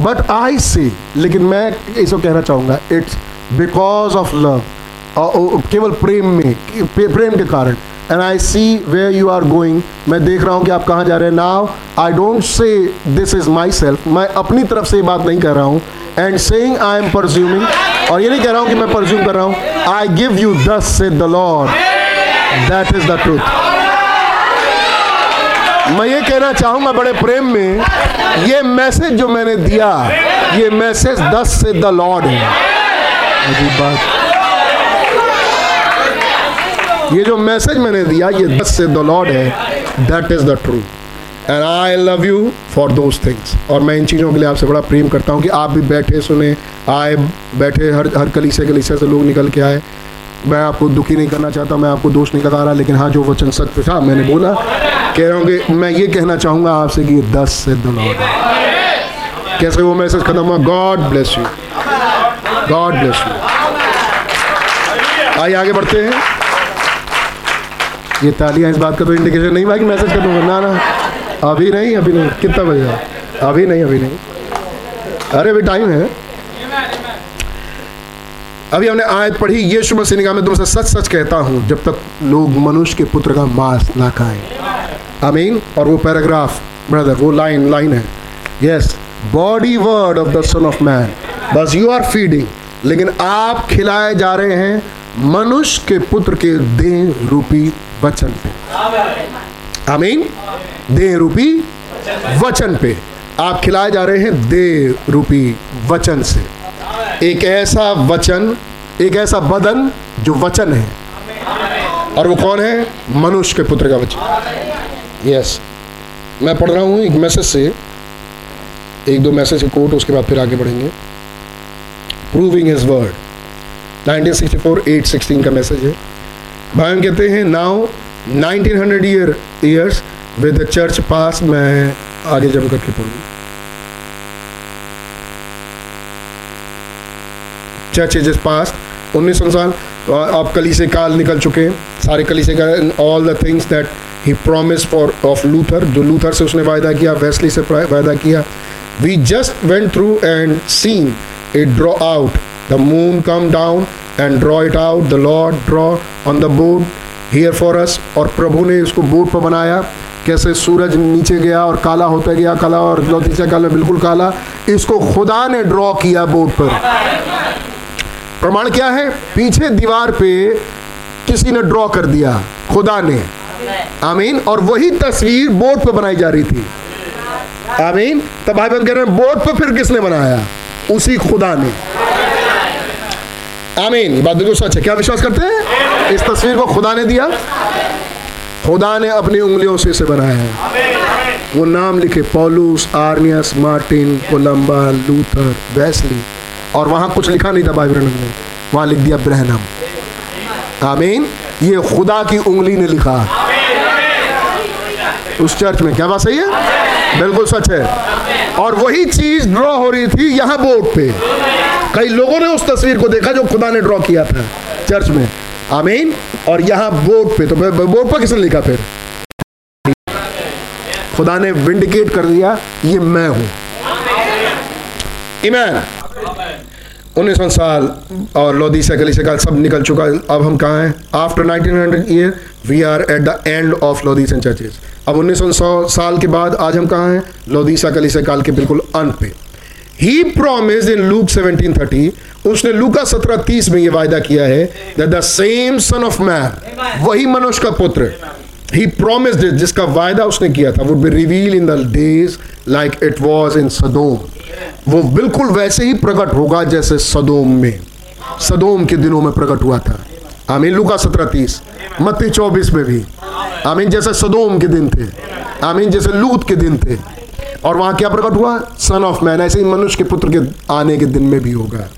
बट आई सी लेकिन मैं इसको कहना चाहूँगा इट्स बिकॉज़ ऑफ़ लव केवल प्रेम में प्रेम के कारण। And I see where you are going मैं देख रहा हूँ कि आप कहाँ जा रहे हैं। Now I don't say this is myself मैं अपनी तरफ़ से बात नहीं कर रहा हूँ। And saying I am presuming और ये नहीं कह रहा हूँ कि मैं परज्यूम कर रहा हूँ आई give you thus say the Lord that is the truth मैं ये कहना चाहूँगा बड़े प्रेम में, ये मैसेज जो मैंने दिया, ये मैसेज दस से द लॉर्ड है अजीब बात ये जो मैसेज मैंने दिया ये दस से द लॉर्ड है that is the true and I love you for those things और मैं इन चीज़ों के लिए आपसे बड़ा प्रेम करता हूँ कि आप भी बैठे सुने आए बैठे हर हर कली से कली से लोग निकल के आए। मैं आपको दुखी नहीं करना चाहता मैं आपको दोष नहीं लगा रहा लेकिन हाँ जो वचन सत्य था मैंने बोला। कह रहा हूँ कि मैं ये कहना चाहूँगा आपसे कि ये दस से द लॉर्ड है। कैसे वो मैसेज खत्म हुआ? God bless you God bless you आइए आगे बढ़ते हैं। ये तालियाँ इस बात का तो इंडिकेशन नहीं भाई मैसेज कर दूँगा ना ना। अभी नहीं अभी नहीं। कितना बजे अभी नहीं अभी नहीं। अरे, अभी टाइम है। अभी हमने आयत पढ़ी, यीशु मसीह ने कहा, मैं तुमसे सच सच कहता हूँ, जब तक लोग मनुष्य के पुत्र का मांस ना खाएँ। आमीन। और वो पैराग्राफ ब्रदर वो लाइन लाइन है। Yes body word of the son of man बस यू आर फीडिंग लेकिन आप खिलाए जा रहे हैं मनुष्य के पुत्र के देह रूपी वचन पे। आमीन? देह रूपी वचन पे। आप खिलाए जा रहे हैं देह रूपी वचन से। एक ऐसा वचन, एक ऐसा बदन जो वचन है। और वो कौन है? मनुष्य के पुत्र का वचन। यस मैं पढ़ रहा हूँ एक मैसेज से। एक दो मैसेज कोट उसके बाद फिर आगे बढ़ेंगे। प्रूविंग इज़ वर्ड 1964 816 का मैसेज है। भाई कहते हैं now 1900 hundred year years with the church पास मैं आगे जम करके पढ़ूँ चर्च इज़ पास उन्नीस सौ साल अब कली से काल निकल चुके हैं, सारे कली से all the things that he promise for of Luther जो लूथर से उसने वायदा किया वेस्ली से वायदा किया we just went through and seen it draw out the moon come down and draw it out the lord draw on the board here for us और प्रभु ने इसको बोर्ड पर बनाया। कैसे सूरज नीचे गया और काला होता गया, काला और लौतीसा काला, बिल्कुल काला। इसको खुदा ने ड्रॉ किया बोर्ड पर। प्रमाण क्या है? पीछे दीवार पे किसी ने ड्रॉ कर दिया। खुदा ने। आमीन। और वही तस्वीर बोर्ड पर बनाई जा रही थी। आमीन। तब भाई बहन कह रहे हैं बोर्ड पर फिर किसने बनाया? उसी खुदा ने। आमीन। ये बात बिल्कुल सच है। क्या विश्वास करते हैं? इस तस्वीर को खुदा ने दिया। खुदा ने अपनी उंगलियों से इसे बनाया है। वो नाम लिखे Paulus Irenaeus Martin Columba Luther Wesley. और वहाँ कुछ लिखा नहीं था बाइबल में। वहाँ लिख दिया ब्रहनम आमीन। ये खुदा की उंगली ने लिखा। उस चर्च में। क्या बात सही है? बिल्कुल सच है। और वही चीज़ ड्रॉ हो रही थी यहाँ बोर्ड पे। कई लोगों ने उस तस्वीर को देखा जो खुदा ने ड्रॉ किया था चर्च में। आमीन। और यहाँ बोर्ड पे तो बोर्ड पर किसने लिखा फिर? खुदा ने विंडिकेट कर दिया, ये मैं हूँ। ईमान उन्नीस सौ साल, और लोधी से गली से सब निकल चुका अब हम कहाँ हैं? After 1900 year we are at the end of Laodicean churches अब उन्नीस सौ साल के बाद आज हम कहाँ हैं? लोधीसा कली से काल के बिल्कुल अंत पे। ही प्रोमिस इन लूक 1730 उसने लूका 1730 में ये वायदा किया है that the same son of man वही मनुष्य का पुत्र ही प्रोमिस जिसका वायदा उसने किया था would be reveal in the days like it was in सदोम वो बिल्कुल वैसे ही प्रकट होगा जैसे सदोम में। सदोम के दिनों में प्रकट हुआ था। आमीन लुका सत्रह तीस मत्ती चौबीस में भी। आमीन जैसे सदोम के दिन थे। आमीन जैसे लूत के दिन थे। और वहाँ क्या प्रकट हुआ? सन ऑफ़ मैन ऐसे ही मनुष्य के पुत्र के आने के दिन में भी होगा।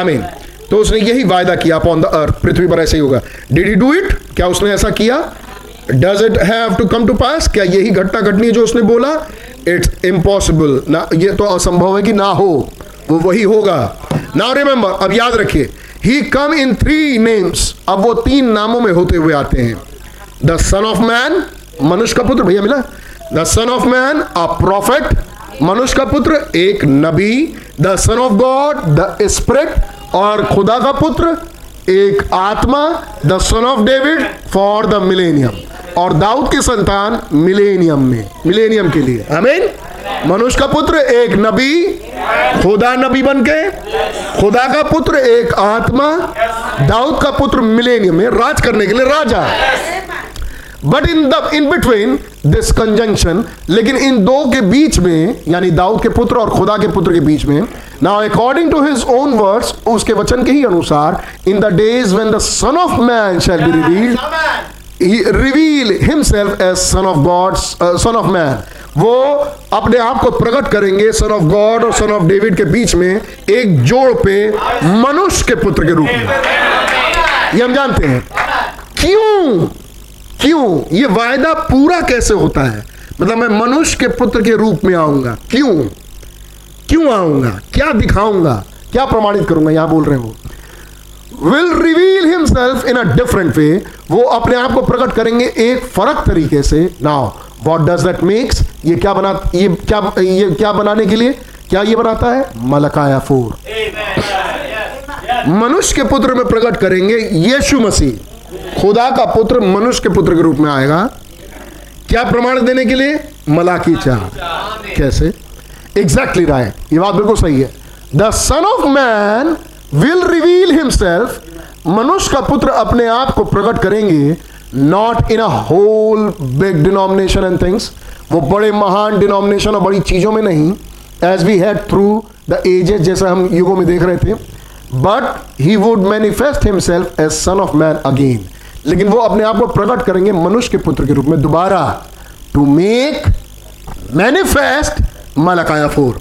आमीन तो उसने यही वायदा किया अपॉन द अर्थ पृथ्वी पर ऐसे ही होगा। डिड ही डू इट क्या उसने ऐसा किया? Does it have to come to pass क्या यही घटना घटनी है जो उसने बोला? इट्स इम्पॉसिबल ना, ये तो असंभव है कि ना हो। वो वही होगा। ना रिमेंबर अब याद रखिए। ही कम इन थ्री नेम्स अब वो तीन नामों में होते हुए आते हैं। द सन ऑफ़ मैन मनुष्य का पुत्र, भैया मिला? The son of man a prophet मनुष्य का पुत्र एक नबी the son of God the spirit और खुदा का पुत्र एक आत्मा the son of David for the millennium और दाऊद की संतान मिलेनियम में मिलेनियम के लिए अमीन मनुष्य का पुत्र एक नबी खुदा नबी बन के खुदा का पुत्र एक आत्मा दाऊद का पुत्र मिलेनियम में राज करने के लिए राजा but in the in between this conjunction लेकिन इन दो के बीच में यानी दाऊद के पुत्र और खुदा के पुत्र के बीच में now according to his own words उसके वचन के ही अनुसार in the days when the son of man shall be revealed himself as son of God, uh, son of man. वो अपने आप को प्रकट करेंगे सन ऑफ़ गॉड और सन ऑफ़ डेविड के बीच में एक जोड़ पे मनुष्य के पुत्र के रूप में। ये हम जानते हैं। क्यों? क्यों? ये वायदा पूरा कैसे होता है? मतलब मैं मनुष्य के पुत्र के रूप में आऊँगा। क्यों? क्यों आऊँगा? क्या दिखाऊँगा? क्या प्रमाणित करूँगा? यहाँ बोल रहे हो। Will reveal himself in a different way वो अपने आप को प्रकट करेंगे एक फ़र्क तरीके से। Now what does that makes ये क्या बना ये क्या ये क्या बनाने के लिए? क्या ये बनाता है? Malachi four. मनुष्य के पुत्र में प्रकट करेंगे यीशु मसीह। खुदा का पुत्र मनुष्य के पुत्र के रूप में आएगा। क्या प्रमाण देने के लिए? मलाकी चाह। कैसे? एग्जैक्टली राय ये बात बिल्कुल सही है। The son of man will reveal himself मनुष्य का पुत्र अपने आप को प्रकट करेंगे। Not in a whole big denomination and things वो बड़े महान डिनोमिनेशन और बड़ी चीज़ों में नहीं। As we had through the ages जैसा हम युगों में देख रहे थे। But he would manifest himself as son of man again लेकिन वो अपने आप को प्रकट करेंगे मनुष्य के पुत्र के रूप में दोबारा to make manifest Malachi four.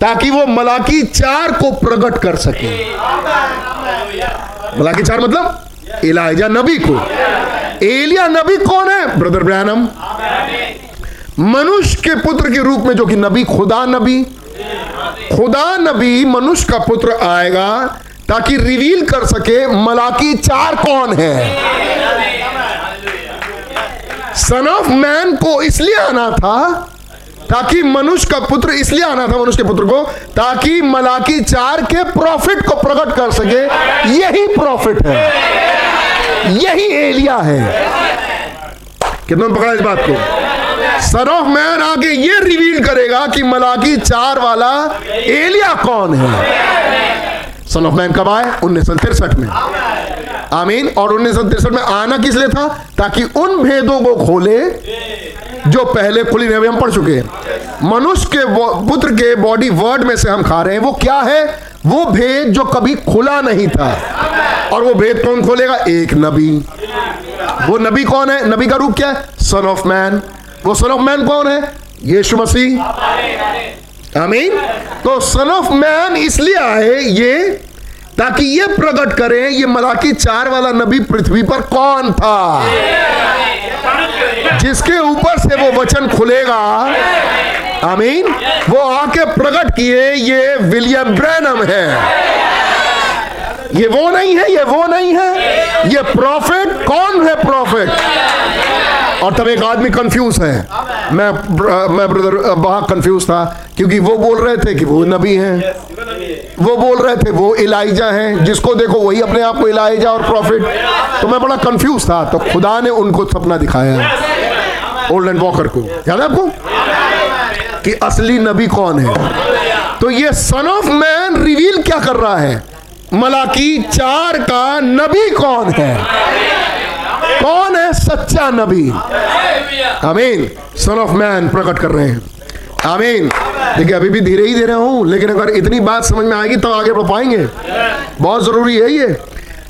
ताकि वो मलाकी चार को प्रकट कर सके। मलाकी चार मतलब इलाजा नबी को। एलिया नबी कौन है? Brother Branham. मनुष्य के पुत्र के रूप में जो कि नबी, खुदा नबी खुदा नबी मनुष्य का पुत्र आएगा ताकि रिवील कर सके मलाकी चार कौन है। सन ऑफ़ मैन को इसलिए आना था ताकि मनुष्य का पुत्र इसलिए आना था मनुष्य के पुत्र को ताकि मलाकी चार के प्रॉफिट को प्रकट कर सके। यही प्रॉफिट है। यही एलिया है। कितना पकड़ा इस बात को? सन ऑफ़ मैन आगे ये रिवील करेगा कि मलाकी चार वाला एलिया कौन है? सन ऑफ़ मैन कब आए? उन्नीस सौ तिरसठ में। आमीन। और उन्नीस सौ तिरसठ में आना किस लिए था? ताकि उन भेदों को खोले जो पहले खुली नहीं हम पढ़ चुके हैं। मनुष्य के पुत्र के बॉडी वर्ड में से हम खा रहे हैं। वो क्या है? वो भेद जो कभी खुला नहीं था। और वो भेद कौन खोलेगा? एक नबी। वो नबी कौन है? नबी का रूप क्या है? सन ऑफ़ मैन वो सन ऑफ़ मैन कौन है? यीशु मसीह। आमीन। तो सन ऑफ़ मैन इसलिए आए, ये ताकि ये प्रकट करें, ये मलाकी चार वाला नबी पृथ्वी पर कौन था? जिसके ऊपर से वो वचन खुलेगा। आमीन। वो आके प्रकट किए, ये विलियम ब्रैनम है। ये वो नहीं है, ये वो नहीं है। ये प्रॉफिट कौन है, प्रॉफिट? और तब एक आदमी कंफ्यूज है। मैं मैं ब्रदर बहुत कंफ्यूज था, क्योंकि वो बोल रहे थे कि वो नबी हैं। वो बोल रहे थे, वो इलाइजा हैं, जिसको देखो वही अपने आप को इलाइजा और प्रॉफिट तो मैं बड़ा कंफ्यूज था तो खुदा ने उनको सपना दिखाया। ओल्ड एंड वॉकर को। याद है आपको? कि असली नबी कौन है? तो ये सन ऑफ़ मैन रिवील क्या कर रहा है? मलाकी चार का नबी कौन है? कौन है सच्चा नबी? अमीन सन ऑफ़ मैन प्रकट कर रहे हैं। आमीन। देखिए अभी भी धीरे ही दे रहा हूँ लेकिन अगर इतनी बात समझ में आएगी तो आगे बढ़ पाएँगे बहुत ज़रूरी है ये।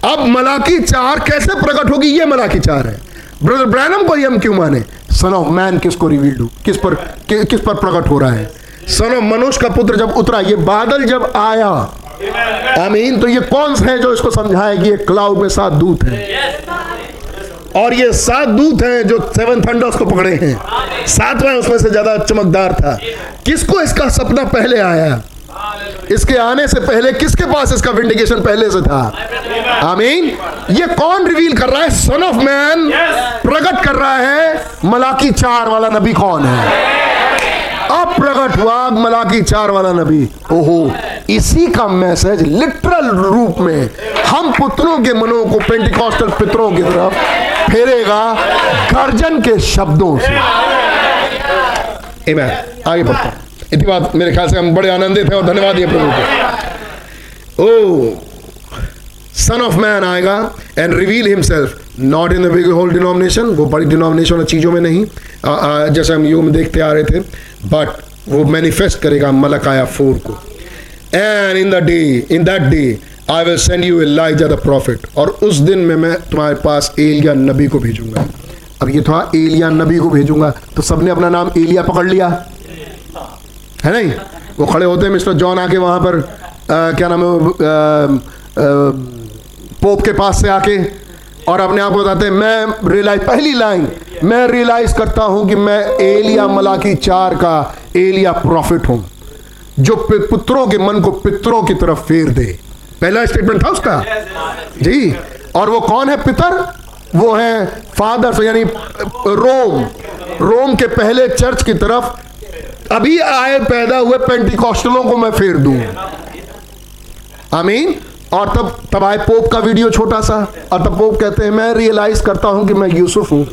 अब मलाकी चार कैसे प्रकट होगी ये मलाकी चार है। ब्रदर ब्रैनम को हम क्यों माने? सन ऑफ़ मैन किसको रिवील्ड हो किस पर कि, किस पर प्रकट हो रहा है? सन ऑफ़ मनुष्य का पुत्र जब उतरा ये बादल जब आया आमीन तो ये कौन से है जो इसको समझाए कि ये क्लाउड में सात दूत हैं? और ये सात दूत हैं जो सेवन थंडर्स को पकड़े हैं। सातवां उसमें से ज़्यादा चमकदार था। किसको इसका सपना पहले आया? इसके आने से पहले किसके पास इसका विंडिकेशन पहले से था? आमीन। ये कौन रिवील कर रहा है? सन ऑफ़ मैन प्रकट कर रहा है मलाकी चार वाला नबी कौन है? अब प्रकट हुआ मलाकी चार वाला नबी। ओहो, इसी का मैसेज लिटरल रूप में हम पुत्रों के मनों को पेंटिकॉस्टल पितरों की तरफ़ फेरेगा गर्जन के शब्दों से। आगे बढ़ता इतनी बात मेरे ख्याल से हम बड़े आनंदित हैं और धन्यवाद दिए प्रभु को। ओ सन ऑफ़ मैन आएगा and reveal himself not in दिग होल डिनोमिनेशन वो बड़ी डिनोमिनेशन चीज़ों में नहीं जैसे हम युग में देखते आ रहे थे बट वो मैनिफेस्ट करेगा मलकाया फोर को. And in the day in that day I will send you Elijah the prophet और उस दिन में मैं तुम्हारे पास एलिया नबी को भेजूँगा. अब ये थोड़ा एलिया नबी को भेजूँगा तो सबने अपना नाम एलिया पकड़ लिया. है नहीं? वो खड़े होते हैं मिस्टर जॉन आके वहाँ पर आ, क्या नाम है पोप के पास से आके और अपने आप को बताते हैं, मैं रियलाइज़ पहली लाइन मैं रियलाइज़ करता हूँ कि मैं एलिया मलाकी चार का एलिया प्रॉफिट हूँ, जो पुत्रों के मन को पितरों की तरफ़ फेर दे। पहला स्टेटमेंट था उसका? जी। और वो कौन है? पितर? वो है फादर यानी रोम रोम के पहले चर्च की तरफ़ अभी आए, पैदा हुए पेंटिकॉस्टलों को मैं फेर दूँ। आमीन और तब तब आए पोप का वीडियो छोटा सा, और तब पोप कहते हैं, मैं रियलाइज़ करता हूँ कि मैं यूसुफ हूँ।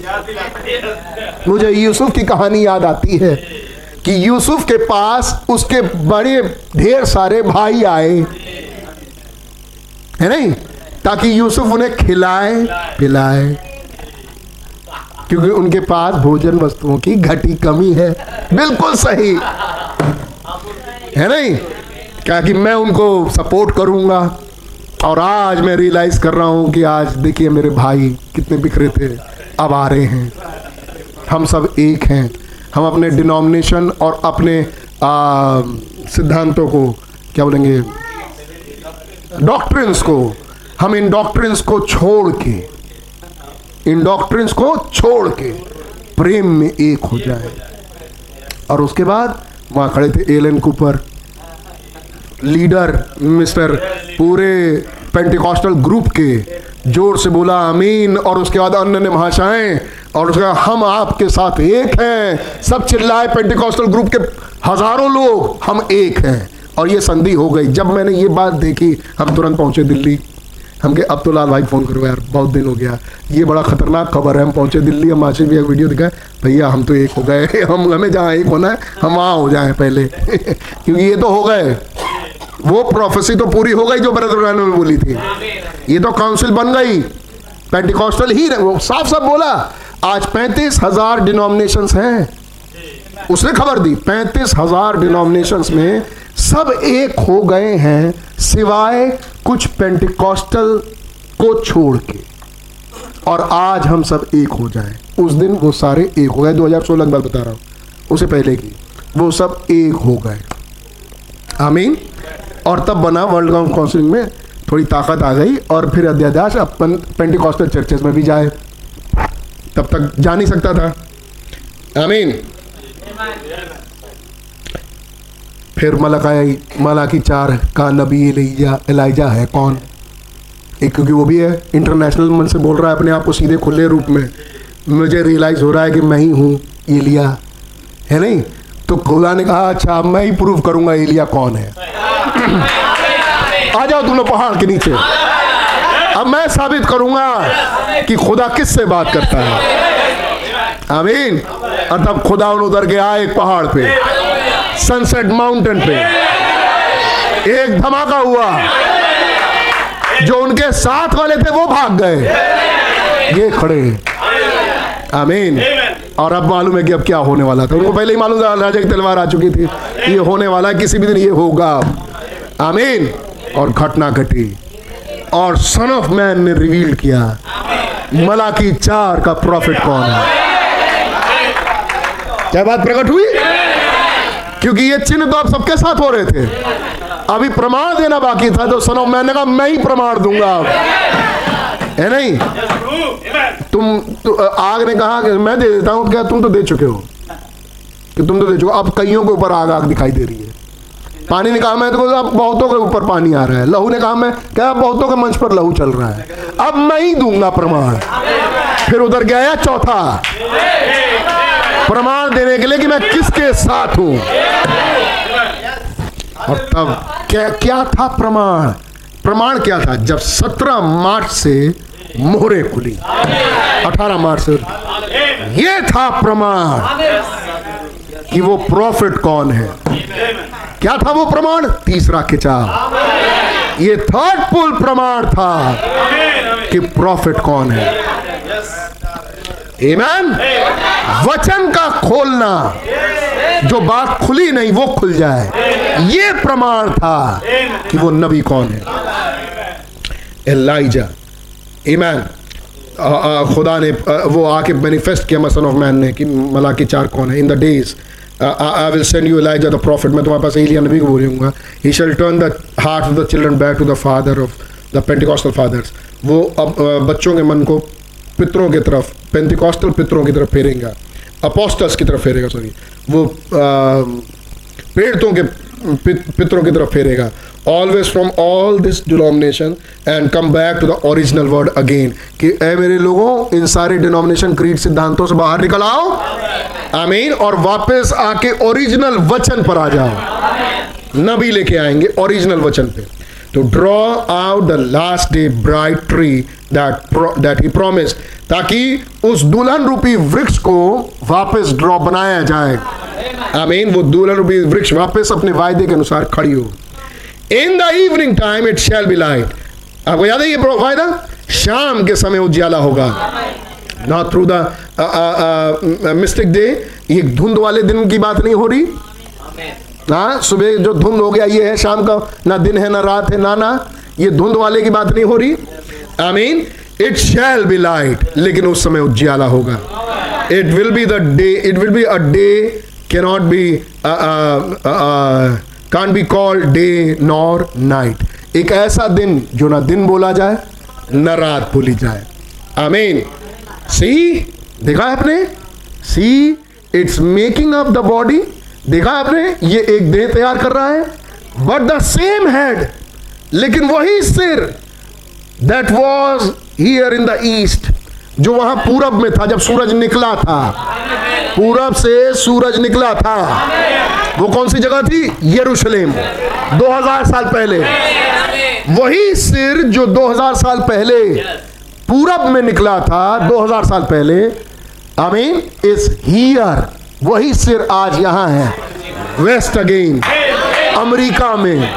मुझे यूसुफ की कहानी याद आती है कि यूसुफ के पास उसके बड़े, ढेर सारे भाई आए। है नहीं? ताकि यूसुफ उन्हें खिलाए, पिलाए। क्योंकि उनके पास भोजन वस्तुओं की घटी कमी है। बिल्कुल सही। है नहीं? क्या कि मैं उनको सपोर्ट करूँगा। और आज मैं रियलाइज़ कर रहा हूँ कि आज देखिए मेरे भाई कितने बिखरे थे, अब आ रहे हैं। हम सब एक हैं। हम अपने डिनोमिनेशन और अपने सिद्धांतों को, क्या बोलेंगे डॉक्ट्रिन्स को, हम इन डॉक्ट्रिन्स को छोड़ के, इन डॉक्ट्रिन्स को छोड़ के प्रेम में एक हो जाए। और उसके बाद वहाँ खड़े थे एलन कूपर लीडर मिस्टर पूरे पेंटिकॉस्टल ग्रुप के ज़ोर से बोला अमीन और उसके बाद अन्य ने भाषाएँ, और उसका हम आपके साथ एक हैं। सब चिल्लाए पेंटिकॉस्टल ग्रुप के हज़ारों लोग, हम एक हैं। और ये संधि हो गई। जब मैंने ये बात देखी, हम तुरंत पहुँचे दिल्ली। हम के अब तो लाल भाई फ़ोन करो यार, बहुत दिन हो गया। ये बड़ा खतरनाक खबर है, हम पहुँचे दिल्ली, हम आशीष भी एक वीडियो दिखाए। भैया, हम तो एक हो गए हम हमें जहाँ एक होना है, हम वहाँ हो जाए पहले। क्योंकि ये तो हो गए। वो प्रोफेसी तो पूरी हो गई जो ब्रदर भरत ने बोली थी। ये तो काउंसिल बन गई। पेंटिकॉस्टल ही वो साफ़ साफ़ बोला आज पैंतीस हज़ार डिनोमिनेशन हैं। उसने खबर दी पैंतीस हज़ार डिनोमिनेशन में सब एक हो गए हैं सिवाय कुछ पेंटिकॉस्टल को छोड़ के। और आज हम सब एक हो जाएँ। उस दिन वो सारे एक हो गए। 2016 की बात बता रहा हूँ। उसे पहले की। वो सब एक हो गए। आमीन। और तब बना वर्ल्ड काउंसिल में थोड़ी ताकत आ गई और फिर अध्यादेश अपन पेंटिकॉस्टल चर्चेस में भी जाए। तब तक जा नहीं सकता था। आमीन। फिर मलकाई मला की चार का नबी एलिजा एलाइजा है कौन? एक क्योंकि वो भी है इंटरनेशनल मन से बोल रहा है अपने आप को सीधे खुले रूप में। मुझे रियलाइज़ हो रहा है कि मैं ही हूँ एलिया। है नहीं? तो खुदा ने कहा अच्छा मैं ही प्रूव करूँगा एलिया कौन है? आ जाओ तुम लोग पहाड़ के नीचे। अब मैं साबित करूँगा कि खुदा किससे बात करता है। आमीन। और तब खुदा उधर गया एक पहाड़ पे सनसेट माउंटेन पे। एक धमाका हुआ। जो उनके साथ वाले थे, वो भाग गए। ये खड़े। आमीन और अब मालूम है कि अब क्या होने वाला था। उनको पहले ही मालूम था राजा की तलवार आ चुकी थी। ये होने वाला है किसी भी दिन ये होगा। आमीन और घटना घटी। और सन ऑफ़ मैन ने रिवील किया मला की चार का प्रॉफिट कौन है? क्या बात प्रकट हुई? क्योंकि ये चिन्ह तो आप सबके साथ हो रहे थे। अभी प्रमाण देना बाकी था तो सनो मैंने कहा मैं ही प्रमाण दूँगा है नहीं? तुम तु, आग ने कहा कि मैं दे देता हूँ क्या तुम तो दे चुके हो? कि तुम तो दे चुके हो। अब कईयों के ऊपर आग आग दिखाई दे रही है। पानी ने कहा मैं तो अब बहुतों के ऊपर पानी आ रहा है। लहू ने कहा मैं क्या बहुतों के मंच पर लहू चल रहा है? अब मैं ही दूँगा प्रमाण। फिर उधर गया चौथा। प्रमाण देने के लिए कि मैं किसके साथ हूँ? और तब क्या क्या था प्रमाण? प्रमाण क्या था? जब 17 मार्च से मोहरे खुली। 18 मार्च से। ये था प्रमाण कि वो प्रॉफिट कौन है? क्या था वो प्रमाण? तीसरा खिंचाव ये थर्ड पुल प्रमाण था कि प्रॉफिट कौन है? वचन का खोलना। जो बात खुली नहीं, वो खुल जाए। ये प्रमाण था कि वो नबी कौन है। एलाइजा, ईमान। खुदा ने वो आके मैनिफेस्ट किया मसन ऑफ़ मैन ने, कि मला की चार कौन है। In the days I will send you Elijah the prophet मैं तुम्हारे पास एलिया नबी को बोलूँगा। He shall turn the heart of the children back to the father of the pentecostal fathers वो अब बच्चों के मन को पितरों की तरफ़ पेंटिकॉस्टल पितरों की तरफ़ फेरेंगे। अपोस्टल्स की तरफ़ फेरेगा सॉरी वो प्रेरितों के पितरों की तरफ़ फेरेगा. Always from all this denomination and come back to the original word again कि ए मेरे लोगों इन सारे डिनोमिनेशन क्रीड सिद्धांतों से बाहर निकल आओ. आमीन और वापस आके ओरिजिनल वचन पर आ जाओ. नबी लेके आएँगे ओरिजिनल वचन पे. To draw out the last day bright tree that that he promised, ताकि उस दुल्हन रूपी वृक्ष को वापस ड्रॉ बनाया जाए। आमीन, वो दुल्हन रूपी वृक्ष वापस अपने वायदे के अनुसार खड़ी हो। In the evening time it shall be light आपको याद है ये वायदा? शाम के समय उज्याला होगा। Not through the misty day ये धुंध वाले दिन की बात नहीं हो रही? हाँ सुबह जो धुंध हो गया, ये है शाम का। ना दिन है, ना रात है, ना ना। ये धुंध वाले की बात नहीं हो रही। I mean it shall be light लेकिन उस समय उज्याला होगा। It will be the day it will be a day cannot be can be call day nor night एक ऐसा दिन जो ना दिन बोला जाए, न रात बोली जाए। आई मीन सी देखा है आपने? See it's making up the body देखा आपने? ये एक देह तैयार कर रहा है बट द सेम हेड लेकिन वही सिर that was here in the east जो वहाँ पूरब में था जब सूरज निकला था। पूरब से सूरज निकला था। वो कौन सी जगह थी? यरूशलेम 2000 साल पहले। वही सिर जो 2000 साल पहले पूरब में निकला था 2000 साल पहले आई मीन इज़ हियर वही सिर आज यहाँ है। वेस्ट अगेन अमेरिका में,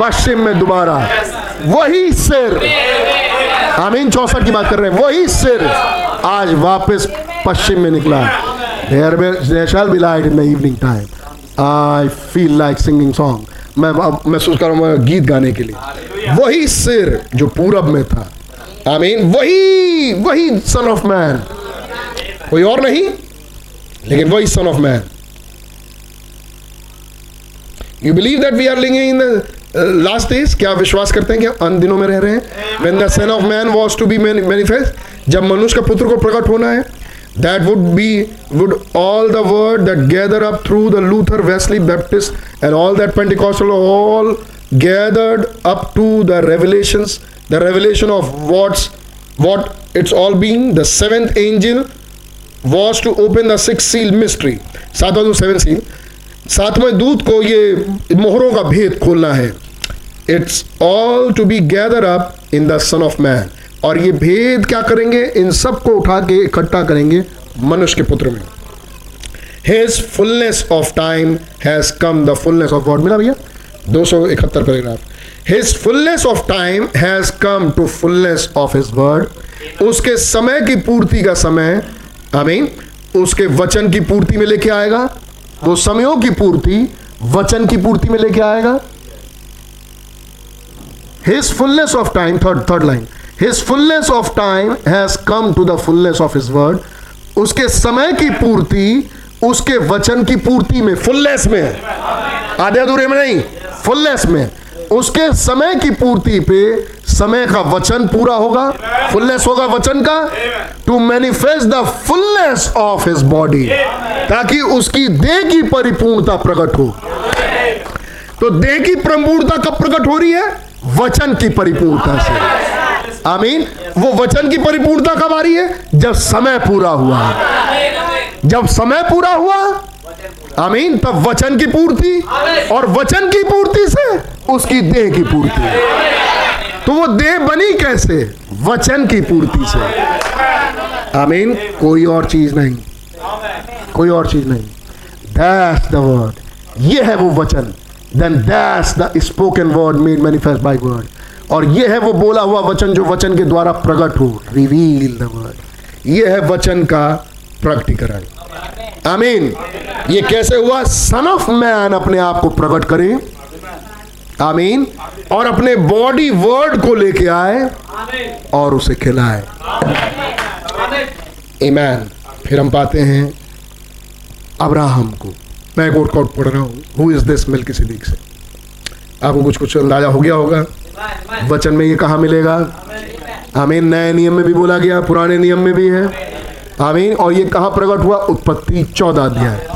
पश्चिम में दोबारा। वही सिर। आमीन, चौसठ की बात कर रहे हैं। वही सिर आज वापस पश्चिम में निकला। Evening time I feel like singing song मैं महसूस कर रहा हूँ गीत गाने के लिए। वही सिर जो पूरब में था। आई मीन वही वही सन ऑफ़ मैन कोई और नहीं? लेकिन वही son of man you believe that we are living in last days क्या विश्वास करते हैं कि अंत दिनों में रह रहे हैं? When the son of man was to be manifest जब मनुष्य का पुत्र को प्रकट होना है that would be would all the word that gather up through the Luther Wesley Baptist and all that pentecostal all gathered up to the revelation the revelation of what's what it's all being the seventh angel was to open the sixth seal mystery. सातवां दूत seven seal सातवें दूत को ये मोहरों का भेद खोलना है। It's all to be gather up in the son of man और ये भेद क्या करेंगे? इन सबको उठा के इकट्ठा करेंगे मनुष्य के पुत्र में। His fullness of time has come the fullness of God मिला भैया? दो सौ इकहत्तर paragraph his fullness of time has come to fullness of his word उसके समय की पूर्ति का समय आई मीन उसके वचन की पूर्ति में लेके आएगा। वो समयों की पूर्ति, वचन की पूर्ति में लेके आएगा। His fullness of time, third third line, his fullness of time has come to the fullness of his word. उसके समय की पूर्ति, उसके वचन की पूर्ति में फुलनेस में आधे अधूरे में नहीं फुलनेस में। उसके समय की पूर्ति पे समय का वचन पूरा होगा? फुलनेस होगा वचन का? To manifest the fullness of his body ताकि उसकी देह की परिपूर्णता प्रकट हो। तो देह की प्रपूर्णता कब प्रकट हो रही है? वचन की परिपूर्णता से। आमीन। वो वचन की परिपूर्णता कब आ रही है? जब समय पूरा हुआ। जब समय पूरा हुआ, आमीन, तब वचन की पूर्ति और वचन की पूर्ति से उसकी देह की पूर्ति। तो वो देह बनी कैसे? वचन की पूर्ति से। आमीन। कोई और चीज़ नहीं। कोई और चीज़ नहीं। दैट्स द वर्ड ये है वो वचन। Then that's the spoken word made manifest by word और ये है वो बोला हुआ वचन जो वचन के द्वारा प्रकट हो। रिवील द वर्ड ये है वचन का प्रकटीकरण। आमीन। ये कैसे हुआ? सन ऑफ़ मैन अपने आप को प्रकट करे। आमीन। और अपने बॉडी वर्ड को लेके आए और उसे खिलाए। ईमैन। फिर हम पाते हैं अब्राहम को। मैं कोट कोट पढ़ रहा हूँ। Who is this Melchizedek से? आपको कुछ कुछ अंदाज़ा हो गया होगा। वचन में ये कहाँ मिलेगा? आमीन, नए नियम में भी बोला गया, पुराने नियम में भी है। आमीन, और ये कहाँ प्रकट हुआ? उत्पत्ति चौदह अध्याय।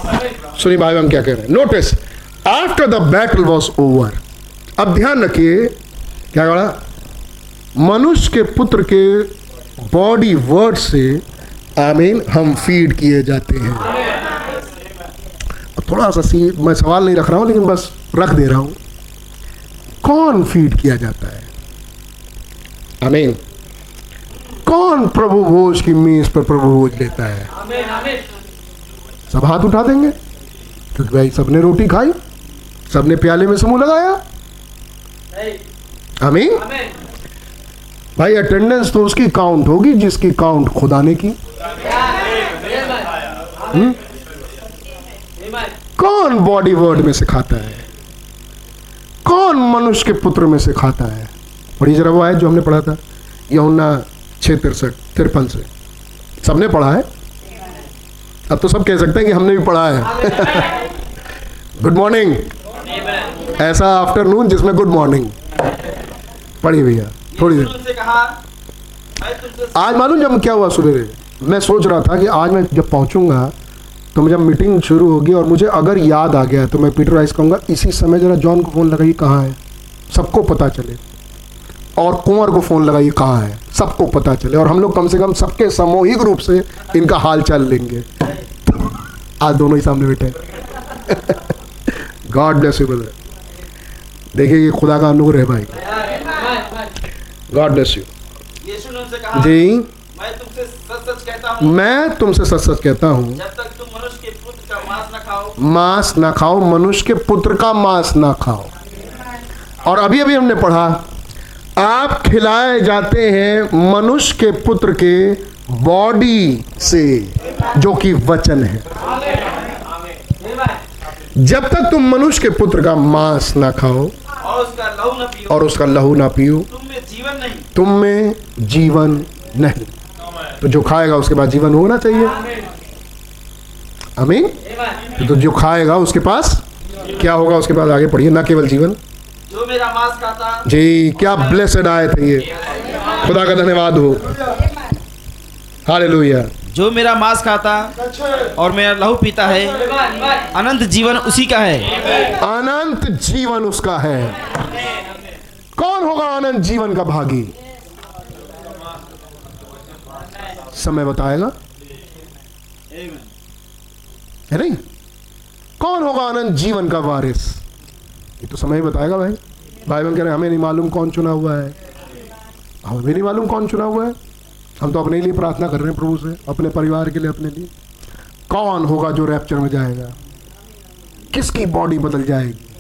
सुनिए भाई, हम क्या कह रहे हैं। Notice after the battle was over अब ध्यान रखिए क्या कहा? मनुष्य के पुत्र के बॉडी वर्ड से आमीन हम फ़ीड किए जाते हैं। अब थोड़ा सा सी मैं सवाल नहीं रख रहा हूँ लेकिन बस रख दे रहा हूँ। कौन फ़ीड किया जाता है? आमीन। कौन प्रभु भोज की मेज पर प्रभु भोज लेता है? सब हाथ उठा देंगे क्योंकि भाई सबने रोटी खाई सबने प्याले में समूह लगाया। आमीन। भाई अटेंडेंस तो उसकी काउंट होगी जिसकी काउंट खुदा ने की। कौन बॉडी वर्ड में से खाता है? कौन मनुष्य के पुत्र में से खाता है? पढ़ी जरा वो आयत जो हमने पढ़ा था यमुना छः तिरसठ तिरपन से। सबने पढ़ा है? अब तो सब कह सकते हैं कि हमने भी पढ़ा है। गुड मॉर्निंग ऐसा आफ्टरनून जिसमें गुड मॉर्निंग पढ़ी भैया, थोड़ी देर। आज मालूम जब क्या हुआ सुबह मैं सोच रहा था कि आज मैं जब पहुंचूँगा तो जब मीटिंग शुरू होगी और मुझे अगर याद आ गया तो मैं पीटर राइस कहूँगा, इसी समय जरा जॉन को फ़ोन लगाइए, कहाँ है? सबको पता चले। और कुंवर को फ़ोन लगाइए, कहाँ है? सबको पता चले। और हम लोग कम से कम सबके सामूहिक रूप से इनका हाल चाल लेंगे। आज दोनों ही सामने बैठे गॉड ब्लेस यू ब्रदर देखिए ये खुदा का अनुग्रह है भाई। God bless you ji. मैं तुमसे सच सच कहता हूँ। मांस न खाओ मांस ना खाओ मनुष्य के पुत्र का मांस ना खाओ। और अभी अभी हमने पढ़ा, आप खिलाए जाते हैं मनुष्य के पुत्र के बॉडी से, जो कि वचन है। जब तक तुम मनुष्य के पुत्र का मांस ना खाओ और उसका लहू न पियो। तुम में जीवन नहीं। तो जो खाएगा उसके पास जीवन होना चाहिए। अमीन तो जो खाएगा उसके पास क्या होगा उसके पास आगे पढ़िए ना केवल जीवन। जो मेरा मांस खाता जी क्या ब्लेसड आए थे ये। खुदा का धन्यवाद हो। हालेलुया जो मेरा मांस खाता और मेरा लहू पीता है, अनंत जीवन उसी का है। अनंत जीवन उसका है। कौन होगा अनंत जीवन का भागी? समय बताएगा। है नहीं? कौन होगा अनंत जीवन का वारिस? ये तो समय बताएगा भाई। भाई बहन कह रहे हमें नहीं मालूम कौन चुना हुआ है। हमें नहीं मालूम कौन चुना हुआ है। हम तो अपने लिए प्रार्थना कर रहे हैं प्रभु से अपने परिवार के लिए अपने लिए। कौन होगा जो रैप्चर में जाएगा? किसकी बॉडी बदल जाएगी?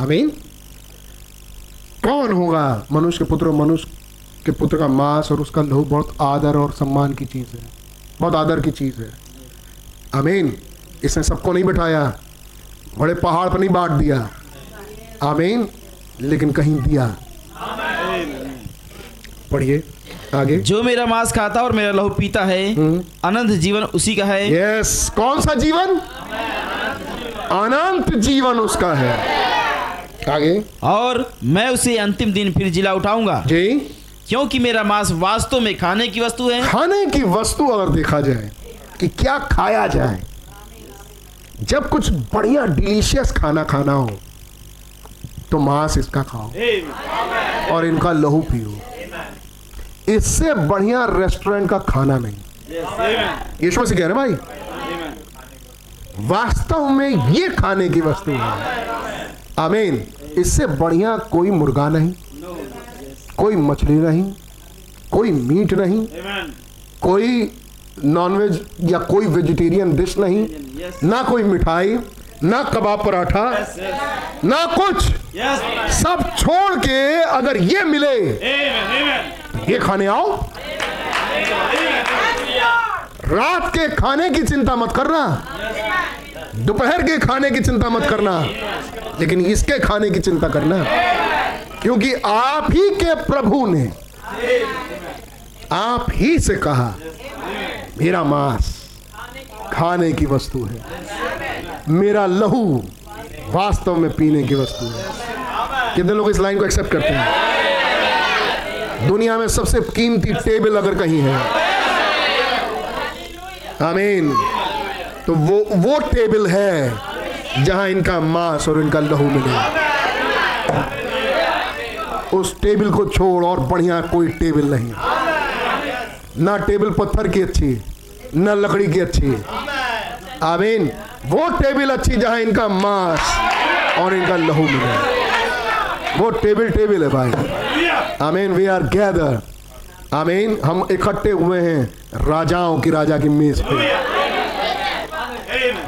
अमीन कौन होगा? मनुष्य के पुत्र मनुष्य के पुत्र का मांस और उसका लहू बहुत आदर और सम्मान की चीज़ है। बहुत आदर की चीज़ है। अमीन इसने सबको नहीं बिठाया। बड़े पहाड़ पर नहीं बांट दिया। आमीन लेकिन कहीं दिया। पढ़िए। आगे। जो मेरा मांस खाता और मेरा लहू पीता है अनंत जीवन उसी का है। यस कौन सा जीवन? अनंत जीवन उसका है। आगे। और मैं उसे अंतिम दिन फिर जिला उठाऊँगा। जी। क्योंकि मेरा मांस वास्तव में खाने की वस्तु है। खाने की वस्तु अगर देखा जाए कि क्या खाया जाए जब कुछ बढ़िया डिलीशियस खाना खाना हो तो मांस इसका खाओ। और इनका लहू पियो। इससे बढ़िया रेस्टोरेंट का खाना नहीं। यीशु से कह रहे भाई, वास्तव में ये खाने की वस्तु है। आमीन। इससे बढ़िया कोई मुर्गा नहीं, कोई मछली नहीं, कोई मीट नहीं, कोई नॉनवेज या कोई वेजिटेरियन डिश नहीं, ना कोई मिठाई, ना कबाब पराठा, ना कुछ। सब छोड़ के अगर ये मिले ये खाने आओ। रात के खाने की चिंता मत करना। दोपहर के खाने की चिंता मत करना। लेकिन इसके खाने की चिंता करना। क्योंकि आप ही के प्रभु ने आप ही से कहा, मेरा मांस खाने की वस्तु है। मेरा लहू वास्तव में पीने की वस्तु है। कितने लोग इस लाइन को एक्सेप्ट करते हैं? दुनिया में सबसे कीमती टेबल अगर कहीं है। आमीन। तो वो वो टेबल है जहाँ इनका मांस और इनका लहू मिले। उस टेबल को छोड़ और बढ़िया कोई टेबल नहीं। ना टेबल पत्थर की अच्छी, ना लकड़ी की अच्छी। आमीन। वो टेबल अच्छी जहाँ इनका मांस और इनका लहू मिले। वो टेबल टेबल है भाई। आमीन वी आर गैदर आमीन हम इकट्ठे हुए हैं राजाओं की, राजा की मेज पे।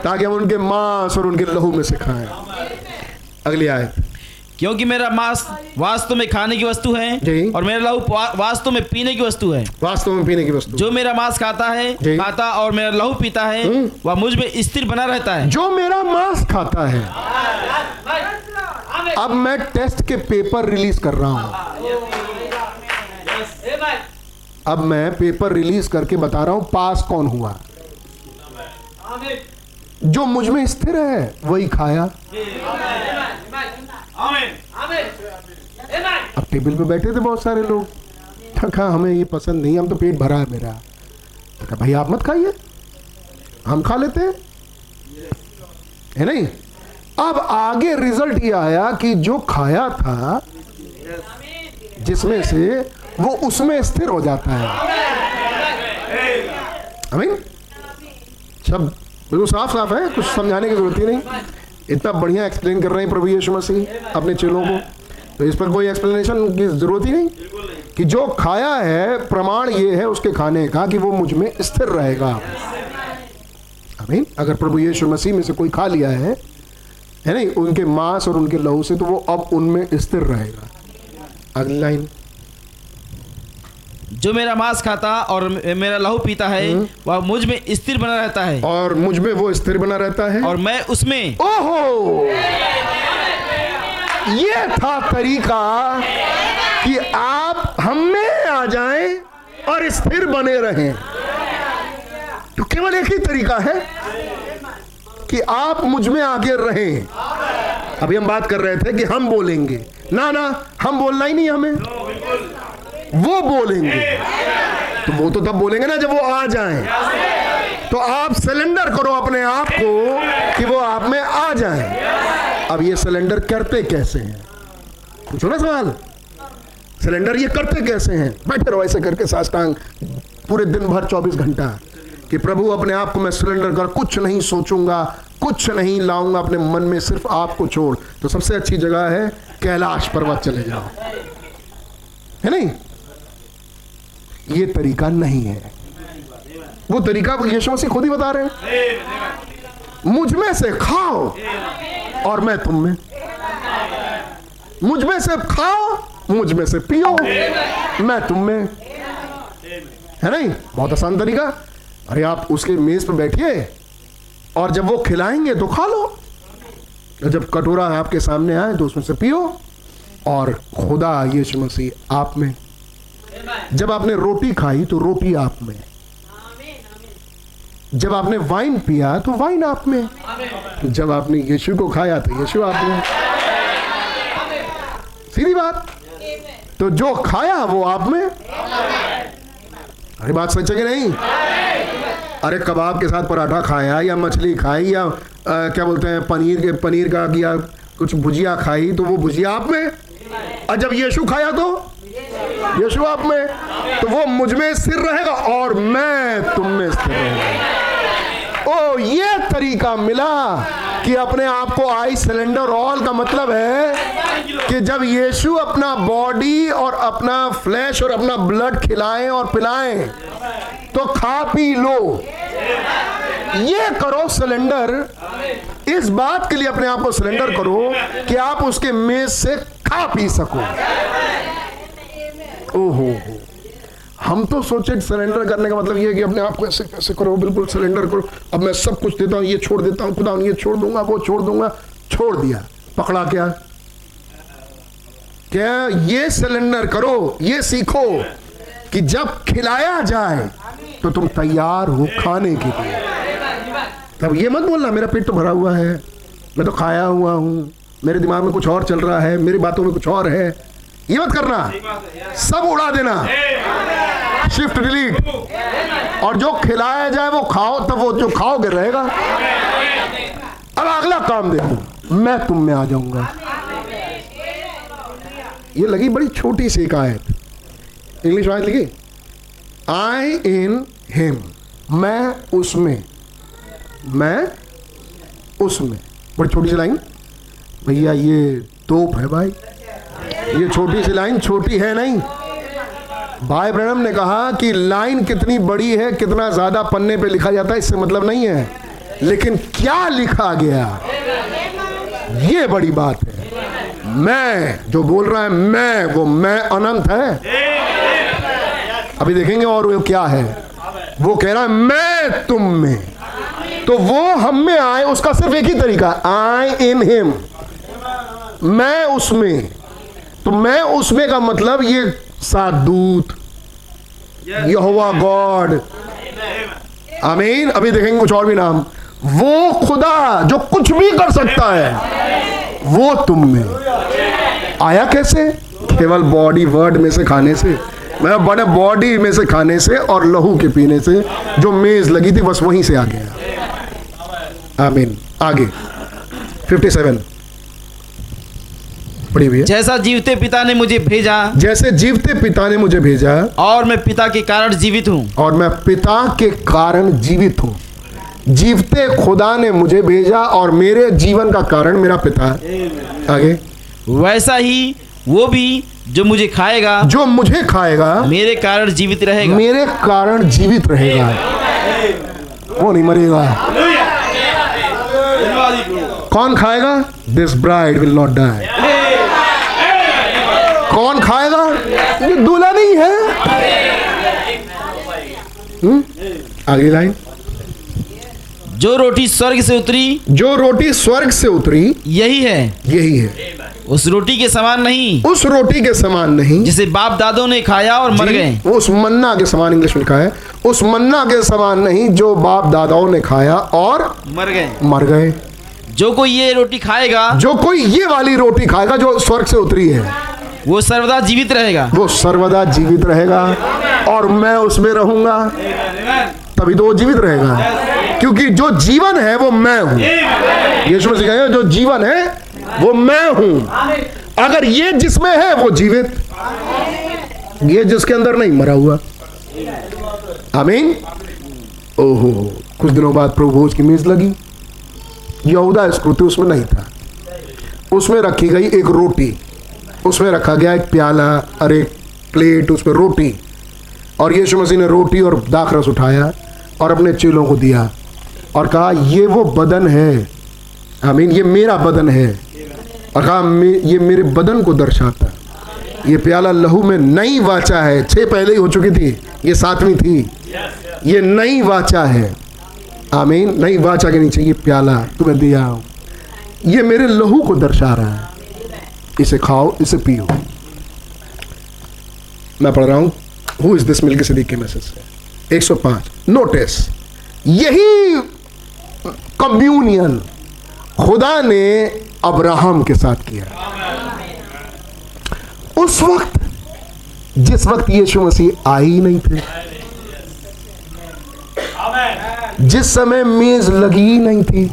ताकि हम उनके मांस और उनके लहू में से खाएँ। अगली आयत। क्योंकि मेरा मांस वास्तव में खाने की वस्तु है। और मेरा लहू वास्तव में पीने की वस्तु है। वास्तव में पीने की वस्तु। जो मेरा मांस खाता है खाता और मेरा लहू पीता है वह मुझमें स्थिर बना रहता है। जो मेरा मांस खाता है। अब मैं टेस्ट के पेपर रिलीज़ कर रहा हूँ। अब मैं पेपर रिलीज़ करके बता रहा हूँ पास कौन हुआ। जो मुझमें स्थिर है वही खाया। अब टेबल पे बैठे थे बहुत सारे लोग। तो कहा हमें ये पसंद नहीं हम तो पेट भरा है मेरा। तो कहा भाई आप मत खाइए। हम खा लेते हैं। है नहीं? अब आगे रिज़ल्ट ये आया कि जो खाया था जिसमें से वो उसमें स्थिर हो जाता है। अमीन सब बिल्कुल साफ़ साफ़ है कुछ समझाने की ज़रूरत ही नहीं। इतना बढ़िया एक्सप्लेन कर रहे हैं प्रभु यीशु मसीह अपने चेलों को। तो इस पर कोई एक्सप्लेनेशन की ज़रूरत ही नहीं कि जो खाया है, प्रमाण ये है उसके खाने का कि वो मुझमें स्थिर रहेगा। अमीन अगर प्रभु यीशु मसीह में से कोई खा लिया है है नहीं, उनके मांस और उनके लहू से तो वो अब उनमें स्थिर रहेगा। अगली लाइन। जो मेरा मांस खाता और मेरा लहू पीता है वह मुझमें स्थिर बना रहता है। और मुझमें वो स्थिर बना रहता है? और मैं उसमें ओहो! ये था तरीका कि आप हम में आ जाएँ और स्थिर बने रहें। तो केवल एक ही तरीका है कि आप मुझमें आगे रहें। अभी हम बात कर रहे थे कि हम बोलेंगे। ना ना हम बोलना ही नहीं हमें। वो बोलेंगे। तो वो तो तब बोलेंगे ना जब वो आ जाए। तो आप सिलेंडर करो अपने आप को कि वो आप में आ जाए। अब ये सिलेंडर करते कैसे हैं? पूछो ना सवाल। सिलेंडर ये करते कैसे हैं? बैठे रहो ऐसे करके साष्टांग। पूरे दिन भर 24 घंटा। कि प्रभु, अपने आप को मैं सिलेंडर कर कुछ नहीं सोचूँगा, कुछ नहीं लाऊँगा, अपने मन में सिर्फ़ आपको छोड़। तो सबसे अच्छी जगह है कैलाश पर्वत चले जाओ। है नहीं? ये तरीका नहीं है। वो तरीका यीशु मसीह खुद ही बता रहे हैं। मुझमें से खाओ और मैं तुम में। मुझमें से खाओ, मुझमें से पियो, मैं तुम में। है नहीं? बहुत आसान तरीका। अरे आप उसके मेज पर बैठिए और जब वो खिलाएँगे तो खा लो। जब कटोरा आपके सामने आए तो उसमें से पियो और खुदा यीशु मसीह आप में। जब आपने रोटी खाई तो रोटी आप में जब आपने वाइन पिया तो वाइन आप में जब आपने यीशु को खाया तो यीशु आप में सीधी बात? तो जो खाया वो आप में अरे बात सच कि नहीं? अरे कबाब के साथ पराठा खाया या मछली खाई या आ, क्या बोलते हैं पनीर के पनीर का या कुछ भुजिया खाई तो वो भुजिया आप में और जब यीशु खाया तो? यीशु आप में तो वो मुझमें स्थिर रहेगा और मैं तुम में स्थिर रहूँगा। ओ, ये तरीका मिला कि अपने आप को आई सिलेंडर ऑल का मतलब है कि जब यीशु अपना बॉडी और अपना फ्लैश और अपना ब्लड खिलाएँ और पिलाएँ तो खा पी लो। ये करो सिलेंडर। इस बात के लिए अपने आप को सिलेंडर करो कि आप उसके मेज से खा पी सको। ओहो। हम तो सोचे सिलेंडर करने का मतलब ये है कि अपने आप को ऐसे कैसे करो, बिल्कुल सिलेंडर करो। अब मैं सब कुछ देता हूँ, ये छोड़ देता हूँ, खुदा ये छोड़ दूँगा, वो छोड़ दूँगा, छोड़ दिया। पकड़ा क्या? क्या ये सिलेंडर करो, ये सीखो कि जब खिलाया जाए तो तुम तैयार हो खाने के लिए। तब ये मत बोलना, मेरा पेट तो भरा हुआ है, मैं तो खाया हुआ हूँ, मेरे दिमाग में कुछ और चल रहा है, मेरी बातों में कुछ और है। ये मत करना। सब उड़ा देना। शिफ्ट डिलीट और जो खिलाया जाए वो खाओ, तब वो जो खाओगे रहेगा। अब अगला काम देखो। मैं तुम में आ जाऊँगा। ये लगी बड़ी छोटी सी एक आयत। इंग्लिश आयत लिखी? आई इन हिम मैं उसमें। मैं उसमें। बड़ी छोटी सी लाइन। भैया, ये तोप है भाई। ये छोटी सी लाइन, छोटी है नहीं। भाई ब्रहणम ने कहा कि लाइन कितनी बड़ी है, कितना ज़्यादा पन्ने पे लिखा जाता है, इससे मतलब नहीं है। लेकिन क्या लिखा गया? ये बड़ी बात है। मैं जो बोल रहा है, मैं, वो मैं अनंत है। अभी देखेंगे और वो क्या है। वो कह रहा है, मैं तुम में। तो वो हम में आए, उसका सिर्फ़ एक ही तरीका आई इन हिम मैं उसमें। तो मैं उसमें का मतलब ये सादूत यहोवा गॉड। आमीन। अभी देखेंगे कुछ और भी नाम। वो खुदा जो कुछ भी कर सकता है वो तुम में। आया कैसे? केवल बॉडी वर्ड में से खाने से। मैं बड़े बॉडी में से खाने से और लहू के पीने से जो मेज लगी थी बस वहीं से आ गया। आमीन। आगे। 57 पढ़ी भैया जैसा जीवते पिता ने मुझे भेजा जैसे जीवते पिता ने मुझे भेजा और मैं पिता के कारण जीवित हूँ। और मैं पिता के कारण जीवित हूँ। जीवते खुदा ने मुझे भेजा और मेरे जीवन का कारण मेरा पिता। है आगे। वैसा ही वो भी जो मुझे खाएगा जो मुझे खाएगा मेरे कारण जीवित रहेगा। मेरे कारण जीवित रहेगा। वो नहीं मरेगा। कौन खाएगा? This bride will not die कौन खाएगा? ये दूल्हा नहीं है। हम्म? अगली लाइन। जो रोटी स्वर्ग से उतरी जो रोटी स्वर्ग से उतरी यही है। यही है। उस रोटी के समान नहीं उस रोटी के समान नहीं। जिसे बाप दादों ने खाया और मर गए। उस मन्ना के समान इंग्लिश में लिखा है। उस मन्ना के समान नहीं जो बाप दादाओं ने खाया और मर गए। मर गए। जो कोई ये रोटी खाएगा जो कोई ये वाली रोटी खाएगा जो स्वर्ग से उतरी है। वो सर्वदा जीवित रहेगा। वो सर्वदा जीवित रहेगा और मैं उसमें रहूँगा, तभी तो वो जीवित रहेगा। क्योंकि जो जीवन है, वो मैं हूँ। यीशु मसीह कहेगा, जो जीवन है, वो मैं हूँ। अगर ये जिसमें है, वो जीवित। ये जिसके अंदर नहीं, मरा हुआ। आमीन। ओहो, कुछ दिनों बाद प्रभु भोज की मेज लगी। यहूदा स्कृति उसमें नहीं था। उसमें रखी गई एक रोटी। उसमें रखा गया एक प्याला और एक प्लेट, उसमें रोटी। और यीशु मसीह ने रोटी और दाखरस उठाया और अपने चेलों को दिया और कहा, ये वो बदन है। आमीन, ये मेरा बदन है। और कहा, "मे- ये मेरे बदन को दर्शाता। ये प्याला लहू में नई वाचा है। छह पहले ही हो चुकी थी, ये सातवीं थी। ये नई वाचा है। आमीन, नई वाचा के नीचे ये प्याला तुम्हें दिया। ये मेरे लहू को दर्शा रहा है। इसे खाओ इसे पियो। मैं पढ़ रहा हूँ। Who is this Melchizedek के मैसेज से 105 नोटिस यही कम्युनियन खुदा ने अब्राहम के साथ किया उस वक्त जिस वक्त यीशु मसीह आए ही नहीं थे जिस समय मेज लगी ही नहीं थी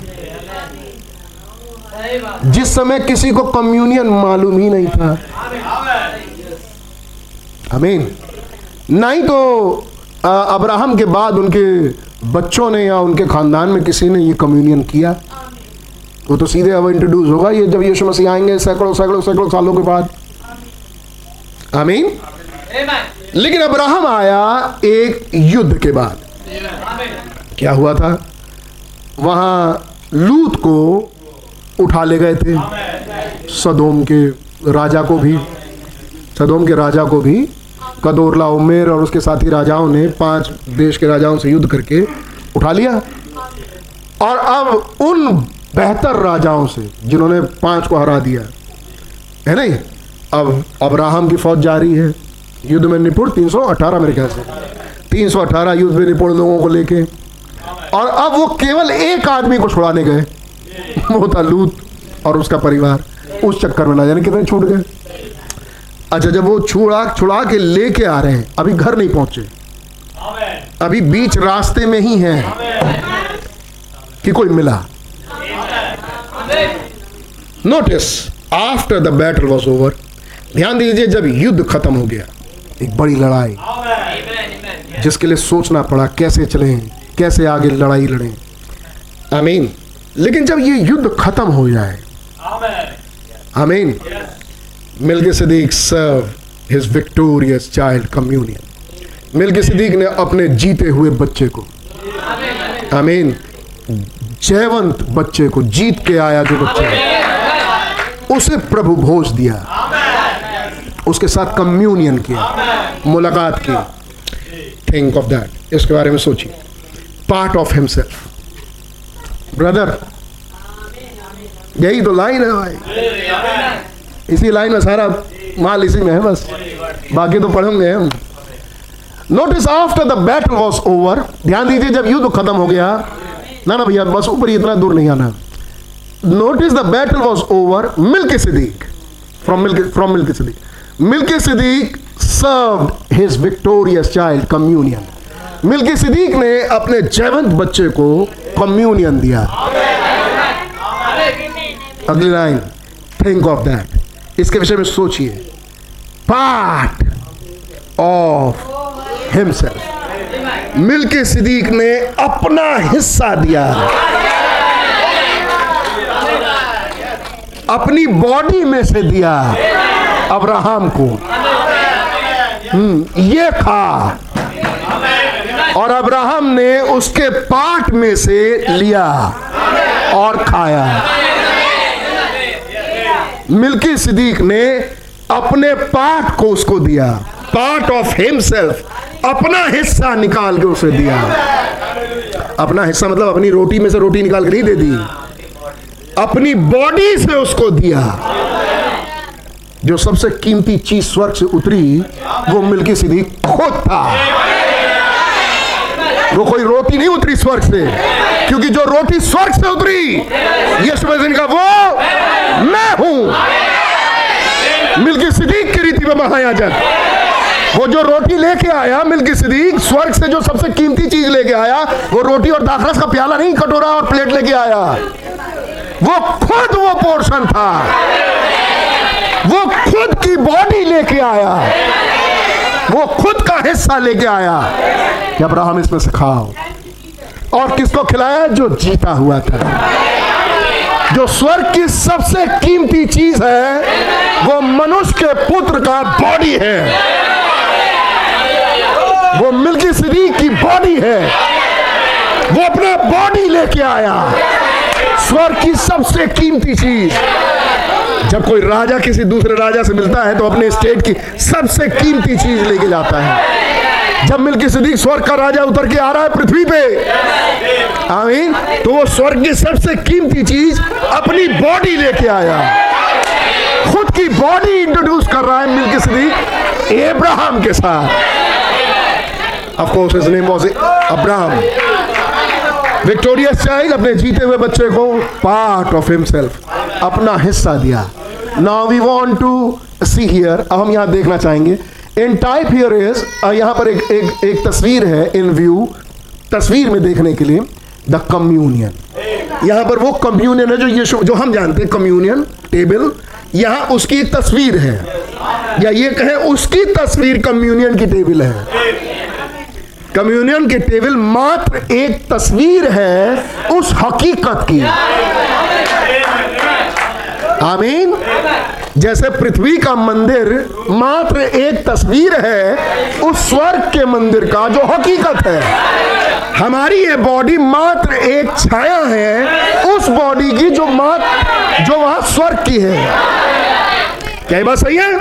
जिस समय किसी को कम्युनियन मालूम ही नहीं था। अमीन नहीं तो अब्राहम के बाद उनके बच्चों ने या उनके खानदान में किसी ने ये कम्युनियन किया। वो तो सीधे अब इंट्रोड्यूस होगा, ये जब यीशु मसीह आएँगे सैकड़ों सैकड़ों सैकड़ों सालों के बाद। आमीन लेकिन अब्राहम आया एक युद्ध के बाद। क्या हुआ था? वहाँ लूत को उठा ले गए थे। सदोम के राजा को भी, सदोम के राजा को भी कदोरला उमेर और उसके साथी राजाओं ने पाँच देश के राजाओं से युद्ध करके उठा लिया। और अब उन बेहतर राजाओं से, जिन्होंने पाँच को हरा दिया, है नहीं अब अब्राहम की फौज जारी है। युद्ध में निपुण 318 मेरे ख्याल से। 318 युद्ध में निपुण लोगों को लेके। और अब वो केवल एक आदमी को छुड़ाने गए। वो था लूत और उसका परिवार उस चक्कर में ना जाने कितने छूट गए। अच्छा जब वो छुड़ा छुड़ा के लेके आ रहे हैं, अभी घर नहीं पहुँचे। अभी बीच रास्ते में ही हैं कि कोई मिला। Notice after the battle was over ध्यान दीजिए, जब युद्ध खत्म हो गया, एक बड़ी लड़ाई, जिसके लिए सोचना पड़ा, कैसे चलें, कैसे आगे लड़ाई लड़ें। आमीन लेकिन जब ये युद्ध खत्म हो जाए, आमीन। Melchizedek serve his victorious child communion Melchizedek ने अपने जीते हुए बच्चे को, आमीन, जयवंत बच्चे को जीत के आया जो बच्चा उसे प्रभु भोज दिया, उसके साथ कम्युनियन किया, मुलाकात की। थिंक ऑफ़ दैट इसके बारे में सोचिए। पार्ट ऑफ़ हिमसेल्फ ब्रदर यही तो लाइन है भाई। इसी लाइन में सारा माल इसी में है बस। बाकी तो पढ़ेंगे हम। Notice after the battle was over ध्यान दीजिए जब युद्ध खत्म हो गया, ना ना भैया, बस ऊपर इतना दूर नहीं आना। Notice the battle was over Melchizedek from milk from Melchizedek Melchizedek serve his victorious child communion Melchizedek ने अपने जयवंत बच्चे को कम्युनियन दिया अगली लाइन थिंक ऑफ़ दैट इसके विषय में सोचिए part of himself Melchizedek ने अपना हिस्सा दिया अपनी बॉडी में से दिया अब्राहम को ये खा और अब्राहम ने उसके पार्ट में से लिया और खाया। मिल्की सिद्दीक ने अपने पार्ट को उसको दिया। पार्ट ऑफ़ हिमसेल्फ अपना हिस्सा निकाल के उसे दिया। अपना हिस्सा मतलब अपनी रोटी में से रोटी निकाल के नहीं दे दी। अपनी बॉडी से उसको दिया। जो सबसे कीमती चीज़ स्वर्ग से उतरी, वो मिल्की सिद्दीक खुद था। वो कोई रोटी नहीं उतरी स्वर्ग से, क्योंकि जो रोटी स्वर्ग से उतरी, यीशु मसीह का वो मैं हूँ। मिल्की सिद्दीक की रीति में महायाजक। वो जो रोटी लेके आया मिल्की सिद्दीक स्वर्ग से जो सबसे कीमती चीज़ लेके आया, वो रोटी और दाखरस का प्याला नहीं, कटोरा और प्लेट लेके आया। वो खुद वो पोर्शन था। वो खुद की बॉडी लेके आया। वो खुद का हिस्सा लेके आया। कि अब्राहम इसमें से खाओ। और किसको खिलाया? जो जीता हुआ था। जो स्वर्ग की सबसे कीमती चीज़ है, वो मनुष्य के पुत्र का बॉडी है। वो मिल्की सिद्दीक की बॉडी है। वो अपना बॉडी लेके आया। स्वर्ग की सबसे कीमती चीज़। जब कोई राजा किसी दूसरे राजा से मिलता है तो अपने स्टेट की सबसे कीमती चीज़ लेके जाता है। जब मिल्की सिद्दीक स्वर्ग का राजा उतर के आ रहा है पृथ्वी पे। आमीन। तो वो स्वर्ग की सबसे कीमती चीज़ अपनी बॉडी लेके आया। खुद की बॉडी इंट्रोड्यूस कर रहा है मिल्की सिद्दीक एब्राहम के साथ। नेम अब्राहम विक्टोरियस चाइल्ड अपने जीते हुए बच्चे को पार्ट ऑफ़ हिमसेल्फ अपना हिस्सा दिया। Now we want to see here अब हम यहाँ देखना चाहेंगे। इन टाइप हियर इज़ यहाँ पर एक एक एक तस्वीर है इन व्यू तस्वीर में देखने के लिए द कम्युनियन यहाँ पर वो कम्युनियन है जो ये जो हम जानते हैं कम्युनियन टेबल यहाँ उसकी एक तस्वीर है। या ये कहें, उसकी तस्वीर कम्युनियन की टेबल है। कम्युनियन की टेबल मात्र एक तस्वीर है उस हकीकत की। आमीन जैसे पृथ्वी का मंदिर मात्र एक तस्वीर है, उस स्वर्ग के मंदिर का जो हकीकत है। हमारी ये बॉडी मात्र एक छाया है, उस बॉडी की जो मात्र जो वहाँ स्वर्ग की है। क्या बात सही है?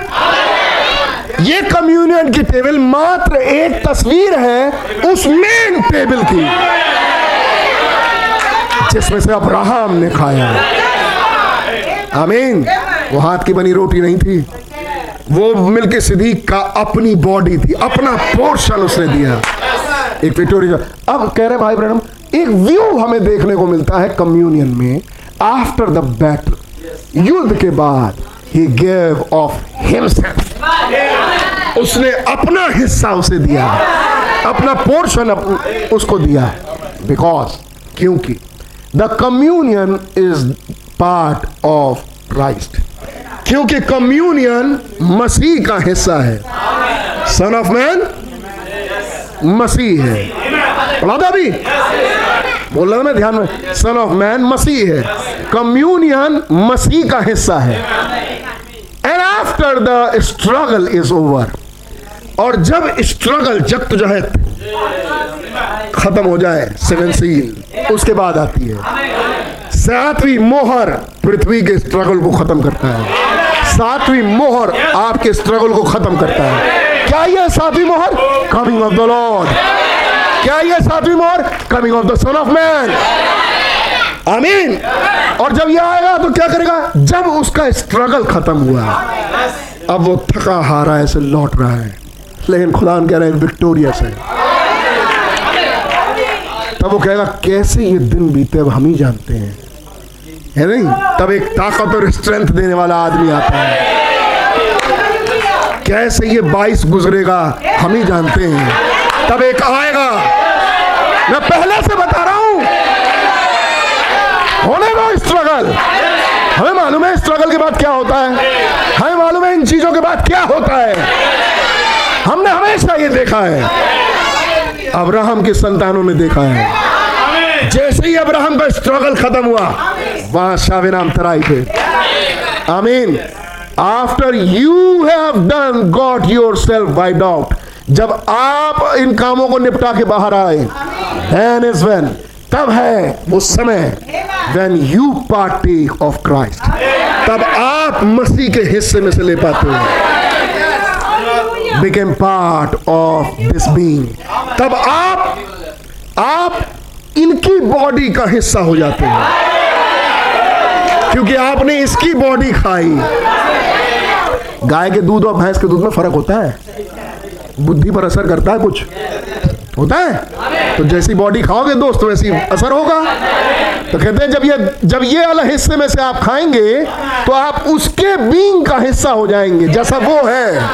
ये कम्युनियन की टेबल मात्र एक तस्वीर है, उस मेन टेबल की। जिसमें से अब्राहम ने खाया। आमीन। वो हाथ की बनी रोटी नहीं थी। वो मिलके सिद्दीक का अपनी बॉडी थी अपना पोर्शन उसने दिया। एक विक्टोरिया अब कह रहे भाई ब्रहणम एक व्यू हमें देखने को मिलता है कम्युनियन में आफ्टर द बैटल युद्ध के बाद ही गेव ऑफ़ हिमसेल्फ उसने अपना हिस्सा उसे दिया अपना पोर्शन अप, उसको दिया। बिकॉज़ क्योंकि the communion is part of Christ क्योंकि कम्युनियन मसीह का हिस्सा है। सन ऑफ़ मैन मसीह है। पढ़ा था अभी। बोल रहा मैं ध्यान में। सन ऑफ़ मैन मसीह है। कम्युनियन मसीह का हिस्सा है। And after the struggle is over और जब स्ट्रगल जद्दोजहद खत्म हो जाए सेवन सील उसके बाद आती है। सातवीं मोहर पृथ्वी के स्ट्रगल को खत्म करता है। सातवीं मोहर आपके स्ट्रगल को खत्म करता है। क्या ये सातवीं मोहर? कमिंग ऑफ़ द लॉर्ड क्या ये सातवीं मोहर? Coming of the son of man आमीन और जब ये आएगा तो क्या करेगा? जब उसका स्ट्रगल खत्म हुआ। अब वो थका हारा ऐसे लौट रहा है। लेकिन खुदा कह रहे हैं विक्टोरियस है। तब वो कहेगा, कैसे ये दिन बीते, अब हम ही जानते हैं। है नहीं? तब एक ताकत और स्ट्रेंथ देने वाला आदमी आता है। कैसे ये बाईस गुजरेगा, हम ही जानते हैं। तब एक आएगा। मैं पहले से बता रहा हूँ। होने दो स्ट्रगल हमें मालूम है स्ट्रगल के बाद क्या होता है। हमें मालूम है इन चीज़ों के बाद क्या होता है। हमने हमेशा ये देखा है। अब्राहम की संतानों में देखा है। ही अब्राहम का स्ट्रगल खत्म हुआ। वहाँ शावे नाम तराई पे। आमीन। After you have done got yourself wide out जब आप इन कामों को निपटा के बाहर आए देन इज़ वेन तब है वो समय when you party of Christ तब आप मसीह के हिस्से में से ले पाते हो। Became part of this being तब आप आप इनकी बॉडी का हिस्सा हो जाते हैं। क्योंकि आपने इसकी बॉडी खाई। गाय के दूध और भैंस के दूध में फ़र्क होता है। बुद्धि पर असर करता है कुछ। होता है? तो जैसी बॉडी खाओगे दोस्त, वैसी असर होगा। तो कहते हैं, जब ये जब ये वाला हिस्से में से आप खाएँगे तो आप उसके बींग का हिस्सा हो जाएँगे। जैसा वो है,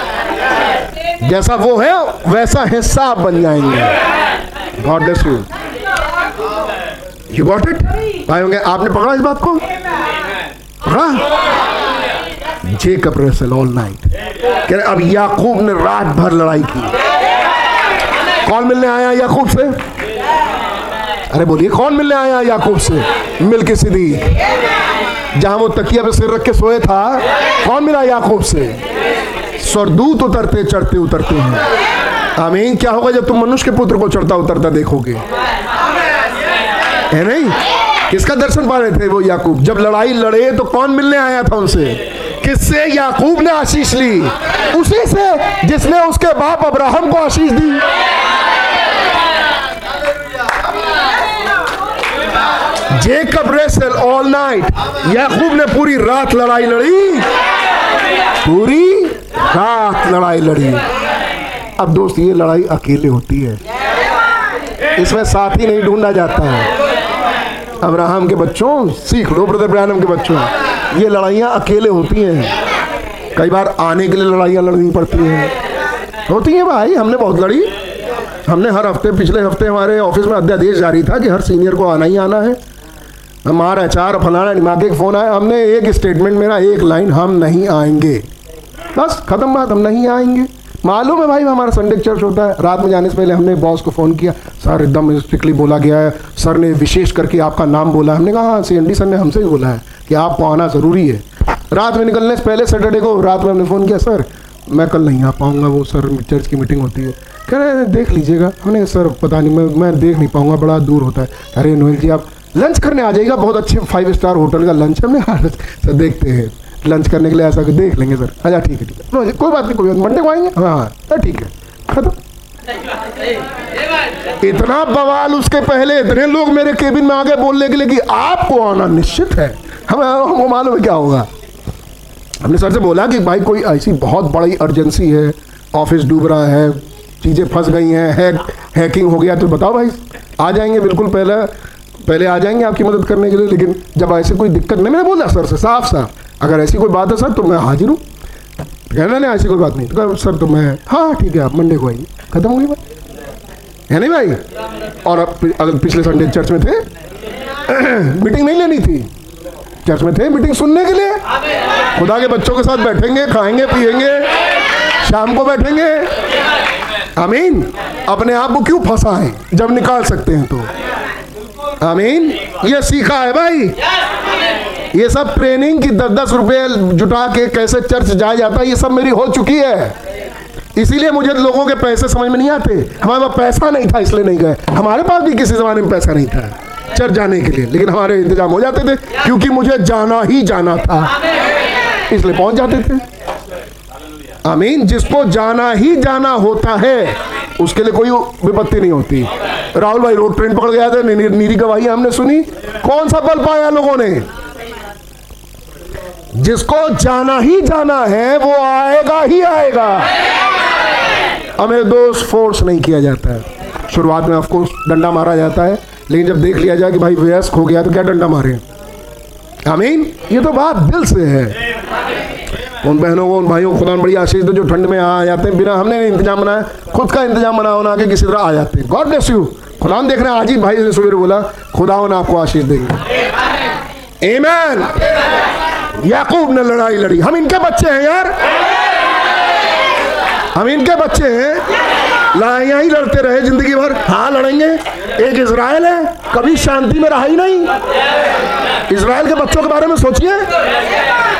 जैसा वो है, वैसा हिस्सा आप बन जाएँगे। God bless you you got it भाई होंगे आपने पकड़ा इस बात को? पकड़ा? Jacob wrestle all night. कह रहे अब याकूब ने रात भर लड़ाई की। कौन मिलने आया याकूब से? अरे बोलिए कौन मिलने आया याकूब से? मिल के सीधी जहाँ वो तकिया पे सिर रख के सोए था कौन मिला याकूब से? स्वरदूत उतरते चढ़ते उतरते हैं। आमीन। क्या होगा जब तुम मनुष्य के पुत्र को चढ़ता उतरता देखोगे? है नहीं? किसका दर्शन पा रहे थे वो याकूब? जब लड़ाई लड़े तो कौन मिलने आया था उनसे? किससे? याकूब ने आशीष ली। उसी से जिसने उसके बाप अब्राहम को आशीष दी। Jacob wrestle all night. याकूब ने पूरी रात लड़ाई लड़ी। पूरी रात लड़ाई लड़ी। अब दोस्त, ये लड़ाई अकेले होती है। इसमें साथी नहीं ढूंढा जाता है। अब्राहम के बच्चों, सीख लो ब्रदर ब्रैनम के बच्चों। ये लड़ाइयाँ अकेले होती हैं। कई बार आने के लिए लड़ाइयाँ लड़नी पड़ती हैं। होती हैं भाई, हमने बहुत लड़ी। हमने हर हफ़्ते, पिछले हफ़्ते हमारे ऑफ़िस में अध्यादेश जारी था कि हर सीनियर को आना ही आना है। हमारा चार फलाना दिमाग एक फ़ोन आया। हमने एक स्टेटमेंट मेरा एक लाइन हम नहीं आएँगे। बस, ख़त्म बात, हम नहीं आएँगे। मालूम है भाई, हमारा संडे चर्च होता है। रात में जाने से पहले हमने बॉस को फ़ोन किया। सर एकदम स्ट्रिक्टली बोला गया है। सर ने विशेष करके आपका नाम बोला हमने कहा हाँ सी सर ने हमसे ही बोला है कि आपको आना ज़रूरी है। रात में निकलने से पहले सैटरडे को रात में हमने फ़ोन किया सर मैं कल नहीं आ पाऊँगा। वो सर चर्च की मीटिंग होती है। कह रहे देख लीजिएगा। हमने सर पता नहीं, मैं मैं देख नहीं पाऊँगा, बड़ा दूर होता है। अरे, नोएल जी, आप लंच करने आ जाइएगा। बहुत अच्छे फाइव स्टार होटल का लंच हमने सर देखते हैं। लंच करने के लिए ऐसा कि देख लेंगे सर। अच्छा ठीक है ठीक है। कोई बात नहीं कोई बात मंडे को आएँगे? हाँ हाँ। ठीक है। खत्म। इतना बवाल उसके पहले इतने लोग मेरे केबिन में आ गए बोलने के लिए कि आपको आना निश्चित है। हमें हमको मालूम है क्या होगा। हमने सर से बोला कि भाई कोई ऐसी बहुत बड़ी अर्जेंसी है ऑफ़िस डूब रहा है चीज़ें फंस गई हैं हैक हैकिंग हो गया तो बताओ भाई। आ जाएँगे बिल्कुल पहले पहले आ जाएँगे आपकी मदद करने के लिए लेकिन जब ऐसी कोई दिक्कत नहीं मैंने बोला सर से साफ़ साफ़ अगर ऐसी कोई बात है सर तो मैं हाजिर हूँ। कहना नहीं, ऐसी कोई बात नहीं। तो सर तो मैं हाँ ठीक है, आप मंडे को आइए। खत्म हो गई बात? है नहीं भाई? और अब अगर पिछले संडे चर्च में थे मीटिंग नहीं लेनी थी। चर्च में थे मीटिंग सुनने के लिए। खुदा के बच्चों के साथ बैठेंगे, खाएँगे, पिएँगे, शाम को बैठेंगे। आमीन। अपने आप को क्यों फंसाएँ? जब निकाल सकते हैं तो। आमीन। ये सीखा है भाई। ये सब ट्रेनिंग की दस दस रुपये जुटा के कैसे चर्च जाया जाता है, ये सब मेरी हो चुकी है। इसीलिए मुझे लोगों के पैसे समझ में नहीं आते। हमारे पास पैसा नहीं था, इसलिए नहीं गए। हमारे पास भी किसी जमाने में पैसा नहीं था चर्च जाने के लिए। लेकिन हमारे इंतज़ाम हो जाते थे, क्योंकि मुझे जाना ही जाना था। इसलिए पहुँच जाते थे। आमीन। जिसको जाना ही जाना होता है, उसके लिए कोई विपत्ति नहीं होती। राहुल भाई रोड ट्रेन पकड़ गया था नीरी गवाही हमने सुनी। कौन सा बल पाया लोगों ने? जिसको जाना ही जाना है, वो आएगा ही आएगा। हमें दोस्त फोर्स नहीं किया जाता है। शुरुआत में ऑफकोर्स डंडा मारा जाता है, लेकिन जब देख लिया जाए कि भाई वयस्क हो गया तो क्या डंडा मारे? आमीन? ये तो बात दिल से है। उन बहनों को, उन भाइयों को खुदा बड़ी आशीष दे, जो ठंड में आ जाते हैं। बिना हमने इंतज़ाम बनाया, खुद का इंतज़ाम बना होना के किसी तरह आ जाते हैं। गॉड ब्लेस यू खुदा देख रहे हैं, आज ही भाई ने सवेरे बोला खुदा आपको आशीष देंगे। Amen. याकूब ने लड़ाई लड़ी। हम इनके बच्चे हैं यार। हम इनके बच्चे हैं। लड़ाइया ही लड़ते रहे ज़िंदगी भर। हाँ लड़ेंगे। एक इसराइल है। कभी शांति में रहा ही नहीं। इसराइल के बच्चों के बारे में सोचिए।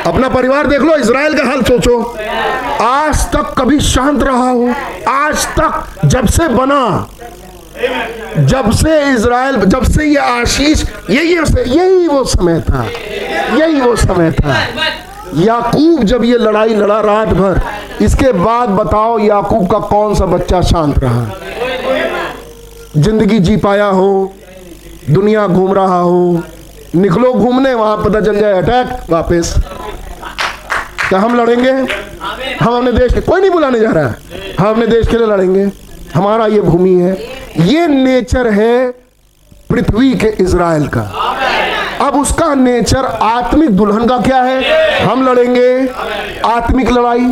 अपना परिवार देख लो इसराइल का हाल सोचो। आज तक कभी शांत रहा हो। आज तक जब से बना जब से इसराइल जब से ये आशीष, यही यही वो समय था, यही वो समय था। याकूब जब ये लड़ाई लड़ा रात भर, इसके बाद बताओ याकूब का कौन सा बच्चा शांत रहा? ज़िंदगी जी पाया हो, दुनिया घूम रहा हो, निकलो घूमने, वहाँ पता चल जाए अटैक, वापस। क्या हम लड़ेंगे? हम अपने देश के, कोई नहीं बुलाने जा रहा। है हम अपने देश के लिए लड़ेंगे। हमारा ये भूमि है। ये नेचर है पृथ्वी के इज़राइल का। अब उसका नेचर आत्मिक दुल्हन का क्या है? हम लड़ेंगे आत्मिक लड़ाई।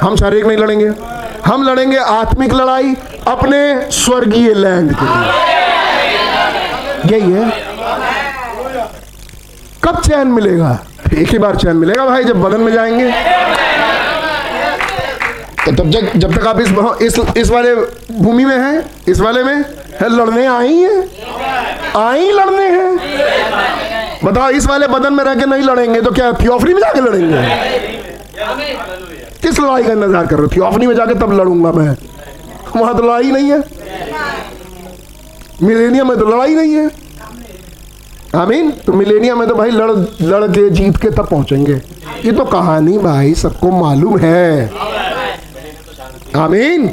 हम शारीरिक नहीं लड़ेंगे। हम लड़ेंगे आत्मिक लड़ाई अपने स्वर्गीय लैंड के लिए। यही है। कब चैन मिलेगा? एक ही बार चैन मिलेगा भाई, जब बदन में जाएँगे। तो तब तक जब तक आप इस इस इस वाले भूमि में हैं, इस वाले में है, लड़ने आई हैं? आई लड़ने हैं? बताओ, इस वाले बदन में रह के नहीं लड़ेंगे तो क्या थियोफनी में जाके लड़ेंगे? किस लड़ाई का इंतज़ार कर रहे हो? थियोफनी में जाके तब लड़ूँगा मैं। वहाँ तो लड़ाई नहीं है। मिलेनियम में तो लड़ाई नहीं है। आमीन? तो मिलेनियम में तो भाई लड़ लड़ के जीत के तब पहुँचेंगे। ये तो कहानी भाई, सबको मालूम है। आमीन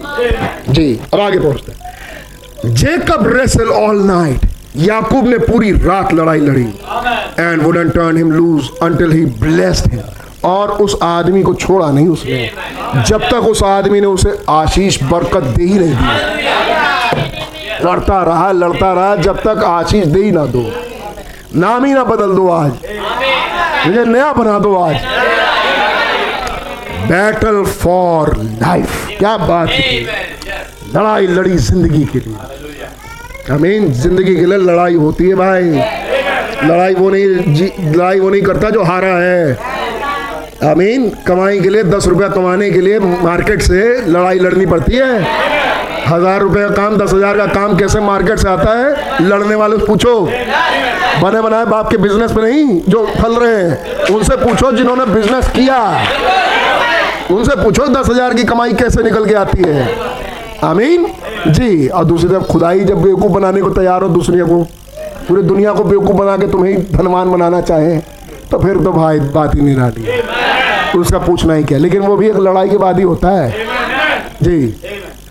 जी। अब आगे पहुँचते हैं। जेकब रेसल ऑल नाइट याकूब ने पूरी रात लड़ाई लड़ी। And wouldn't turn him loose until he blessed him और उस आदमी को छोड़ा नहीं उसने। जब तक उस आदमी ने उसे आशीष बरकत दे ही नहीं दी। लड़ता रहा लड़ता रहा जब तक आशीष दे ही ना दो। नाम ही ना बदल दो आज। मुझे नया बना दो आज। बैटल फॉर लाइफ क्या बात है लड़ाई, लड़ी ज़िंदगी के लिए। अमीन ज़िंदगी के लिए लड़ाई होती है भाई। लड़ाई वो नहीं लड़ाई वो नहीं करता जो हारा है। अमीन कमाई के लिए, दस रुपया कमाने के लिए मार्केट से लड़ाई लड़नी पड़ती है। हज़ार रुपए का काम, दस हज़ार का काम कैसे मार्केट से आता है? लड़ने वाले से पूछो। बने बनाए बाप के बिज़नेस में नहीं, जो फल रहे हैं, उनसे पूछो जिन्होंने बिज़नेस किया। उनसे पूछो, दस हज़ार की कमाई कैसे निकल के आती है? आमीन? जी, और दूसरी तरफ़, खुदाई जब बेवकूफ़ बनाने को तैयार हो दूसरी को पूरी दुनिया को बेवकूफ़ बना के तुम्हें धनवान बनाना चाहे तो फिर तो भाई, बात ही नहीं रही। उसका पूछना ही क्या? लेकिन वो भी एक लड़ाई के बाद ही होता है। जी,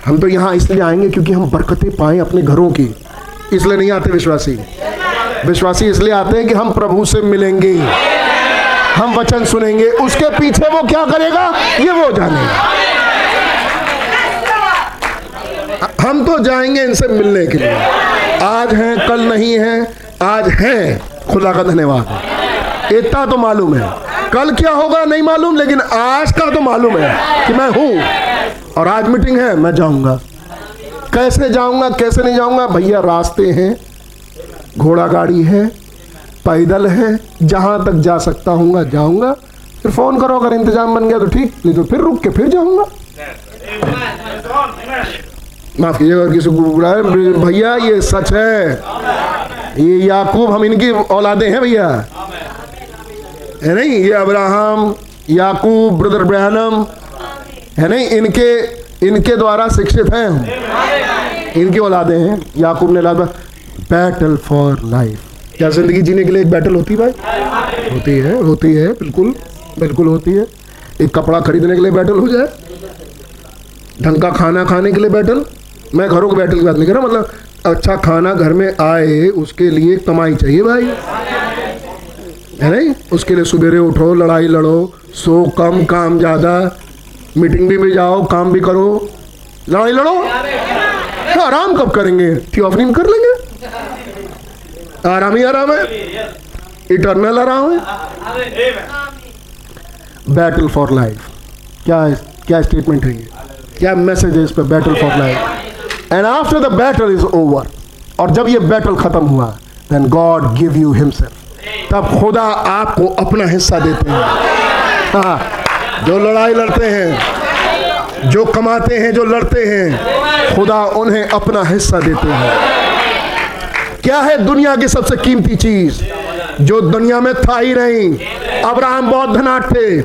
हम तो यहाँ इसलिए आएँगे क्योंकि हम बरकतें पाएँ अपने घरों की। इसलिए नहीं आते विश्वासी। विश्वासी इसलिए आते हैं कि हम प्रभु से मिलेंगे। हम वचन सुनेंगे, उसके पीछे वो क्या करेगा, ये वो जानेगा हम तो जाएँगे इनसे मिलने के लिए। आज हैं, कल नहीं है, आज हैं। खुदा का धन्यवाद इतना तो मालूम है। कल क्या होगा नहीं मालूम, लेकिन आज का तो मालूम है कि मैं हूँ। और आज मीटिंग है, मैं जाऊँगा। कैसे जाऊँगा, कैसे नहीं जाऊँगा? भैया, रास्ते हैं। घोड़ा गाड़ी है। पैदल है, जहाँ तक जा सकता हूँ जाऊँगा। फिर फ़ोन करो, अगर इंतज़ाम बन गया तो ठीक, नहीं तो फिर रुक के फिर जाऊँगा। माफ़ कीजिएगा किसी को बुलाए, भैया, ये सच है। ये याकूब, हम इनकी औलादे हैं भैया। है नहीं? ये अब्राहम, याकूब, ब्रदर ब्रहनम है नहीं? इनके इनके द्वारा शिक्षित हैं हम। इनकी औलादे हैं। याकूब ने लाद बैटल फॉर लाइफ। क्या ज़िंदगी जीने के लिए एक बैटल होती है भाई? होती है होती है, बिल्कुल बिल्कुल होती है। एक कपड़ा खरीदने के लिए बैटल हो जाए। ढंग का खाना खाने के लिए बैटल मैं घरों के बैटल की बात नहीं कर रहा मतलब अच्छा खाना घर में आए, उसके लिए कमाई चाहिए भाई। है नहीं? उसके लिए सुबेरे उठो, लड़ाई लड़ो, सो, कम, काम ज़्यादा। मीटिंग भी में जाओ, काम भी करो। लड़ाई लड़ो। तो आराम कब करेंगे? थियोफनी कर लेंगे। आराम ही आराम है। इटर्नल आराम है। बैटल फॉर लाइफ क्या क्या स्टेटमेंट है ये? क्या मैसेज है इस पर battle for life and after the battle is over और जब ये बैटल खत्म हुआ then God give you himself तब खुदा आपको अपना हिस्सा देते हैं। हाँ जो लड़ाई लड़ते हैं, जो कमाते हैं, जो लड़ते हैं, खुदा उन्हें अपना हिस्सा देते हैं। क्या है दुनिया की सबसे कीमती चीज़? जो दुनिया में था ही नहीं। अब्राहम बहुत धनाट थे।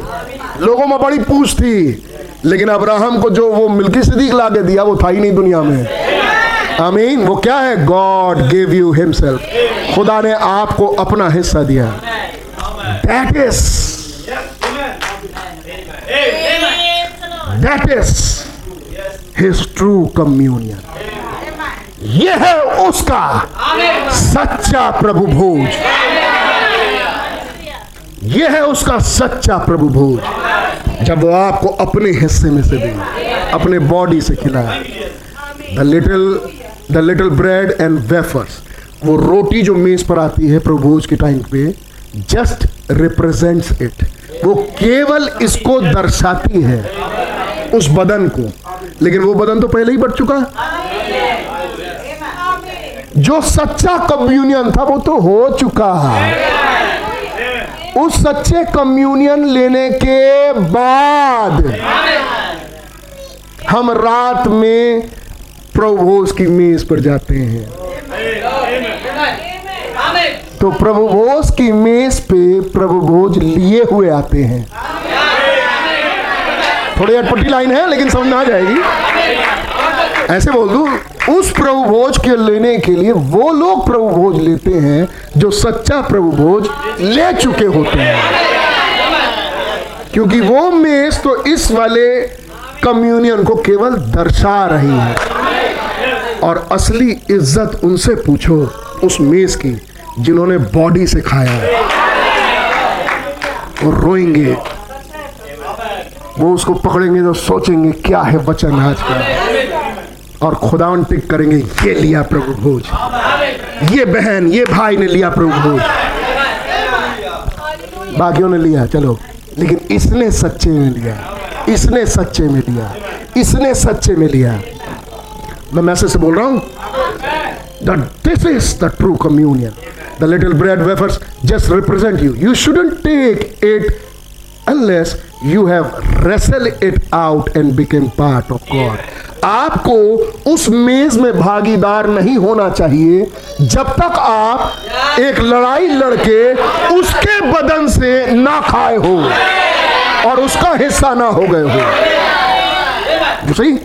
लोगों में बड़ी पूछ थी। लेकिन अब्राहम को जो वो मिल्की सदीक ला के दिया, वो था ही नहीं दुनिया में। आमीन। वो क्या है? गॉड गिव यू हिमसेल्फ खुदा ने आपको अपना हिस्सा दिया। That is that is his true communion ये है उसका सच्चा प्रभु भोज। ये है उसका सच्चा प्रभु भोज। जब वो आपको अपने हिस्से में से दे, अपने बॉडी से खिलाए। The little the little bread and wafers वो रोटी जो मेज पर आती है प्रभु भोज के टाइम पे जस्ट रिप्रेजेंट्स इट वो केवल इसको दर्शाती है, उस बदन को। लेकिन वो बदन तो पहले ही बढ़ चुका। जो सच्चा कम्युनियन था, वो तो हो चुका है। उस सच्चे कम्युनियन लेने के बाद हम रात में प्रभुभोज की मेज पर जाते हैं। तो प्रभु भोज की मेज पे प्रभु भोज लिए हुए आते हैं। थोड़ी अटपटी लाइन है, लेकिन समझ आ जाएगी। ऐसे बोल दू, उस प्रभु भोज के लेने के लिए वो लोग प्रभु भोज लेते हैं जो सच्चा प्रभु भोज ले चुके होते हैं। क्योंकि वो मेज तो इस वाले कम्युनियन को केवल दर्शा रही है। और असली इज़्ज़त उनसे पूछो उस मेज की, जिन्होंने बॉडी से खाया है। और रोएँगे। वो उसको पकड़ेंगे तो सोचेंगे, क्या है वचन आज का? और खुदावन टिक करेंगे, ये लिया प्रभु भोज। ये बहन, ये भाई ने लिया प्रभु भोज। बाकियों ने लिया, चलो। लेकिन इसने सच्चे में लिया। इसने सच्चे में लिया। इसने सच्चे में लिया। मैं मैसेज से बोल रहा हूँ? This is the true communion the little bread wafers just represent you you shouldn't take it unless you have wrestled it out and become part of God. आपको उस मेज में भागीदार नहीं होना चाहिए जब तक आप एक लड़ाई लड़के उसके बदन से ना खाए हो और उसका हिस्सा ना हो गए हो। सही?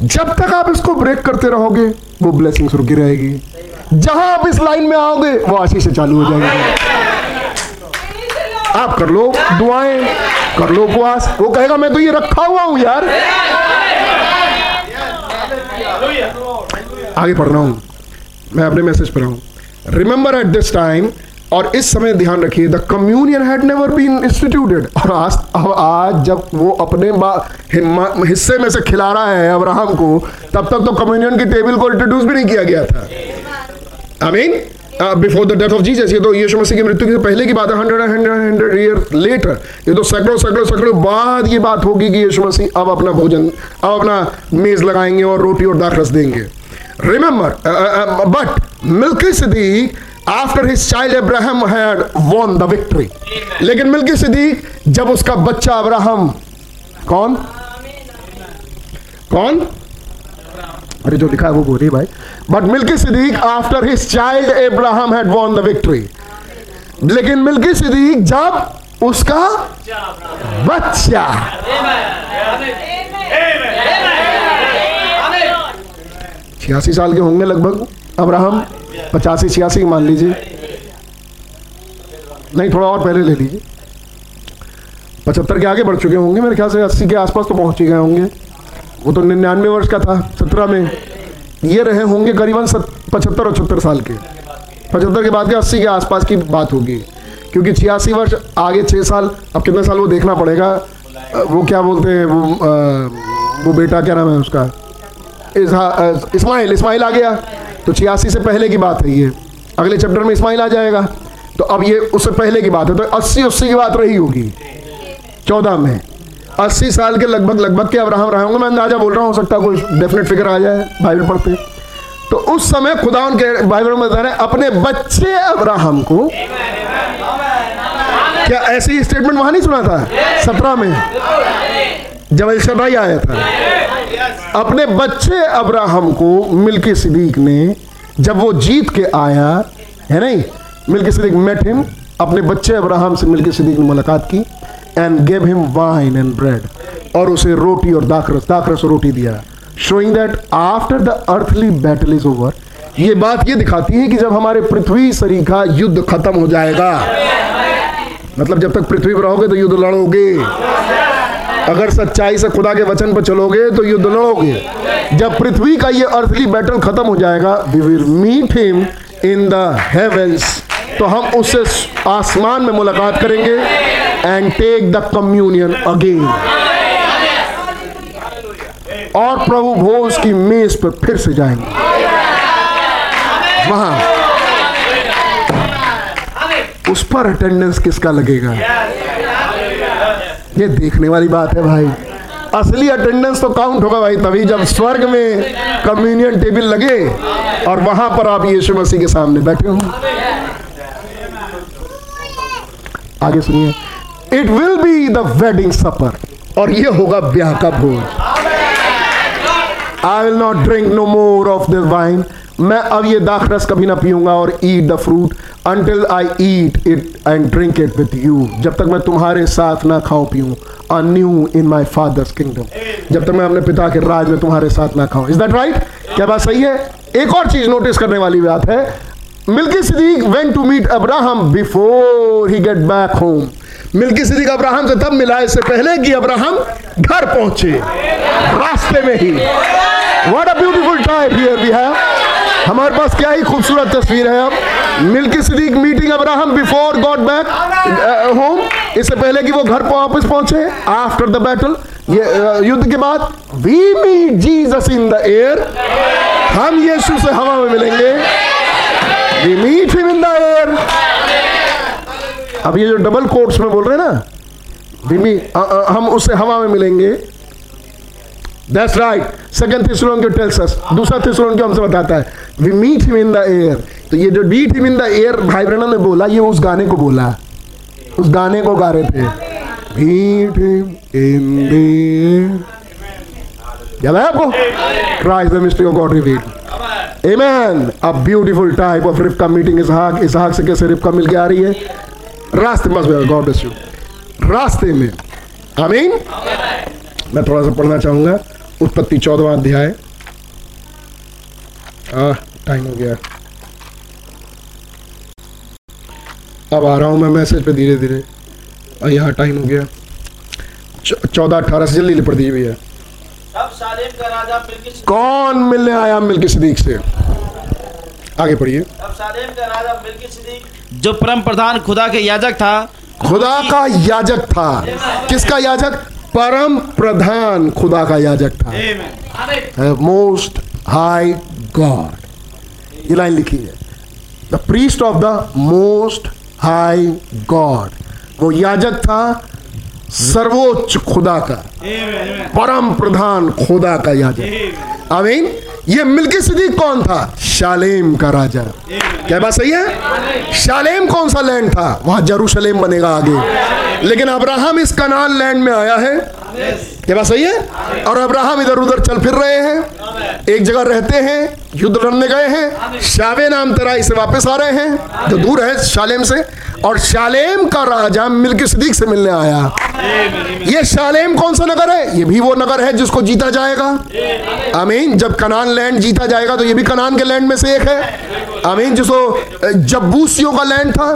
जब तक आप इसको ब्रेक करते रहोगे, वो ब्लेसिंग्स रुकी रहेगी। जहाँ आप इस लाइन में आओगे, वो आशीष से चालू हो जाएगी। आप कर लो दुआएँ, कर लो उपवास। वो कहेगा, मैं तो ये रखा हुआ हूँ यार। आगे पढ़ रहा हूँ। मैं अपने मैसेज पर हूँ रिमेंबर एट दिस टाइम और इस समय ध्यान रखिए the communion had never been instituted और आज आज जब वो अपने हिस्से में से खिला रहा है अब्राहम को, तब तक तो कम्युनियन की टेबल को इंट्रोड्यूस भी नहीं किया गया था। I mean before the death of Jesus ये तो यीशु मसीह की मृत्यु के पहले की बात है hundred hundred hundred year later ये तो सैकड़ों सैकड़ों सैकड़ों बाद ये बात होगी कि यीशु मसीह अब अपना भोजन अब अपना मेज लगाएँगे और रोटी और दाख रस देंगे। Remember but Melchizedek after his child Abraham had won the victory लेकिन मिल्की सदीक जब उसका बच्चा अब्राहम कौन? कौन? अरे जो लिखा है वो बोलिए भाई। But Melchizedek after his child Abraham had won the victory लेकिन मिल्की सिद्दीक जब उसका बच्चा छियासी साल के होंगे लगभग, अब्राहम। पचासी, छियासी मान लीजिए। नहीं, थोड़ा और पहले ले लीजिए। पचहत्तर के आगे बढ़ चुके होंगे मेरे ख्याल से, अस्सी के आसपास तो पहुँच ही गए होंगे। वो तो निन्यानवे वर्ष का था सत्रह में। ये रहे होंगे करीबन पचहत्तर और छहत्तर साल के। पचहत्तर के बाद के अस्सी के आसपास की बात होगी। क्योंकि छियासी वर्ष आगे छः साल अब कितने साल वो देखना पड़ेगा? वो क्या बोलते हैं? वो आ, वो बेटा क्या नाम है उसका? इस्माइल इस्माइल आ गया। तो छियासी से पहले की बात है ये। अगले चैप्टर में इस्माइल आ जाएगा। तो अब ये उससे पहले की बात है। तो अस्सी अस्सी की बात रही होगी। चौदह में। अस्सी साल के लगभग लगभग के अब्राहम रहे होंगे मैं अंदाज़ा बोल रहा हूँ, हो सकता कोई डेफिनेट फिगर आ जाए बाइबल पढ़ते। तो उस समय खुदा उनके बाइबल में बता रहे अपने बच्चे अब्राहम को क्या ऐसी स्टेटमेंट वहाँ नहीं सुना था सत्रह में, जब इशराई आया था। अपने बच्चे अब्राहम को मिल्की सिद्दीक ने, जब वो जीत के आया, है नहीं? मिल्की सिद्दीक मेट हिम अपने बच्चे अब्राहम से मिल्की सिद्दीक ने मुलाकात की। And gave him wine and bread और उसे रोटी और दाखरस दाखरस रोटी दिया। Showing that after the earthly battle is over ये बात ये दिखाती है कि जब हमारे पृथ्वी शरीर का युद्ध खत्म हो जाएगा मतलब जब तक पृथ्वी पर रहोगे तो युद्ध लड़ोगे। अगर सच्चाई से खुदा के वचन पर चलोगे तो युद्ध लड़ोगे। जब पृथ्वी का ये अर्थली बैटल खत्म हो जाएगा we will meet him in the heavens तो हम उससे आसमान में मुलाकात करेंगे and take the communion again और प्रभु भोज की मेज पर फिर से जाएँगे। वहाँ। उस पर अटेंडेंस किसका लगेगा? ये देखने वाली बात है भाई। असली अटेंडेंस तो काउंट होगा भाई, तभी जब स्वर्ग में कम्युनियन टेबल लगे और वहाँ पर आप यीशु मसीह के सामने बैठे हो। आगे सुनिए। It will be the wedding supper और ये होगा ब्याह का भोज। I will not drink no more of this wine मैं अब ये दाखरस कभी ना पीऊँगा और eat the fruit until I eat it and drink it with you जब तक मैं तुम्हारे साथ ना खाऊं, पीऊं anew in my father's kingdom जब तक मैं अपने पिता के राज में तुम्हारे साथ ना खाऊं। इज़ दैट राइट क्या बात सही है? एक और चीज़ नोटिस करने वाली बात है। Melchizedek went to meet Abraham before he get back home Melchizedek Abraham से तब मिला इससे पहले कि अब्राहम घर पहुँचे। रास्ते में ही। What a beautiful type here we have हमारे पास क्या ही खूबसूरत तस्वीर है अब। Melchizedek meeting Abraham before God back home इससे पहले कि वो घर वापस पहुँचे आफ्टर द बैटल ये uh, युद्ध के बाद we meet Jesus in the air हम यीशु से हवा में मिलेंगे। हिम इन द एयर अब ये जो डबल कोट्स में बोल रहे हैं ना बीमी हम उससे हवा में मिलेंगे। दैट्स राइट सेकंड थिसलोन के टेल्स अस दूसरा थिसलोन के हमसे बताता है we meet him in the air तो ये जो meet him in the air भाई ब्रहण ने बोला, ये उस गाने को बोला। उस गाने को गा रहे थे। Meet him in the air याद है आपको? Christ the mystery of God revealed Amen. A beautiful type of Rivka meeting. इसहाक इसहाक से कैसे रिफ्का मिल के आ रही है? रास्ते में गॉड ब्लेस यू रास्ते में. आमीन मैं थोड़ा सा पढ़ना चाहूँगा. उत्पत्ति चौदवा अध्याय. टाइम हो गया. अब आ रहा हूँ मैं मैसेज पे धीरे धीरे यहाँ टाइम हो गया. चौदह अठारह से जल्दी पढ़ दीजिए भैया कौन मिलने आया मिल्की सदीक से? आगे पढ़िए। जो परम प्रधान खुदा के याजक था खुदा का याजक था। किसका याजक? परम प्रधान खुदा का याजक था। मोस्ट हाई गॉड ये लाइन लिखी है। The priest of the most high God वो याजक था सर्वोच्च खुदा का, परम प्रधान खुदा का याजक आमीन। ये मिल्की सिद्दीक कौन था? शालेम का राजा। क्या बात सही है? शालेम कौन सा लैंड था? वहाँ जरूसलेम बनेगा आगे। लेकिन अब्राहम इस कनाल लैंड में आया है। क्या बात सही है? और अब्राहम इधर उधर चल फिर रहे हैं। एक जगह रहते हैं युद्ध लड़ने गए हैं। शावे नाम तराई से वापस आ रहे हैं। जो दूर है शालेम से। और शालेम का राजा मिल्की सदीक से मिलने आया। ये शालेम कौन सा नगर है? ये भी वो नगर है जिसको जीता जाएगा। आमीन जब कनान लैंड जीता जाएगा तो ये भी कनान के लैंड में से एक है। आमीन जिसको जब्बूसियों का लैंड था।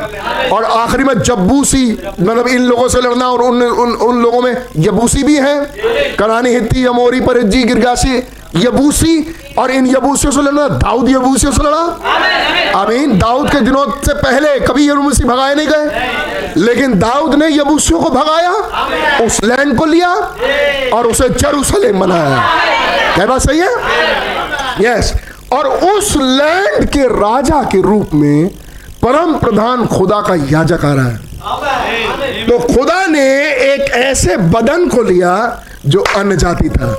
और आखिरी में जब्बूसी मतलब इन लोगों से लड़ना और उन उन, उन लोगों में यबूसी भी हैं। कनानी हित्ती अमोरी परिजी गिरगासी, यबूसी और इन यबूसियों से लड़ना, दाऊद यबूसियों से लड़ा। आमीन। दाऊद के दिनों से पहले कभी यबूसी भगाए नहीं गए। लेकिन दाऊद ने यबूसियों को भगाया, उस लैंड को लिया और उसे जेरूसलेम बनाया क्या बात सही है? यस और उस लैंड के राजा के रूप में परम प्रधान खुदा का याजक आ रहा है। तो खुदा ने एक ऐसे बदन को लिया जो अन्य जाति था।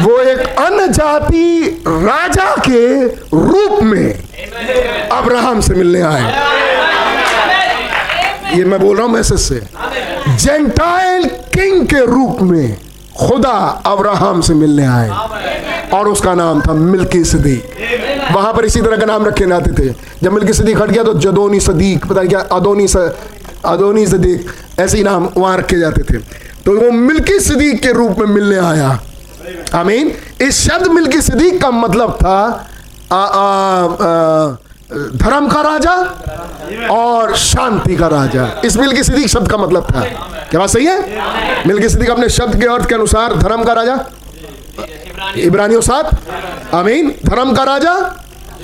वो एक अन्य जाति राजा के रूप में अब्राहम से मिलने आए। ये मैं बोल रहा हूँ मैसेज से। जेंटाइल किंग के रूप में खुदा अब्राहम से मिलने आए। और उसका नाम था मिल्की सदीक वहाँ पर इसी तरह का नाम रखे जाते थे। जब मिल्की सदीक हट गया तो जदोनी सदीक पता नहीं क्या अदोनी स, अदोनी सदीक ऐसे ही नाम वहाँ रखे जाते थे। तो वो मिल्की सदीक के रूप में मिलने आया। आमीन। इस शब्द मिल्की सदीक का मतलब था आ, आ, आ, आ, धर्म का राजा और शांति का राजा। इस मिल की सिद्दीक शब्द का मतलब था। क्या बात सही है? मिल की सिद्दीक अपने शब्द के अर्थ के अनुसार धर्म का राजा। इब्रानियों साथ। अमीन धर्म का राजा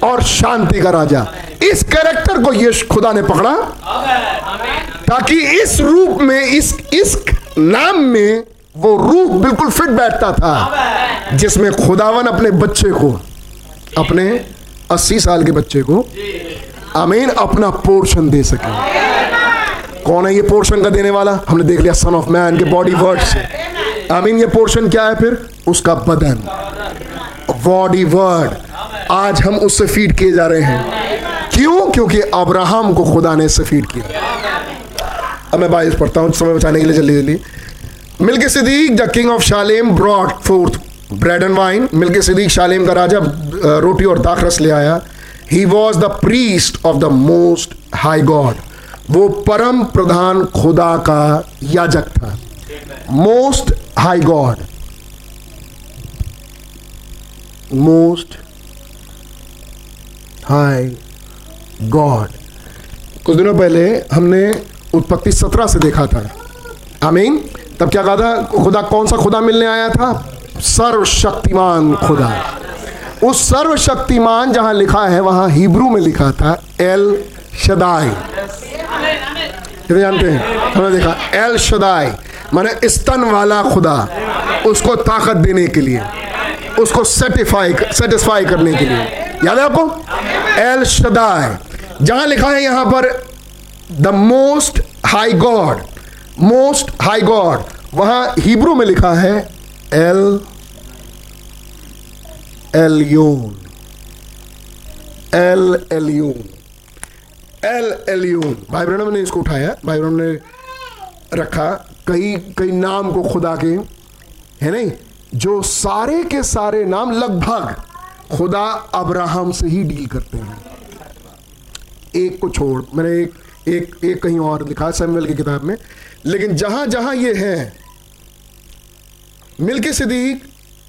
और शांति का राजा। इस कैरेक्टर को यश खुदा ने पकड़ा ताकि इस रूप में, इस इस नाम में वो रूप बिल्कुल फिट बैठता था, जिसमें खुदावन अपने बच्चे को, अपने अस्सी साल के बच्चे को अमीन अपना पोर्शन दे सके। कौन है ये पोर्शन का देने वाला? हमने देख लिया सन ऑफ़ मैन के बॉडी वर्ड से अमीन, ये पोर्शन क्या है फिर? उसका बदन। बॉडी वर्ड आज हम उससे फ़ीड किए जा रहे हैं। क्यों? क्योंकि अब्राहम को खुदा ने इससे फ़ीड किया। अब मैं बाईस पढ़ता हूँ, समय बचाने के लिए जल्दी जल्दी Melchizedek the king of Salem brought forth bread and wine Melchizedek Salem का राजा रोटी और दाखरस ले आया। He was the priest of the most high God वो परम प्रधान खुदा का याजक था। Most high God most high God कुछ दिनों पहले हमने उत्पत्ति सत्रह से देखा था। आमीन तब क्या कहा था? खुदा, कौन सा खुदा मिलने आया था? सर्वशक्तिमान खुदा। उस सर्वशक्तिमान जहाँ लिखा है, वहाँ हिब्रू में लिखा था, एल शदाई। जानते हैं? हमने देखा, एल शदाई, माने स्तन वाला खुदा, उसको ताकत देने के लिए, उसको सेटिफाई सेटिस्फाई करने के लिए। याद है आपको? El Shaddai. जहाँ लिखा है यहाँ पर the most high God most high God वहाँ हिब्रू में लिखा है El Elyon El Elyon El Elyon भाई ने इसको उठाया भाई ब्रहण ने रखा कई कई नाम को खुदा के है नहीं जो सारे के सारे नाम लगभग खुदा अब्राहम से ही डील करते हैं एक को छोड़ मैंने एक एक एक कहीं और लिखा सैमुअल की किताब में लेकिन जहाँ जहाँ ये है Melchizedek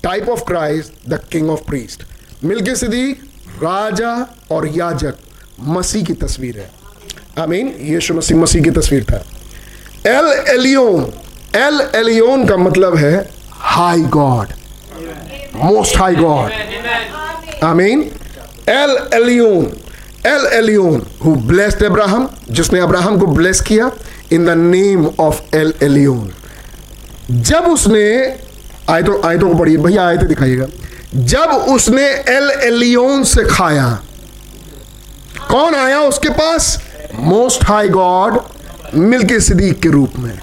type of Christ the king of priest Melchizedek राजा और याजक, मसीह की तस्वीर है। आई मीन यीशु मसीह मसीह की तस्वीर था। एल एलियोन एल एलियोन का मतलब है high God most high God I mean El Elyon El Elyon who blessed Abraham जिसने अब्राहम को ब्लेस किया in the name of El Elyon. जब उसने आयतों आयतों को पढ़िए, भैया आयतें दिखाइएगा। जब उसने एल एलियोन से खाया, कौन आया उसके पास? Most high God Melchizedek के रूप में।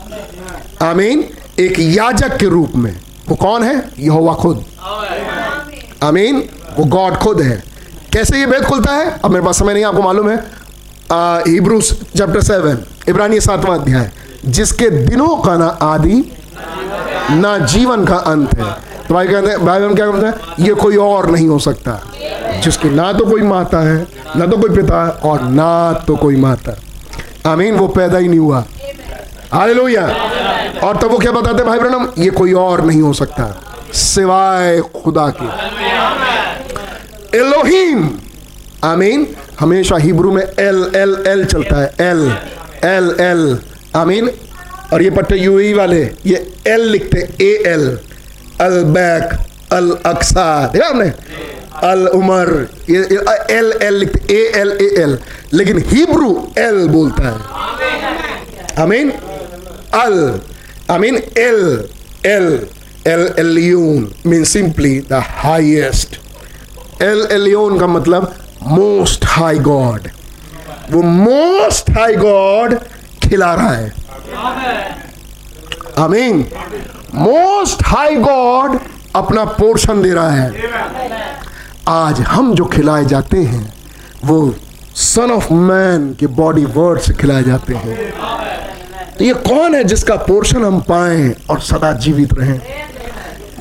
आमीन, एक याजक के रूप में। वो कौन है? यहोवा खुद। आमीन, वो गॉड खुद है। कैसे ये भेद खुलता है? अब मेरे पास समय नहीं आपको मालूम है। हिब्रूस चैप्टर सेवन इब्रानी सातवां अध्याय। जिसके दिनों का ना आदि ना जीवन का अंत है। तो भाई कहते हैं, भाई क्या कहते हैं? ये कोई और नहीं हो सकता। जिसकी ना तो कोई माता है, ना तो कोई पिता है, और ना तो कोई माता आमीन, वो पैदा ही नहीं हुआ। हालेलुया। और तब वो क्या बताते भाई ब्रनम ये कोई और नहीं हो सकता, सिवाय खुदा के। एलोहीम। आमीन, हमेशा हिब्रू में एल एल एल चलता है, एल एल एल। आमीन और ये पट्टे यूई वाले, ये एल लिखते ए एल अल बैक अल अक्सा देखा आपने? अल उमर ये एल एल लिखते ए एल ए एल लेकिन हिब्रू एल बोलता है। आमीन? अल, आमीन El El El Elyon mean simply the highest El Elyon का मतलब मोस्ट हाई गॉड वो मोस्ट हाई गॉड खिला रहा है। आमीन मोस्ट हाई गॉड अपना पोर्शन दे रहा है। आज हम जो खिलाए जाते हैं, वो सन ऑफ़ मैन के बॉडी वर्ड से खिलाए जाते हैं। तो ये कौन है जिसका पोर्शन हम पाए और सदा जीवित रहें?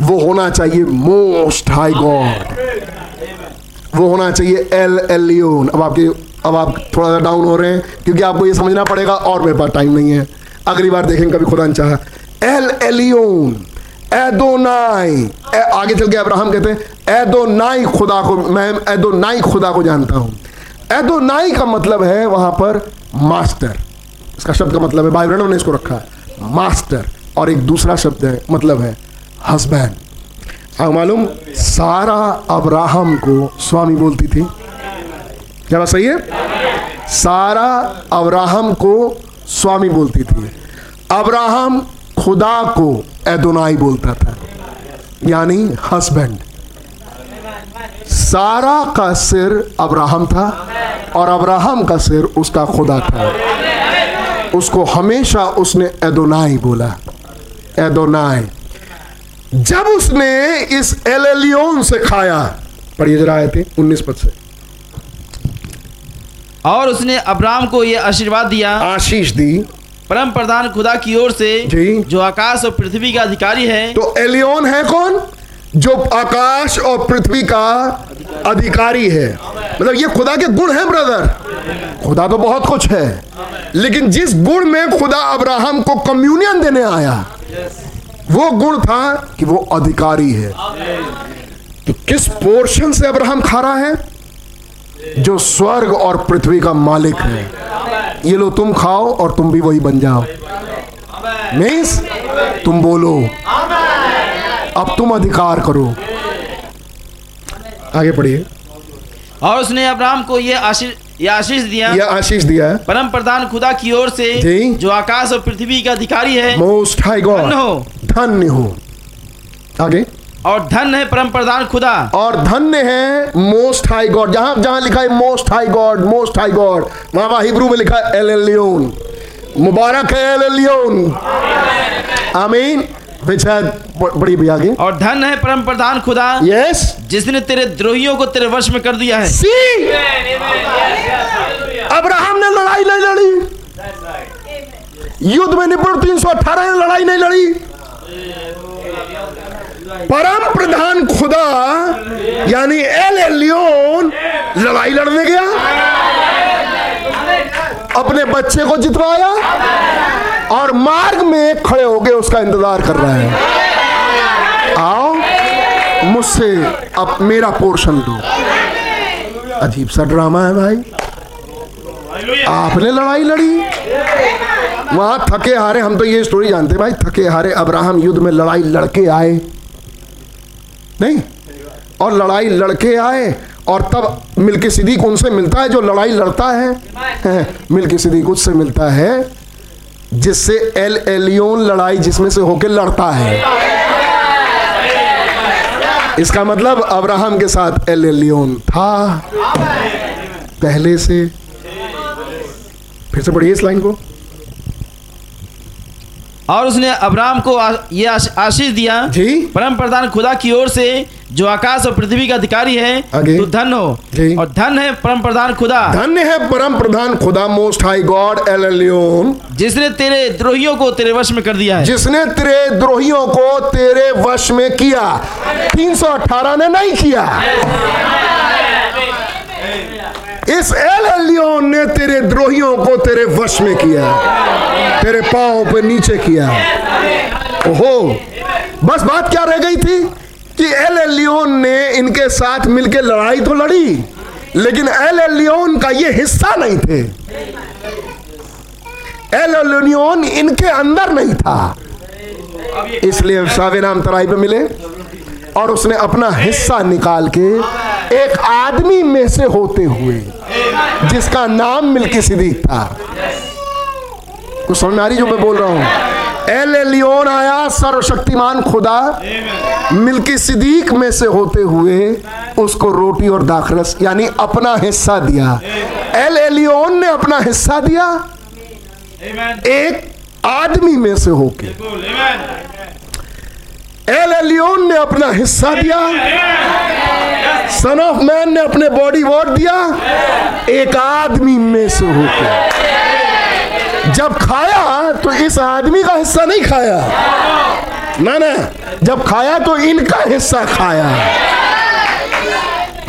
वो होना चाहिए मोस्ट हाई गॉड वो होना चाहिए एल एलियोन अब आपके, अब आप थोड़ा सा डाउन हो रहे हैं, क्योंकि आपको ये समझना पड़ेगा, और मेरे पास टाइम नहीं है। अगली बार देखेंगे कभी खुदा चाहा। El Elyon एदोनाई। ए, आगे चल के अब्राहम कहते हैं एदोनाई खुदा को मैं एदोनाई खुदा को जानता हूँ। एदोनाई का मतलब है वहाँ पर मास्टर। इसका शब्द का मतलब है भाई बहनों ने इसको रखा है मास्टर। और एक दूसरा शब्द है मतलब है हस्बैंड। आप मालूम सारा अब्राहम को स्वामी बोलती थी। क्या बात सही है? सारा अब्राहम को स्वामी बोलती थी, अब्राहम खुदा को एदोनाई बोलता था, यानी हस्बैंड। सारा का सिर अब्राहम था और अब्राहम का सिर उसका खुदा था। उसको हमेशा उसने एदोनाई बोला, एदोनाई। जब उसने इस एलेलियोन से खाया, पढ़िए जरा आए थे उन्नीस पद से। और उसने अब्राम को यह आशीर्वाद दिया। आशीष दी। परम प्रधान खुदा की ओर से जी। जो आकाश और पृथ्वी का अधिकारी है। तो एलियोन है कौन? जो आकाश और पृथ्वी का अधिकारी है। मतलब ये खुदा के गुण है ब्रदर खुदा तो बहुत कुछ है। लेकिन जिस गुण में खुदा अब्राहम को कम्युनियन देने आया वो गुण था कि वो अधिकारी है। तो किस पोर्शन से अब्राहम खा रहा है? जो स्वर्ग और पृथ्वी का मालिक है। ये लो तुम खाओ और तुम भी वही बन जाओ। मीन्स तुम बोलो अब तुम अधिकार करो। आगे पढ़िए। और उसने अब्राम को यह आशीष यह आशीष दिया। यह आशीष दिया है। परम प्रधान खुदा की ओर से जी। जो आकाश और पृथ्वी का अधिकारी है। मोस्ट हाई गॉड धन्य हो। धन्य हो। आगे। और धन है परम प्रधान खुदा। और धन्य है मोस्ट हाई गॉड जहाँ जहाँ लिखा है most high God most high God वहाँ वहाँ हिब्रू में लिखा है एल एलियोन मुबारक है एल एलियोन आमीन बड़ी भी आगे और धन है परम प्रधान खुदा। यस जिसने तेरे द्रोहियों को तेरे वश में कर दिया है। सी अब्राहम ने लड़ाई नहीं लड़ी। युद्ध में निपुण 318 ने लड़ाई नहीं लड़ी। परम प्रधान खुदा, यानी एल एलियोन लड़ाई लड़ने गया। अपने बच्चे को जितवाया और मार्ग में खड़े होके उसका इंतज़ार कर रहा है। आओ, मुझसे अब मेरा पोर्शन दो अजीब सा ड्रामा है भाई। आपने लड़ाई लड़ी। वहाँ थके हारे, हम तो ये स्टोरी जानते भाई, थके हारे अब्राहम युद्ध में लड़ाई लड़के आए। नहीं। और लड़ाई लड़के आए, और तब मिल्की सिद्दीक उनसे मिलता है जो लड़ाई लड़ता है। मिल्की सिद्दीक उससे मिलता है, जिससे एल एलियोन लड़ाई जिसमें से होके लड़ता है। इसका मतलब अब्राहम के साथ एल एलियोन था। पहले से। फिर से पढ़िए इस लाइन को। और उसने अब्राम को आ, ये आशीष दिया। जी। परम प्रधान खुदा की ओर से जो आकाश और पृथ्वी का अधिकारी है। तू धन हो। और धन है परम प्रधान खुदा। धन्य है परम प्रधान खुदा most high God El Elyon जिसने तेरे द्रोहियों को तेरे वश में कर दिया है। जिसने तेरे द्रोहियों को तेरे वश में किया। 318 ने नहीं किया। इस एल एलियोन ने तेरे द्रोहियों को तेरे वश में किया, तेरे पाओ पे नीचे किया। ओहो, बस बात क्या रह गई थी कि एल एलियोन ने इनके साथ मिलके लड़ाई तो लड़ी, लेकिन एल एलियोन का ये हिस्सा नहीं थे। एल एलियोन इनके अंदर नहीं था। इसलिए सावे नाम तराई पे मिले। और उसने अपना हिस्सा निकाल के एक आदमी में से होते हुए, जिसका नाम मिल्की सिद्दीक था। कुछ समझ आ रही जो मैं बोल रहा हूँ? एल एलियोन आया, सर्वशक्तिमान खुदा, मिल्की सिद्दीक में से होते हुए उसको रोटी और दाखरस, यानी अपना हिस्सा दिया। एल एलियोन ने अपना हिस्सा दिया, एक आदमी में से होके। एल एलियोन ने अपना हिस्सा दिया। सन ऑफ़ मैन ने अपने बॉडी वॉट दिया। एक आदमी में से होकर जब खाया तो इस आदमी का हिस्सा नहीं खाया। ना ना, जब खाया तो इनका हिस्सा खाया।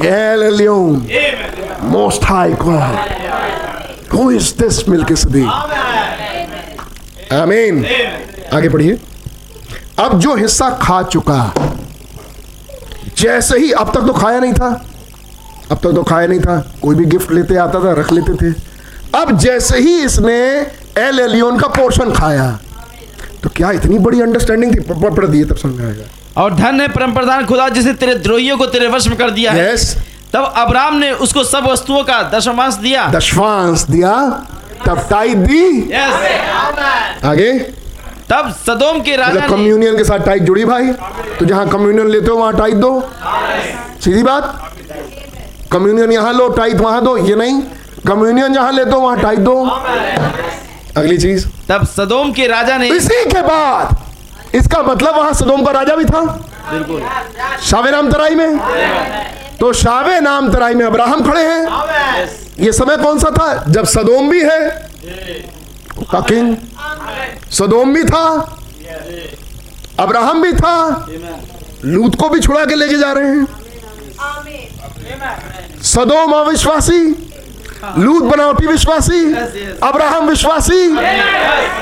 El Elyon most high God who is this Melchizedek आमीन आगे पढ़िए। अब जो हिस्सा खा चुका जैसे ही अब तक तो खाया नहीं था। अब तक तो खाया नहीं था। कोई भी गिफ्ट लेते आता था रख लेते थे। अब जैसे ही इसने एल एलियोन का पोर्शन खाया तो क्या इतनी बड़ी अंडरस्टैंडिंग थी? पढ़ दिए तब समझ आएगा। और धन है परम प्रधान खुदा जिसने तेरे द्रोहियों को तेरे वश में कर दिया है। यस तब अब्राम ने उसको सब वस्तुओं का दशमांश दिया। दशवांश दिया तब टाइट दी यस आगे। तब सदोम के राजा मतलब कम्युनियन के साथ टाइट जुड़ी भाई। तो जहाँ कम्युनियन लेते हो वहाँ टाइट दो। सीधी बात? कम्युनियन यहाँ लो टाइट वहाँ दो। ये नहीं। कम्युनियन जहाँ लेते हो वहाँ टाइट दो। अगली चीज़। तब सदोम के राजा ने इसी के बाद। इसका मतलब वहाँ सदोम का राजा भी था। बिल्कुल। शावे नाम तराई में। तो शावे नाम तराई में अब्राहम खड़े हैं। ये समय कौन सा था? जब सदोम भी है। का किंग सदोम भी था, अब्राहम भी था, लूत को भी छुड़ा के लेके जा रहे हैं। सदोम अविश्वासी, लूत बनावटी विश्वासी, अब्राहम विश्वासी,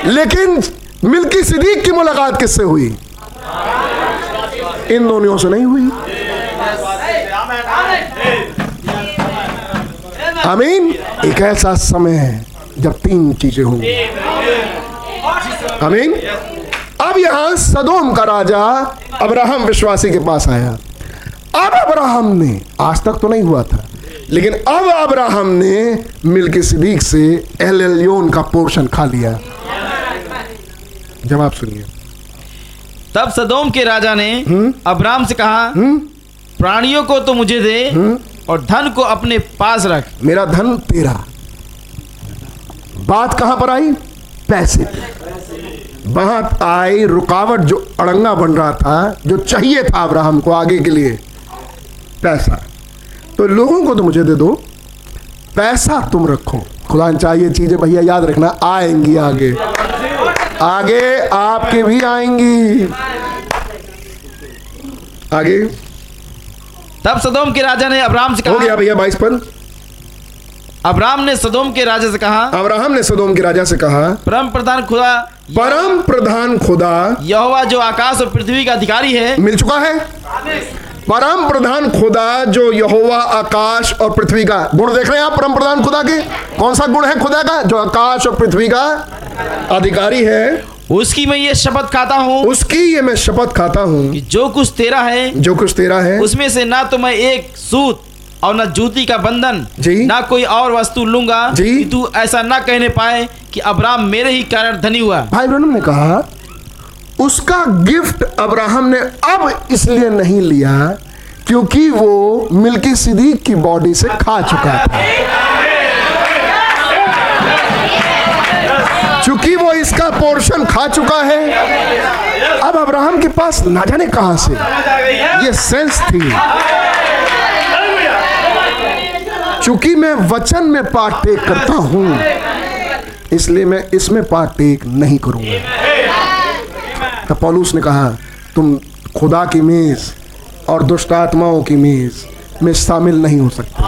लेकिन मिल्की सिद्दीक की मुलाकात किससे हुई? इन दोनों से नहीं हुई। आमीन, एक ऐसा समय है जब तीन चीज़ें होंगी आमीन। अब यहाँ सदोम का राजा अब्राहम विश्वासी के पास आया। अब अब्राहम ने आज तक तो नहीं हुआ था लेकिन अब अब्राहम ने मिलके सिद्दीक से एल एलियोन का पोर्शन खा लिया। जवाब सुनिए। तब सदोम के राजा ने अब्राम से कहा प्राणियों को तो मुझे दे और धन को अपने पास रख। मेरा धन तेरा। बात कहाँ पर आई? पैसे बात आई रुकावट जो अड़ंगा बन रहा था जो चाहिए था अब्राहम को आगे के लिए। पैसा। तो लोगों को तो मुझे दे दो। पैसा तुम रखो। खुदा चाहिए चीज़ें भैया याद रखना आएँगी आगे। आगे आपके भी आएँगी। आगे। तब सदोम के राजा ने अब्राम से कहा हो गया भैया बाईस पद अब्राम ने सदोम के राजा से कहा अब्राहम ने सदोम के राजा से कहा परम प्रधान खुदा परम प्रधान खुदा यहोवा जो आकाश और पृथ्वी का अधिकारी है। मिल चुका है? परम प्रधान खुदा जो यहोवा आकाश और पृथ्वी का गुण देख रहे हैं आप परम प्रधान खुदा के? कौन सा गुण है खुदा का? जो आकाश और पृथ्वी का अधिकारी है। उसकी मैं ये शपथ खाता हूँ उसकी ये मैं शपथ खाता हूँ। जो कुछ तेरा है जो कुछ तेरा है उसमें से ना तो मैं एक सूत और न जूती का बंधन जी। ना कोई और वस्तु लूँगा जी। कि तू ऐसा ना कहने पाए कि अब्राम मेरे ही कारण धनी हुआ भाई ब्रनम ने कहा उसका गिफ्ट अब्राहम ने अब इसलिए नहीं लिया क्योंकि वो मिल्की सिद्दीक की बॉडी से खा चुका था चूँकि वो इसका पोर्शन खा चुका है अब अब्राहम के पास ना जाने कहाँ से ये सेंस थी चूँकि मैं वचन में पार्टेक करता हूँ, इसलिए मैं इसमें पार्टेक नहीं करूँगा। तब पौलुस ने कहा, तुम खुदा की मेज और दुष्ट आत्माओं की मेज में शामिल नहीं हो सकते।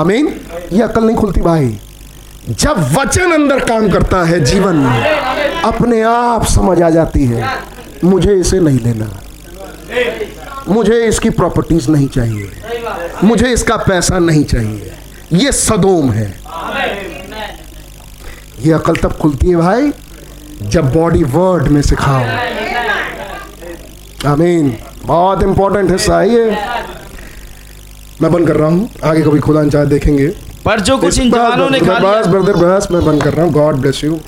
आमीन? ये अकल नहीं खुलती भाई। जब वचन अंदर काम करता है, जीवन में अपने आप समझ आ जाती है, मुझे इसे नहीं लेना मुझे इसकी प्रॉपर्टीज़ नहीं चाहिए। मुझे इसका पैसा नहीं चाहिए। ये सदोम है। ये अकल तब खुलती है भाई जब बॉडी वर्ड में सिखाओ। आमीन बहुत इंपॉर्टेंट हिस्सा है ये। मैं बंद कर रहा हूँ। आगे कभी खुदा चाहे देखेंगे। पर जो कुछ इन जवानों ने खा बस लिया। ब्रदर बस मैं बंद कर रहा हूँ। गॉड ब्लेस यू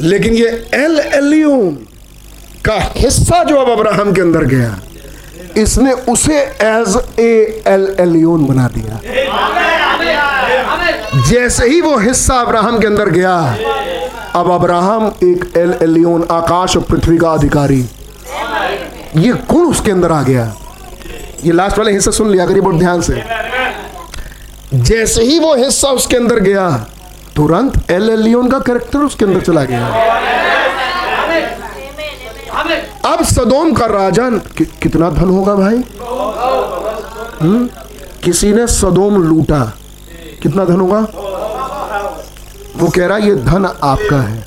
लेकिन ये एल एलियोन का हिस्सा जो अब अब्राहम के अंदर गया इसने उसे एज ए एल एलियोन बना दिया। जैसे ही वो हिस्सा अब्राहम के अंदर गया, अब अब्राहम एक एल एलियोन आकाश और पृथ्वी का अधिकारी। ये गुण उसके अंदर आ गया। ये लास्ट वाले हिस्सा सुन लिया करिए बहुत ध्यान से। जैसे ही वो हिस्सा उसके अंदर गया, तुरंत एल एलियोन का कैरेक्टर उसके अंदर चला गया। अब सदोम का राजा कि, कितना धन होगा भाई? हम्म? किसी ने सदोम लूटा कितना धन होगा? वो कह रहा ये धन आपका है।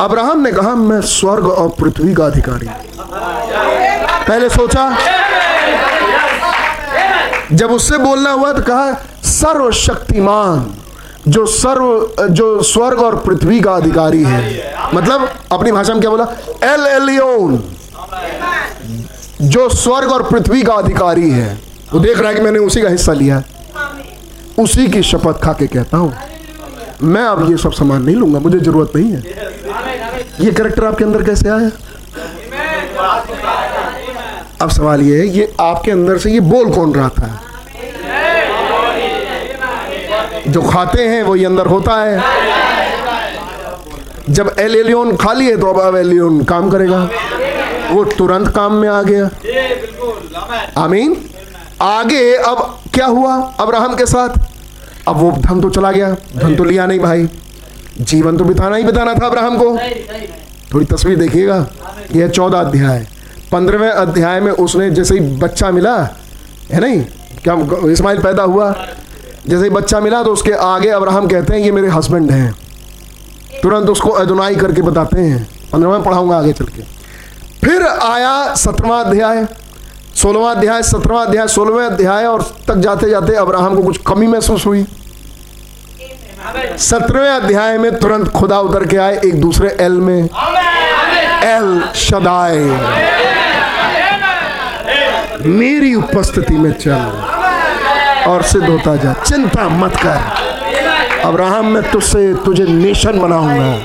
अब्राहम ने कहा मैं स्वर्ग और पृथ्वी का अधिकारी पहले सोचा जब उससे बोलना हुआ तो कहा सर्वशक्तिमान। जो सर्व, जो स्वर्ग और पृथ्वी का अधिकारी है। मतलब अपनी भाषा में क्या बोला? El Elyon. जो स्वर्ग और पृथ्वी का अधिकारी है। वो देख रहा है कि मैंने उसी का हिस्सा लिया। उसी की शपथ खा के कहता हूँ, मैं अब ये सब सामान नहीं लूँगा, मुझे ज़रूरत नहीं है। ये करेक्टर आपके अंदर कैसे आया? अब सवाल ये है, ये आपके अंदर से ये बोल कौन रहा था? जो खाते हैं वही अंदर होता है। जब एल एलियोन खाली है तो अब अब एलियोन काम करेगा। वो तुरंत काम में आ गया। आमीन। आगे अब क्या हुआ अब्राहम के साथ? अब वो धन तो चला गया। धन तो लिया नहीं भाई। जीवन तो बिताना ही बिताना था अब्राहम को। थोड़ी तस्वीर देखिएगा। यह चौदह अध्याय। पंद्रहवें अध्याय में उसने जैसे ही बच्चा मिला, है नहीं? क्या इस्माइल पैदा हुआ? जैसे बच्चा मिला तो उसके आगे अब्राहम कहते हैं, ये मेरे हस्बैंड हैं। तुरंत उसको अदुनाई करके बताते हैं। पंद्रहवें पढ़ाऊँगा आगे चल के। फिर आया सत्रहवा अध्याय, सोलहवा अध्याय सत्रवा अध्याय, सोलहवें अध्याय और तक जाते जाते अब्राहम को कुछ कमी महसूस हुई। सत्रहवें अध्याय में तुरंत खुदा उतर के आए एक दूसरे एल में। एल शदाय मेरी उपस्थिति में चल। और सिद्ध होता जा। चिंता मत कर। अब्राहम, मैं तुझसे, तुझे नेशन बनाऊँगा।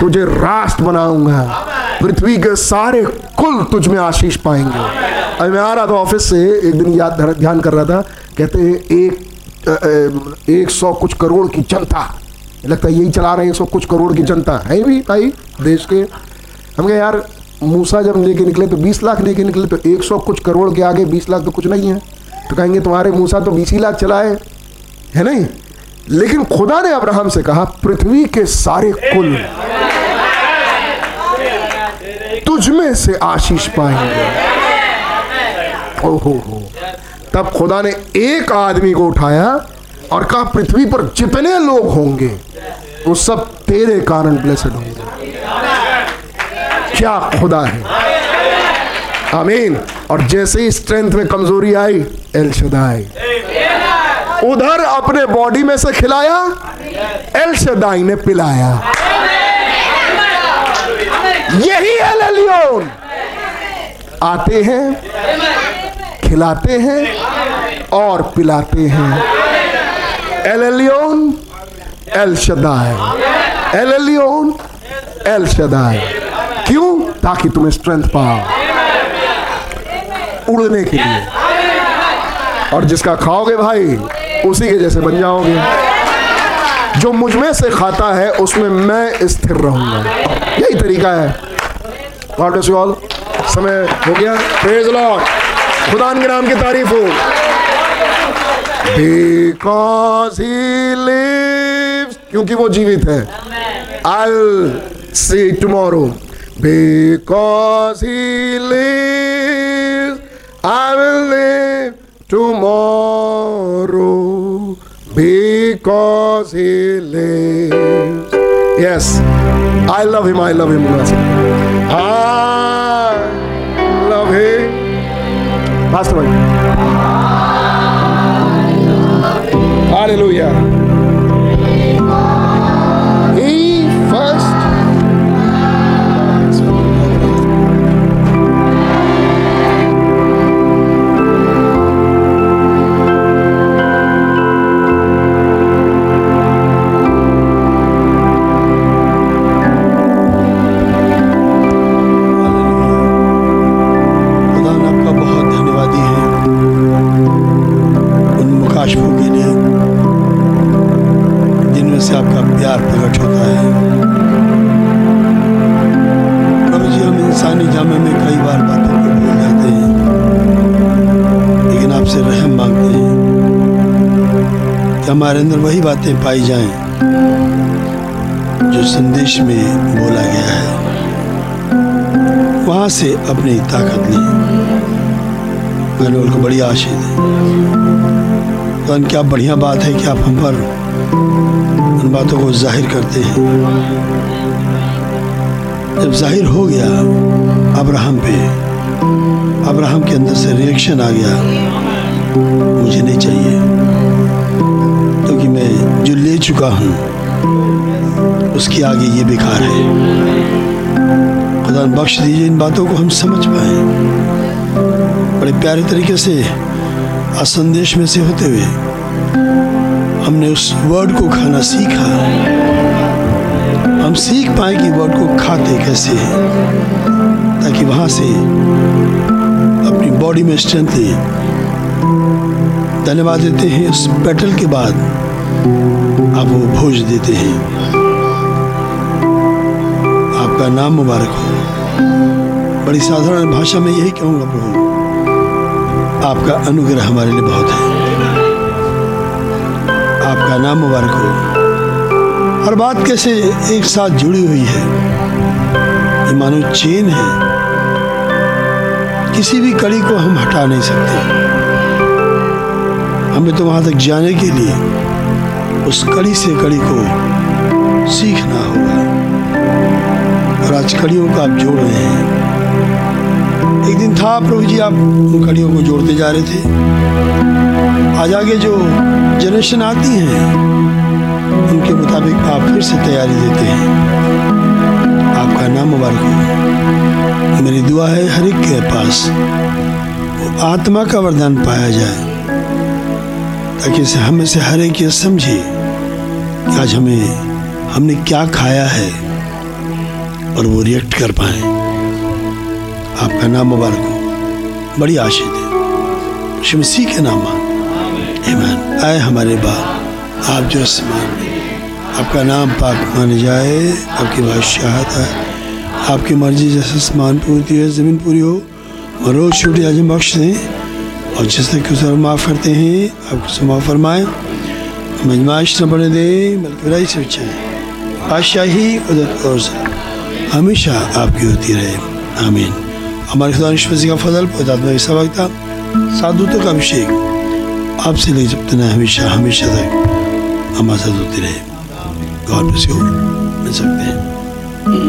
तुझे राष्ट्र बनाऊँगा। पृथ्वी के सारे कुल तुझ में आशीष पाएँगे। अभी मैं आ रहा था ऑफ़िस से, एक दिन याद ध्यान कर रहा था। कहते हैं, एक एक सौ कुछ करोड़ की जनता। लगता है, यही चला रहे हैं, एक सौ कुछ करोड़ की जनता। है भी भाई, देश के। हम कहे, यार, मूसा जब लेके निकले तो 20 लाख लेके निकले तो 100 कुछ करोड़ के आगे 20 लाख तो कुछ नहीं है। तो कहेंगे, तुम्हारे मूसा तो 20 ही लाख चलाए है नहीं? लेकिन खुदा ने अब्राहम से कहा, पृथ्वी के सारे कुल तुझ में से आशीष पाएँगे। ओहो हो। तब खुदा ने एक आदमी को उठाया और कहा, पृथ्वी पर जितने लोग होंगे, वो सब तेरे कारण ब्लेसड होंगे। क्या खुदा है? आमीन। और जैसे ही स्ट्रेंथ में कमज़ोरी आई एल शदाई उधर अपने बॉडी में से खिलाया एल शदाई ने पिलाया। यही एल एलियोन आते हैं, खिलाते हैं और पिलाते हैं। El Elyon El Shaddai El Elyon El Shaddai क्यों? ताकि तुम्हें स्ट्रेंथ पाओ। उड़ने के लिए। और जिसका खाओगे भाई, उसी के जैसे बन जाओगे। जो मुझमें से खाता है, उसमें मैं स्थिर रहूँगा। यही तरीका है। समय हो गया। प्रेज लॉर्ड खुदा के नाम की तारीफ़ हो। बिकॉज़ ही लिव्स क्योंकि वो जीवित है। I see tomorrow because he lives I will live tomorrow because he lives. Yes, I love him, I love him. I love him. Pastor Mike. Hallelujah. हमारे अंदर वही बातें पाई जाएँ जो संदेश में बोला गया है। वहाँ से अपनी ताकत ली। मैंने को बड़ी आशीष दी। तो क्या बढ़िया बात है कि आप हम पर उन बातों को ज़ाहिर करते हैं। जब ज़ाहिर हो गया, अब्राहम पे, अब्राहम के अंदर से रिएक्शन आ गया। मुझे नहीं चाहिए। जो ले चुका हूँ, उसके आगे ये बेकार है। खुदा बख्श दीजिए इन बातों को हम समझ पाए। बड़े प्यारे तरीके से असंदेश में से होते हुए, हमने उस वर्ड को खाना सीखा। हम सीख पाए कि वर्ड को खाते कैसे हैं, ताकि वहाँ से अपनी बॉडी में स्ट्रेंथ ले। धन्यवाद देते हैं उस बैटल के बाद। आप वो भोज देते हैं। आपका नाम मुबारक हो। बड़ी साधारण भाषा में यही कहूँगा, प्रभु, आपका अनुग्रह हमारे लिए बहुत है। आपका नाम मुबारक हो। हर बात कैसे एक साथ जुड़ी हुई है? ये मानो चेन है। किसी भी कड़ी को हम हटा नहीं सकते। हमें तो वहाँ तक जाने के लिए उस कड़ी से कड़ी को सीखना होगा। और आज कड़ियों का आप जोड़ रहे हैं। एक दिन था प्रभु जी, आप उन कड़ियों को जोड़ते जा रहे थे। आज आगे जो जनरेशन आती है, उनके मुताबिक आप फिर से तैयारी देते हैं। आपका नाम मुबारक हो। मेरी दुआ है हर एक के पास वो आत्मा का वरदान पाया जाए, ताकि इसे हमें से हर एक ये समझे। आज हमें, हमने क्या खाया है और वो रिएक्ट कर पाए। आपका नाम मुबारक हो। बड़ी आशीष है। यीशु मसीह के नाम ईमान आए हमारे बाप आप जो आसमान में आपका नाम पाक माने जाए, आपकी बादशाहत है, आपकी मर्ज़ी जैसे आसमान पूरी है, ज़मीन पूरी हो, और रोज़ छोटी आज़म बख्श दें। और जिस तरह की माफ़ करते हैं आप उसे माफ़ फरमाएँ। न बने दें, बल्कि बुराई से बचाए बादशाही कुदरत और हमेशा आपकी होती रहे। आमीन। हमारे खुदा निष्पति का फजल पदात्मा की सबकता साधुतों का अभिषेक। आपसे ले जब तक हमेशा हमेशा तक। हमारे साथ होती रहे। God bless you. मिल सकते हैं।